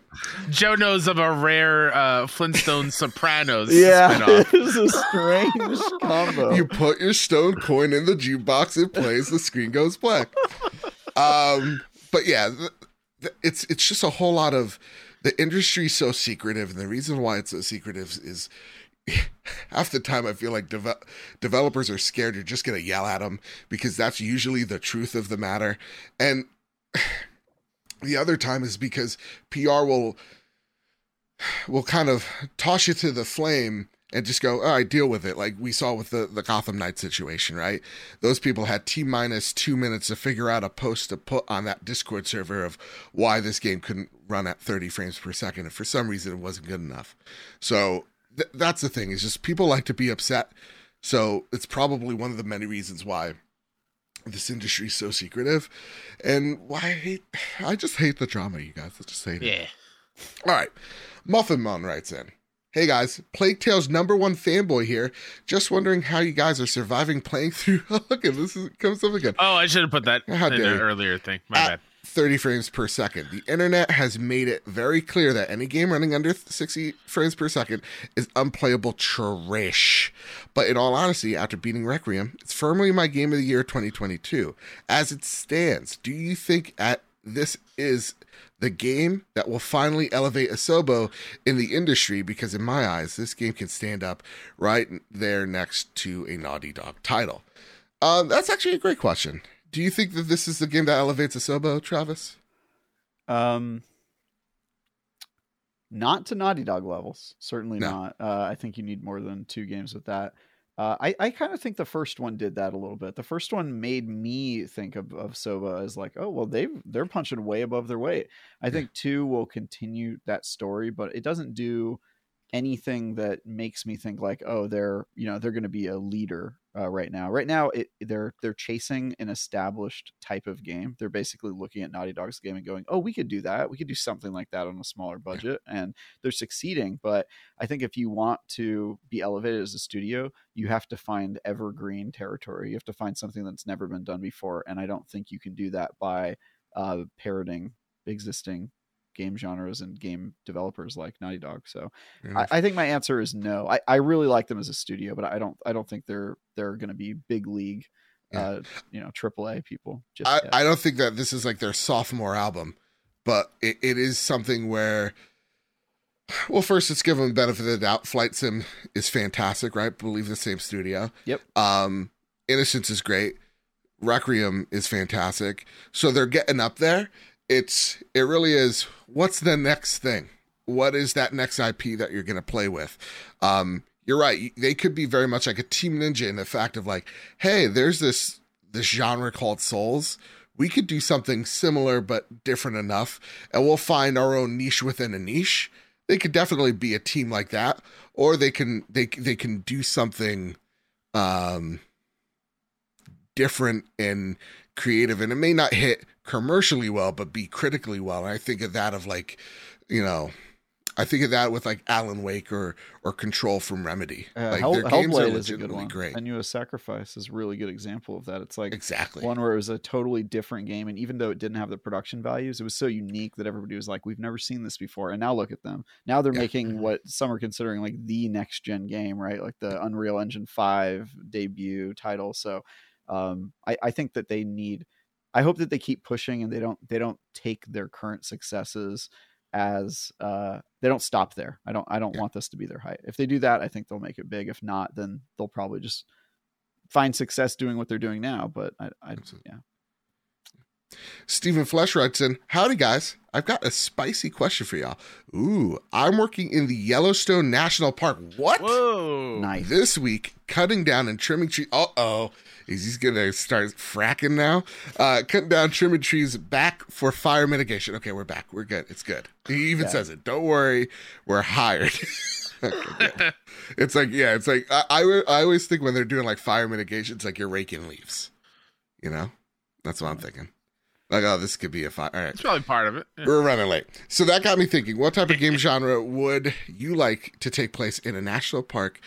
Joe knows of a rare uh, Flintstone Sopranos. yeah, it's a strange combo. You put your stone coin in the jukebox, it plays, the screen goes black. Um, but yeah, it's it's just a whole lot of the industry's so secretive, and the reason why it's so secretive is half the time I feel like deve- developers are scared you're just going to yell at them because that's usually the truth of the matter. And the other time is because PR will will kind of toss you to the flame and just go, all right, deal with it. Like we saw with the, the Gotham Knight situation, right? Those people had T minus two minutes to figure out a post to put on that Discord server of why this game couldn't run at 30 frames per second. And for some reason, it wasn't good enough. So th- that's the thing, is just people like to be upset. So it's probably one of the many reasons why this industry is so secretive and why I hate, I just hate the drama, you guys. I just hate it. Yeah. All right. Muffin Mon writes in. Hey guys, Plague Tale's number one fanboy here. Just wondering how you guys are surviving playing through. Look at this is, comes up again. Oh, I should have put that How in an earlier thing. My At bad. 30 frames per second. The internet has made it very clear that any game running under 60 frames per second is unplayable trash. But in all honesty, after beating Requiem, it's firmly my game of the year 2022. As it stands, do you think at this is the game that will finally elevate Asobo in the industry? Because in my eyes, this game can stand up right there next to a Naughty Dog title. Um, that's actually a great question. Do you think that this is the game that elevates Asobo, Travis? Um, not to Naughty Dog levels, certainly No. not. Uh, I think you need more than two games with that. Uh, I, I kind of think the first one did that a little bit. The first one made me think of, of Asobo as like, oh well, they they're punching way above their weight. I think two will continue that story, but it doesn't do anything that makes me think like, oh, they're you know they're going to be a leader uh, right now. Right now, it, they're they're chasing an established type of game. They're basically looking at Naughty Dog's game and going, "Oh, we could do that. We could do something like that on a smaller budget." And they're succeeding. But I think if you want to be elevated as a studio, you have to find evergreen territory. You have to find something that's never been done before. And I don't think you can do that by uh, parroting existing game genres and game developers like Naughty Dog. So I, I think my answer is no. I, I really like them as a studio, but I don't I don't think they're they're going to be big league, Yeah. uh, you know, AAA people. Just I, yet. I don't think that this is like their sophomore album, but it, it is something where, well, first let's give them the benefit of the doubt. Flight Sim is fantastic, right? believe the same studio. Yep. Um, Innocence is great. Requiem is fantastic. So they're getting up there. It's it really is. What's the next thing? What is that next IP that you're going to play with? Um, you're right. They could be very much like a Team Ninja in the fact of like, hey, there's this this genre called Souls. We could do something similar but different enough, and we'll find our own niche within a niche. They could definitely be a team like that, or they can they they can do something um different and creative, and it may not hit commercially well, but be critically well. And I think of that of like, you know, I think of that with like Alan Wake or or Control from Remedy. Uh, like Hell, their games are Hellblade a good legitimately one. great. Senua's Sacrifice is a really good example of that. It's like Exactly. one where it was a totally different game, and even though it didn't have the production values, it was so unique that everybody was like, "We've never seen this before." And now look at them. Now they're Yeah. making what some are considering like the next gen game, right? Like the Unreal Engine Five debut title. So um, I, I think that they need. I hope that they keep pushing and they don't they don't take their current successes as uh they don't stop there. I don't I don't Yeah. want this to be their height. If they do that, I think they'll make it big. If not, then they'll probably just find success doing what they're doing now. But I, I yeah. Stephen Flesh writes in, Howdy guys, I've got a spicy question for y'all. Ooh, I'm working in the Yellowstone National Park. What? Whoa. Nice. This week, cutting down and trimming trees. Uh oh. Is he's gonna start fracking now? Uh cutting down, trimming trees back for fire mitigation. Okay, we're back. We're good. It's good. He even Yeah. says it. Don't worry, we're hired. Okay, it's like, yeah, it's like I, I I always think when they're doing like fire mitigation, it's like you're raking leaves. You know? That's what I'm thinking. Like, oh, this could be a fire. All right. It's probably part of it. Yeah. We're running late. So that got me thinking, what type of game genre would you like to take place in a national park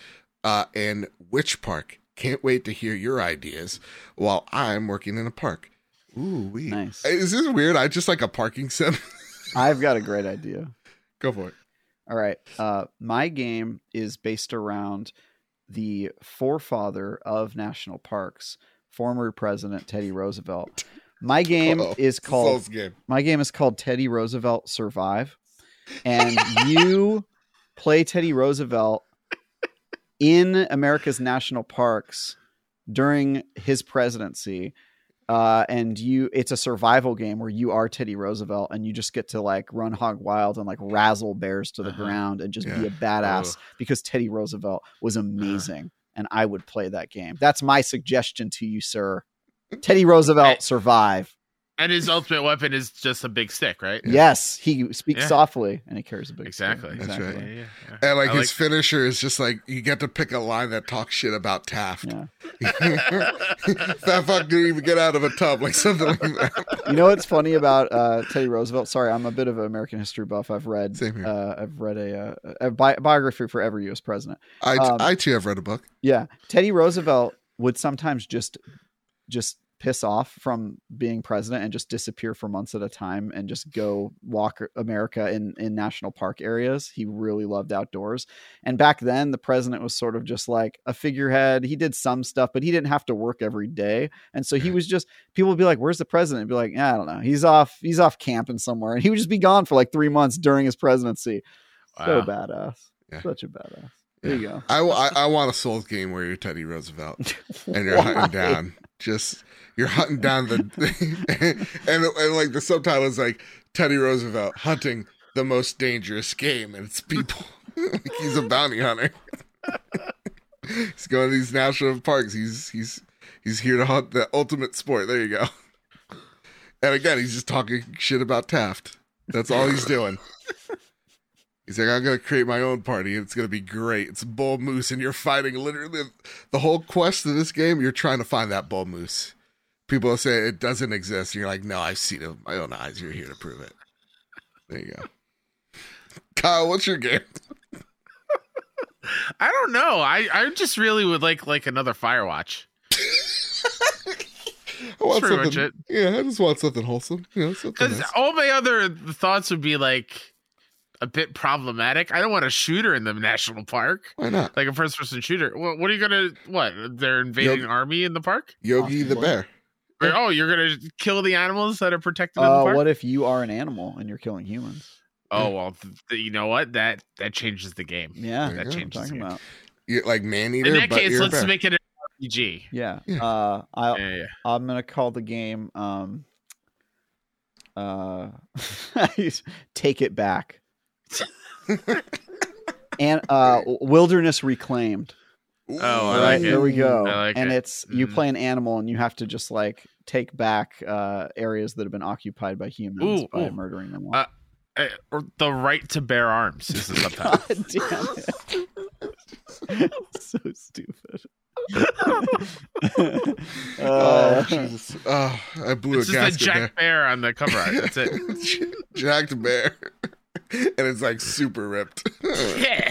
uh, and which park? Can't wait to hear your ideas while I'm working in a park. Ooh, we. Nice. Is this weird? I just like a parking sim. I've got a great idea. Go for it. All right. Uh, my game is based around the forefather of national parks, former President Teddy Roosevelt. My game Uh-oh. is called game. my game is called Teddy Roosevelt Survive, and you play Teddy Roosevelt in America's national parks during his presidency. Uh, and you, it's a survival game where you are Teddy Roosevelt and you just get to like run hog wild and like razzle bears to the Uh-huh. ground and just be a badass because Teddy Roosevelt was amazing and I would play that game. That's my suggestion to you, sir. Teddy Roosevelt survive. And his ultimate weapon is just a big stick, right? Yeah. Yes, he speaks Yeah. softly and he carries a big stick. Exactly. That's right. Yeah, yeah, yeah. And like I his finisher is just like you get to pick a line that talks shit about Taft. Yeah. that fuck didn't even get out of a tub, like something like that. You know what's funny about uh, Teddy Roosevelt? Sorry, I'm a bit of an American history buff. I've read Same here. uh, I've read a, uh, a bi- biography for every U.S. president. I, Um, I too have read a book. Yeah, Teddy Roosevelt would sometimes just just piss off from being president and just disappear for months at a time and just go walk America in in national park areas. He really loved outdoors. And back then the president was sort of just like a figurehead. He did some stuff, but he didn't have to work every day. And so he was just people would be like, "Where's the president?" Be like, yeah, "I don't know. He's off he's off camping somewhere." And he would just be gone for like 3 months during his presidency. So badass. Yeah. Such a badass. There you go. I, I, I want a Souls game where you're Teddy Roosevelt and you're hunting down. Just you're hunting down the and, and like the subtitle is like Teddy Roosevelt hunting the most dangerous game, and it's people. like he's a bounty hunter. he's going to these national parks. He's he's he's here to hunt the ultimate sport. There you go. And again, he's just talking shit about Taft. That's all he's doing. He's like, I'm gonna create my own party. and It's gonna be great. It's bull moose, and you're fighting literally the whole quest of this game. You're trying to find that bull moose. People say it doesn't exist. You're like, no, I've seen it with my own eyes. You're here to prove it. There you go. Kyle, what's your game? I don't know. I, I just really would like like another Firewatch. I want something. Yeah, I just want something wholesome. You know, something Because nice. all my other thoughts would be like a bit problematic. I don't want a shooter in the national park, Why not? like a first person shooter. What, what are you gonna? What? They're invading Yep. army in the park? Yogi the bear. Or, oh, you're gonna kill the animals that are protected in the Uh, park? what if you are an animal and you're killing humans? Oh well, th- th- you know what? That that changes the game. Yeah, There that go. I'm changes the game. about. You're like Maneater. In eater, that but case, let's make it an RPG. Yeah. Yeah. Uh, I Yeah, yeah. I'm gonna call the game um uh take it back and uh wilderness reclaimed Oh, I All like it. there we go I like and it. it's you Mhm. play an animal and you have to just like take back uh areas that have been occupied by humans Ooh, by ooh. murdering them all. Uh, or the right to bear arms This is the subtitle. God damn it. so stupid. Oh, Uh, Jesus. Oh, I blew It's a just the gasket Jack Bear on the cover art. That's it. it. Jacked bear. and it's like super ripped. Yeah.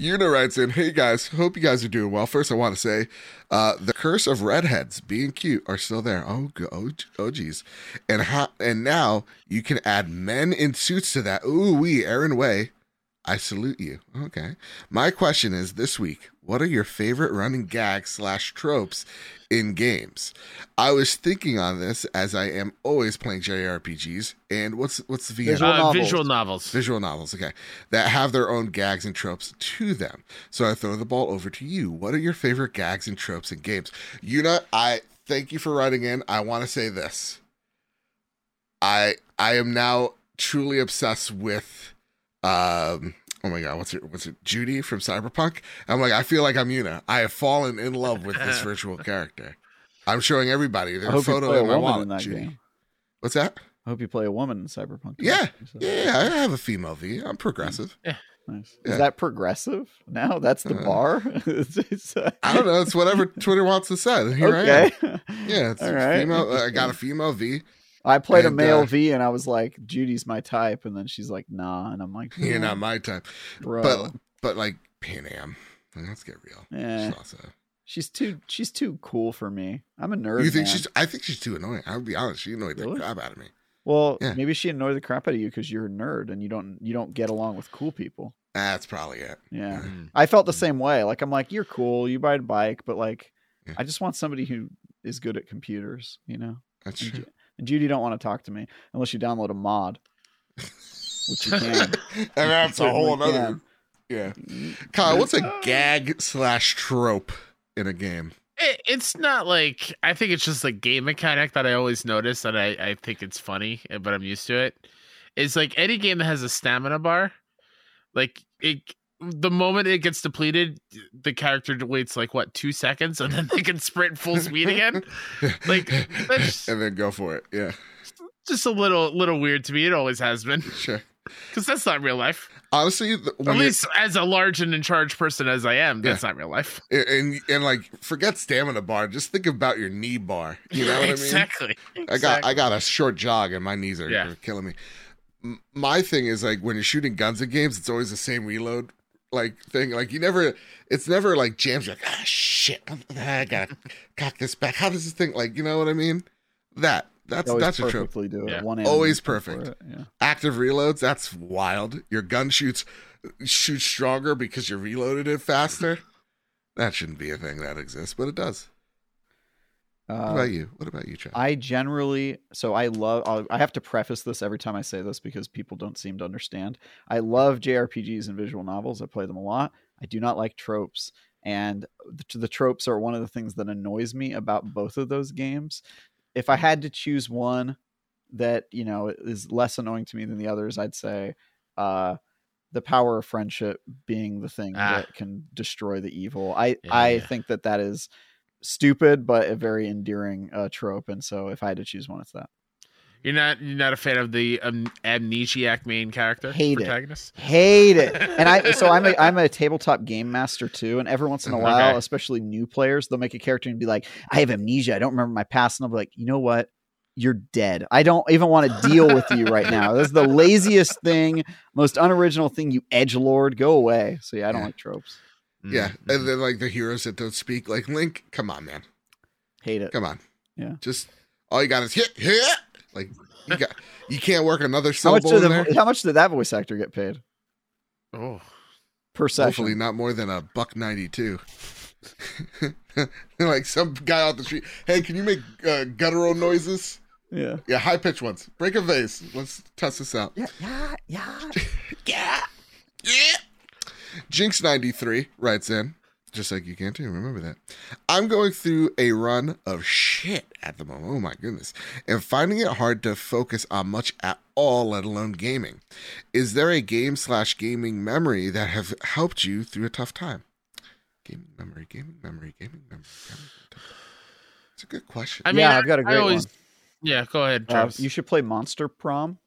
Una writes in, "Hey guys, hope you guys are doing well. First, I want to say, uh, the curse of redheads being cute are still there. Oh, go- oh, oh geez, and ha- and now you can add men in suits to that. Ooh, we Aaron Way, I salute you. Okay, my question is this week: What are your favorite running gags slash tropes in games? I was thinking on this as I am always playing JRPGs, and what's what's the VN? Visual Uh, novels. visual novels. Visual novels, okay, that have their own gags and tropes to them. So I throw the ball over to you. What are your favorite gags and tropes in games? Una, I thank you for writing in. I want to say this. I I am now truly obsessed with um oh my god, what's it what's it Judy from Cyberpunk? I'm like, I feel like I'm Una. I have fallen in love with this virtual character. I'm showing everybody their photo play in my woman wallet. in that Judy. game. What's that? I hope you play a woman in Cyberpunk. Yeah. So- Yeah, I have a female V. I'm progressive. Yeah. Nice. Yeah. Is that progressive? Now that's the Uh, bar. It's- it's, uh, I don't know. It's whatever Twitter wants to say. Here I am. okay. Yeah, it's All right. female. I got a female V. I played a male uh, V, and I was like, "Judy's my type," and then she's like, "Nah," and I'm like, You're not my type, bro." but but like Pan Am. Like, Let's get real. Eh, She's also- she's too she's too cool for me. I'm a nerd. you think man. she's? I think she's too annoying. I'll be honest. She annoyed Really? the crap out of me. Well, Yeah. maybe she annoyed the crap out of you because you're a nerd and you don't you don't get along with cool people. That's probably it. Yeah. Mm. I felt the same way. Like I'm like, you're cool, you ride a bike, but like Yeah. I just want somebody who is good at computers, you know? That's And, true. Ju- and Judy don't want to talk to me unless you download a mod. Which you can. and that's a whole other can. Yeah. Mm-hmm. Kyle, what's a uh, gag slash trope in a game? It, it's not like I think it's just a game mechanic that I always notice that I, I think it's funny, but I'm used to it. It's like any game that has a stamina bar, like it the moment it gets depleted, the character waits like what two seconds, and then they can sprint full speed again. Like and then go for it. Yeah. just a little little weird to me. It always has been Sure. because that's not real life. Honestly, the- At least as a large and in charge person as I am, that's not real life. and and like forget stamina bar, just think about your knee bar. You know what I mean? exactly. I got I got a short jog and my knees are, Yeah. are killing me. My thing is like when you're shooting guns in games, it's always the same reload like thing. Like you never, it's never like jams. You're like ah shit, I gotta cock this back. How does this thing like? You know what I mean? That that's Always that's a trope. perfectly do it. Yeah. One Always perfect. it, Yeah. Active reloads, that's wild. Your gun shoots shoots stronger because you reloaded it faster. That shouldn't be a thing that exists, but it does. What Uh, about you? What about you, Chad? I generally, so I love, I'll, I have to preface this every time I say this because people don't seem to understand. I love JRPGs and visual novels. I play them a lot. I do not like tropes. And the, the tropes are one of the things that annoys me about both of those games. If I had to choose one that, you know, is less annoying to me than the others, I'd say, uh, the power of friendship being the thing Ah. that can destroy the evil. I Yeah, I yeah. think that that is stupid but a very endearing uh, trope and so if i had to choose one it's that. You're not you're not a fan of the um, amnesiac main character Hate it. hate it. And i so i'm a i'm a tabletop game master too and every once in a Okay. while especially new players they'll make a character and be like i have amnesia i don't remember my past and i'll be like you know what? You're dead. I don't even want to deal with you right now. This is the laziest thing most unoriginal thing you edge lord. Go away. So yeah i don't Yeah. like tropes yeah, Mhm. and then like the heroes that don't speak, like Link. Come on, man. hate it Come on. Yeah. Just all you got is hit, hit. Like you got, you can't work another how much, syllable did there. the, how much did that voice actor get paid Oh, per session Hopefully not more than a buck ninety two. like some guy out the street. Hey, can you make uh, guttural noises? yeah Yeah, high pitched ones. Break a vase. Let's test this out. yeah yeah yeah Yeah. Yeah. Jinx93 writes in, just like you can too. Remember that. I'm going through a run of shit at the moment. Oh my goodness. And finding it hard to focus on much at all, let alone gaming. Is there a game slash gaming memory that have helped you through a tough time? Gaming memory, gaming memory, gaming memory. It's a good question. I mean, yeah i've got a great always, one Yeah, go ahead, Uh, you should play Monster Prom.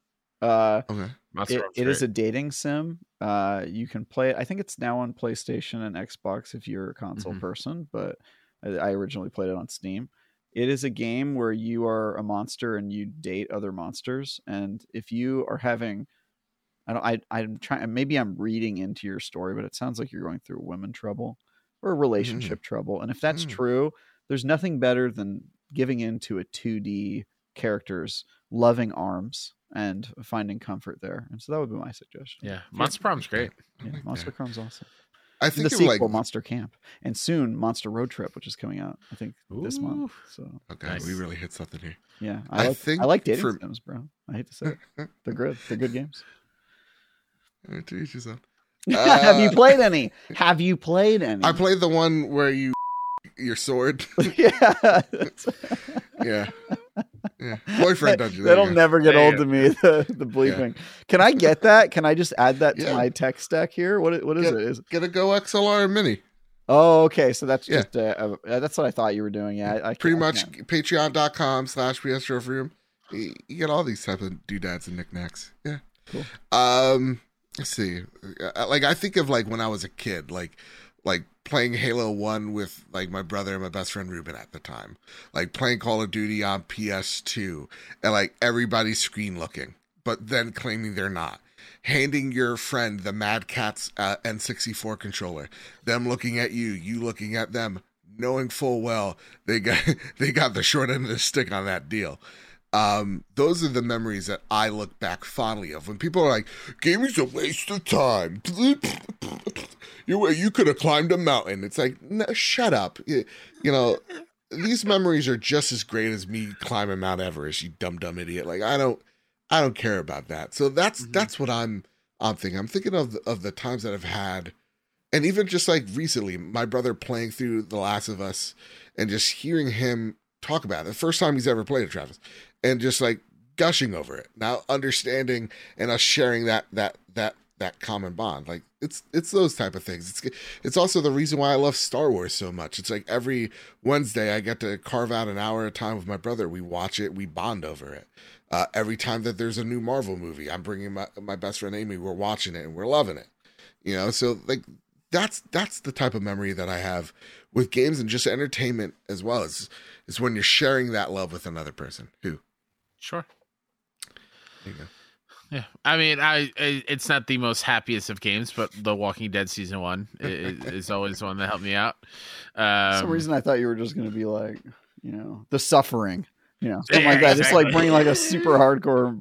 Uh, okay. It, it is a dating sim. Uh, you can play it. I think it's now on PlayStation and Xbox if you're a console Mhm. person, but I, I originally played it on Steam. It is a game where you are a monster and you date other monsters. And if you are having, I don't, I, I'm trying, maybe I'm reading into your story, but it sounds like you're going through women trouble or relationship trouble. And if that's Mm. true, there's nothing better than giving into a 2D character's loving arms and finding comfort there. And so that would be my suggestion. Yeah, Monster Prom's great. Yeah, like Monster that. Prom's awesome. I And think the of sequel, like Monster Camp, and soon Monster Road Trip, which is coming out, I think this month. So okay, Nice. we really hit something here. yeah, I I, like, think I like dating for- sims, bro. I hate to say it, they're good. They're good games. to each his own. Have you Uh, played any? Have you played any? I played the one where you your sword. yeah, yeah. Yeah. Boyfriend dungeon. That'll never get There you old to me. The, the bleeping. Can I get that? Can I just add that to Yeah. my tech stack here? What what is Get- it? Is Get a GoXLR Mini. oh okay. So that's Yeah. just uh, uh, that's what I thought you were doing. Yeah, I, I Pretty much patreon.com slash PS Trophy Room. You you get all these type of doodads and knickknacks. Yeah. Cool. Um, let's see. Uh, Like I think of like when I was a kid, like like playing Halo One with like my brother and my best friend Ruben at the time, like playing Call of Duty on PS2, and like everybody's screen looking, but then claiming they're not. Handing your friend the Mad Catz uh, N64 controller, them looking at you, you looking at them, knowing full well they got they got the short end of the stick on that deal. Um, those are the memories that I look back fondly of. When people are like, "Gaming's a waste of time," you you could have climbed a mountain. It's like, no, shut up. You, you know, these memories are just as great as me climbing Mount Everest. You dumb dumb idiot. Like I don't, I don't care about that. So that's Mhm. that's what I'm I'm thinking. I'm thinking of the, of the times that I've had, and even just like recently, my brother playing through The Last of Us, and just hearing him talk about it. The first time he's ever played it, Travis, and just like gushing over it. Now understanding and us sharing that that that that common bond. Like it's it's those type of things. It's it's also the reason why I love Star Wars so much. It's like every Wednesday I get to carve out an hour of time with my brother. We watch it, we bond over it. Uh, every time that there's a new Marvel movie, I'm bringing my my best friend Amy. We're watching it and we're loving it. You know, so like that's that's the type of memory that I have with games and just entertainment as well. Is is when you're sharing that love with another person. Who? Sure. Yeah, I mean, I, I, it's not the most happiest of games, but The Walking Dead season one is, is always one that helped me out. Um, some reason, I thought you were just going to be like, you know, the suffering, you know, something yeah, like that. Exactly. Just like bring like a super hardcore.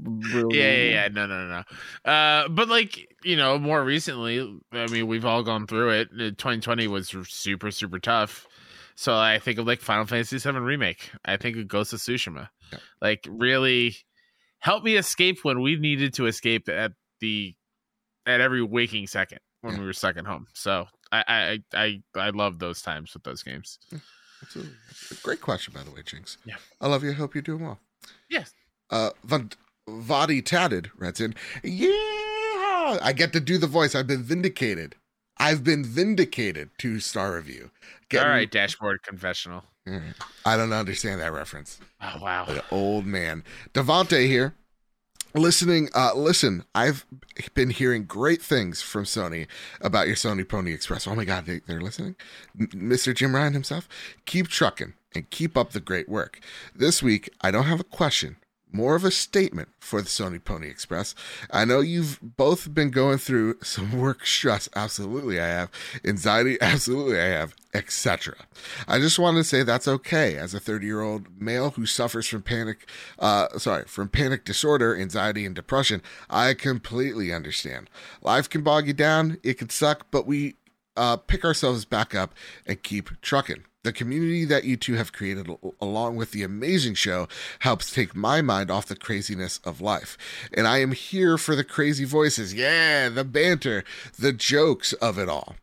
yeah, yeah, yeah, no, no, no. Uh, but like you know, more recently, I mean, we've all gone through it. 2020 was super, super tough. So I think of like Final Fantasy VII remake. I think of Ghost of Tsushima. Yeah. Like really help me escape when we needed to escape at the at every waking second when yeah. we were stuck at home. So I I I I love those times with those games. That's a, great question, by the way, Jinx. Yeah, I love you. I hope you're doing well. Yes. Uh, Vadi Tatted writes in, yeah, I get to do the voice. I've been vindicated. I've been vindicated. Two star review. Getting... All right, dashboard confessional. I don't understand that reference. Oh wow, like old man. Devante here. Listening, uh, listen. I've been hearing great things from Sony about your Sony Pony Express. Oh my God, they, they're listening. Mr. Jim Ryan himself. Keep trucking and keep up the great work. This week, I don't have a question more of a statement for the Sony Pony Express. I know you've both been going through some work stress. Absolutely, I have. Anxiety. Absolutely, I have. Etc. I just wanted to say that's okay. As a 30 year old male who suffers from panic, uh, sorry, from panic disorder, anxiety, and depression, I completely understand. Life can bog you down. It can suck, but we uh, pick ourselves back up and keep trucking. The community that you two have created, along with the amazing show, helps take my mind off the craziness of life. And I am here for the crazy voices. Yeah, the banter, the jokes of it all.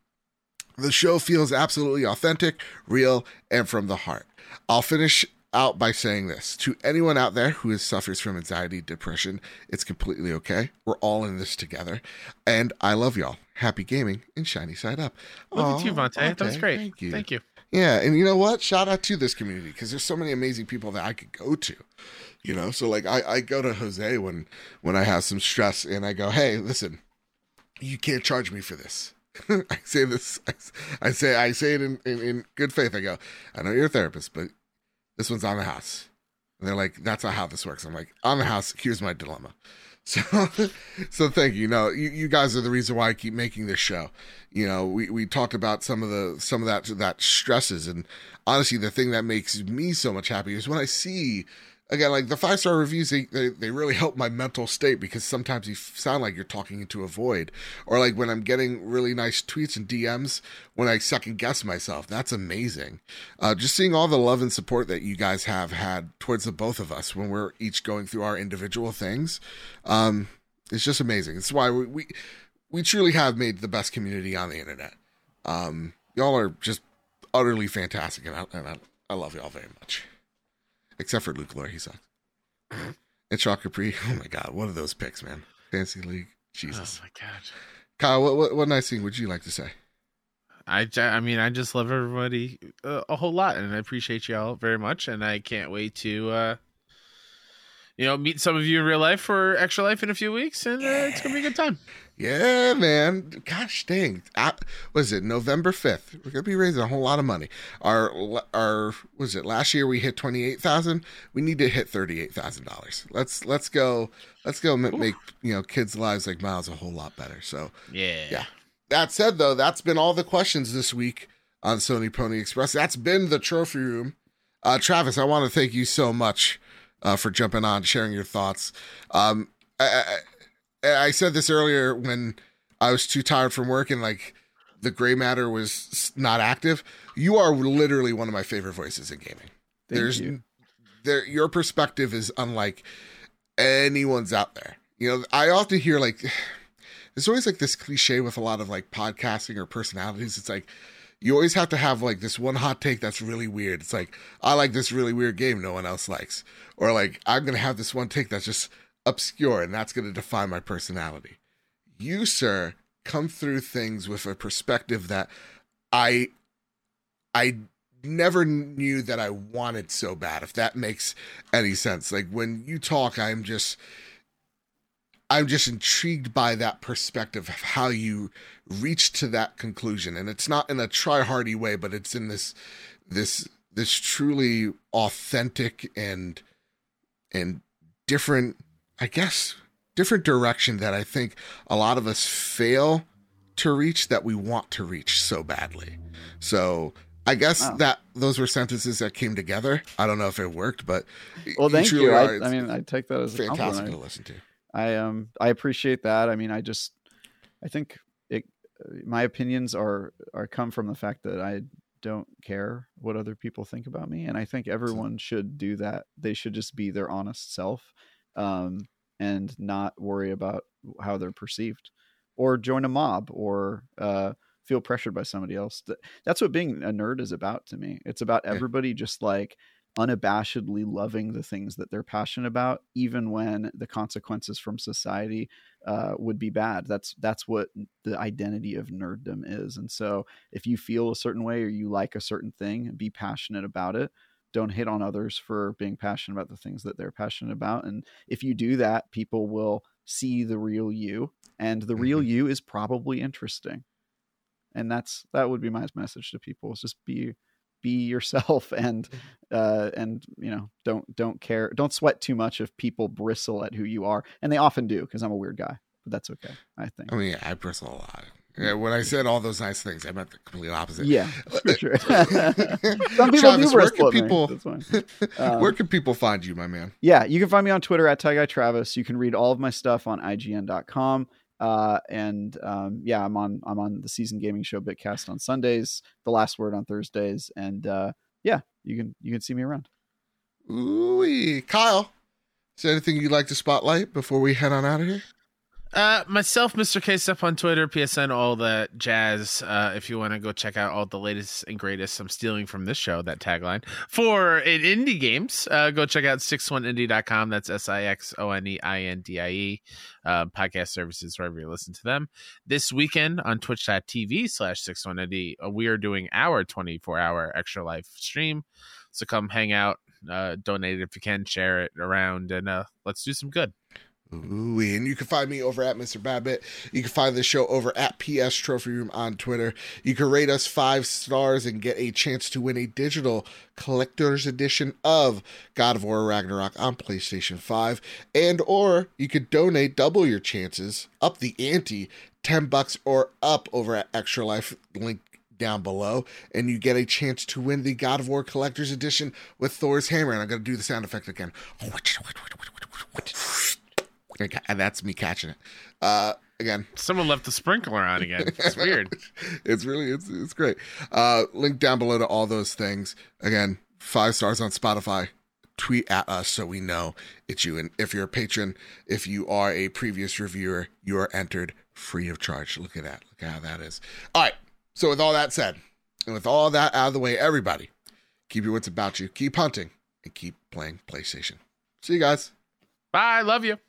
The show feels absolutely authentic, real, and from the heart. I'll finish out by saying this to anyone out there who suffers from anxiety, depression, it's completely okay. We're all in this together. And I love y'all. Happy gaming and shiny side up. Love you too, Vontae. That was great. Thank you. Thank you. Yeah, and you know what? Shout out to this community because there's so many amazing people that I could go to. You know, so like I, I go to Jose when when I have some stress and I go, hey, listen, you can't charge me for this. I say this, I, I, say I say it in, in, in good faith. I go, I know you're a therapist, but this one's on the house. And they're like, that's not how this works. I'm like, on the house. Here's my dilemma. So, so thank you. No, you, you guys are the reason why I keep making this show. You know, we, we talked about some of the some of that that stresses, and honestly, the thing that makes me so much happy is when I see again, like the five star reviews, they, they, really help my mental state because sometimes you sound like you're talking into a void. Or like when I'm getting really nice tweets and DMs when I second guess myself. That's amazing. Uh, just seeing all the love and support that you guys have had towards the both of us when we're each going through our individual things. Um, it's just amazing. It's why we, we, we truly have made the best community on the internet. Um, y'all are just utterly fantastic, and I, and I, I love y'all very much except for Luke Lore, he sucks. and Chalk Capri, oh my god, what are those picks, man? Fancy League, Jesus. Oh my god, Kyle, what what, what nice thing would you like to say? I, I mean, I just love everybody uh, a whole lot, and I appreciate y'all very much, and I can't wait to, uh, you know, meet some of you in real life for Extra Life in a few weeks, and uh, it's gonna be a good time. Yeah, man. Gosh dang. I, was it November 5th? We're going to be raising a whole lot of money. Our, our, was it last year we hit 28,000? We need to hit $38,000. Let's, let's go, let's go make, make, you know, kids' lives like Miles a whole lot better. So, yeah. Yeah. That said, though, that's been all the questions this week on Sony Pony Express. That's been the trophy room. Uh, Travis, I want to thank you so much uh, for jumping on, sharing your thoughts. Um, I, I I said this earlier when I was too tired from work and like the gray matter was not active. You are literally one of my favorite voices in gaming. Thank There's you. there your perspective is unlike anyone's out there. You know, I often hear like there's always like this cliche with a lot of like podcasting or personalities. It's like you always have to have like this one hot take that's really weird. It's like I like this really weird game no one else likes, or like I'm gonna have this one take that's just obscure and that's gonna define my personality. You, sir, come through things with a perspective that I I never knew that I wanted so bad, if that makes any sense. Like when you talk, I'm just I'm just intrigued by that perspective of how you reach to that conclusion. And it's not in a try hardy way, but it's in this this this truly authentic and and different I guess different direction that I think a lot of us fail to reach that we want to reach so badly. So I guess wow. that those were sentences that came together. I don't know if it worked, but well, thank you. I, I, mean, I take that as a fantastic to listen to. I um I appreciate that. I mean, I just I think it my opinions are are come from the fact that I don't care what other people think about me and I think everyone should do that. They should just be their honest self um and not worry about how they're perceived or join a mob or uh feel pressured by somebody else. That's what being a nerd is about to me. It's about everybody just like unabashedly loving the things that they're passionate about, even when the consequences from society uh, would be bad. That's that's what the identity of nerddom is. And so, if you feel a certain way or you like a certain thing, be passionate about it. Don't hit on others for being passionate about the things that they're passionate about. And if you do that, people will see the real you, and the real mm-hmm. you is probably interesting. And that's that would be my message to people: is just be be yourself and mm-hmm. uh and you know don't don't care don't sweat too much if people bristle at who you are and they often do because i'm a weird guy but that's okay i think i mean yeah, i bristle a lot yeah, when I said all those nice things, I meant the complete opposite. Yeah, for sure. Some people Travis, do where can people, um, where can people find you, my man? Yeah, you can find me on Twitter at Tag Travis. You can read all of my stuff on IGN.com. Uh, and um, yeah, I'm on I'm on the season gaming show Bitcast on Sundays, the last word on Thursdays, and uh, yeah, you can you can see me around. Ooh, Kyle, is there anything you'd like to spotlight before we head on out of here? Uh, myself, Mr. K Stuff on Twitter, PSN, all the jazz. Uh, if you want to go check out all the latest and greatest, I'm stealing from this show that tagline for in indie games. Uh, go check out 61indie.com. That's S I X O N E I N D I E. Uh, podcast services wherever you listen to them. This weekend on twitch.tv slash 61indie, uh, we are doing our 24 hour extra life stream. So come hang out, uh, donate if you can, share it around, and uh, let's do some good. Ooh, and you can find me over at Mr. Babbitt. You can find the show over at PS Trophy Room on Twitter. You can rate us five stars and get a chance to win a digital collector's edition of God of War Ragnarok on PlayStation 5. And or you could donate double your chances, up the ante, 10 bucks or up over at Extra Life link down below, and you get a chance to win the God of War Collector's Edition with Thor's hammer. And I'm gonna do the sound effect again and that's me catching it. Uh, again, someone left the sprinkler on again. It's weird. it's really it's it's great. Uh, link down below to all those things. Again, five stars on Spotify. Tweet at us so we know it's you. And if you're a patron, if you are a previous reviewer, you are entered free of charge. Look at that. Look at how that is. All right. So with all that said, and with all that out of the way, everybody, keep your wits about you, keep hunting, and keep playing PlayStation. See you guys. Bye. Love you.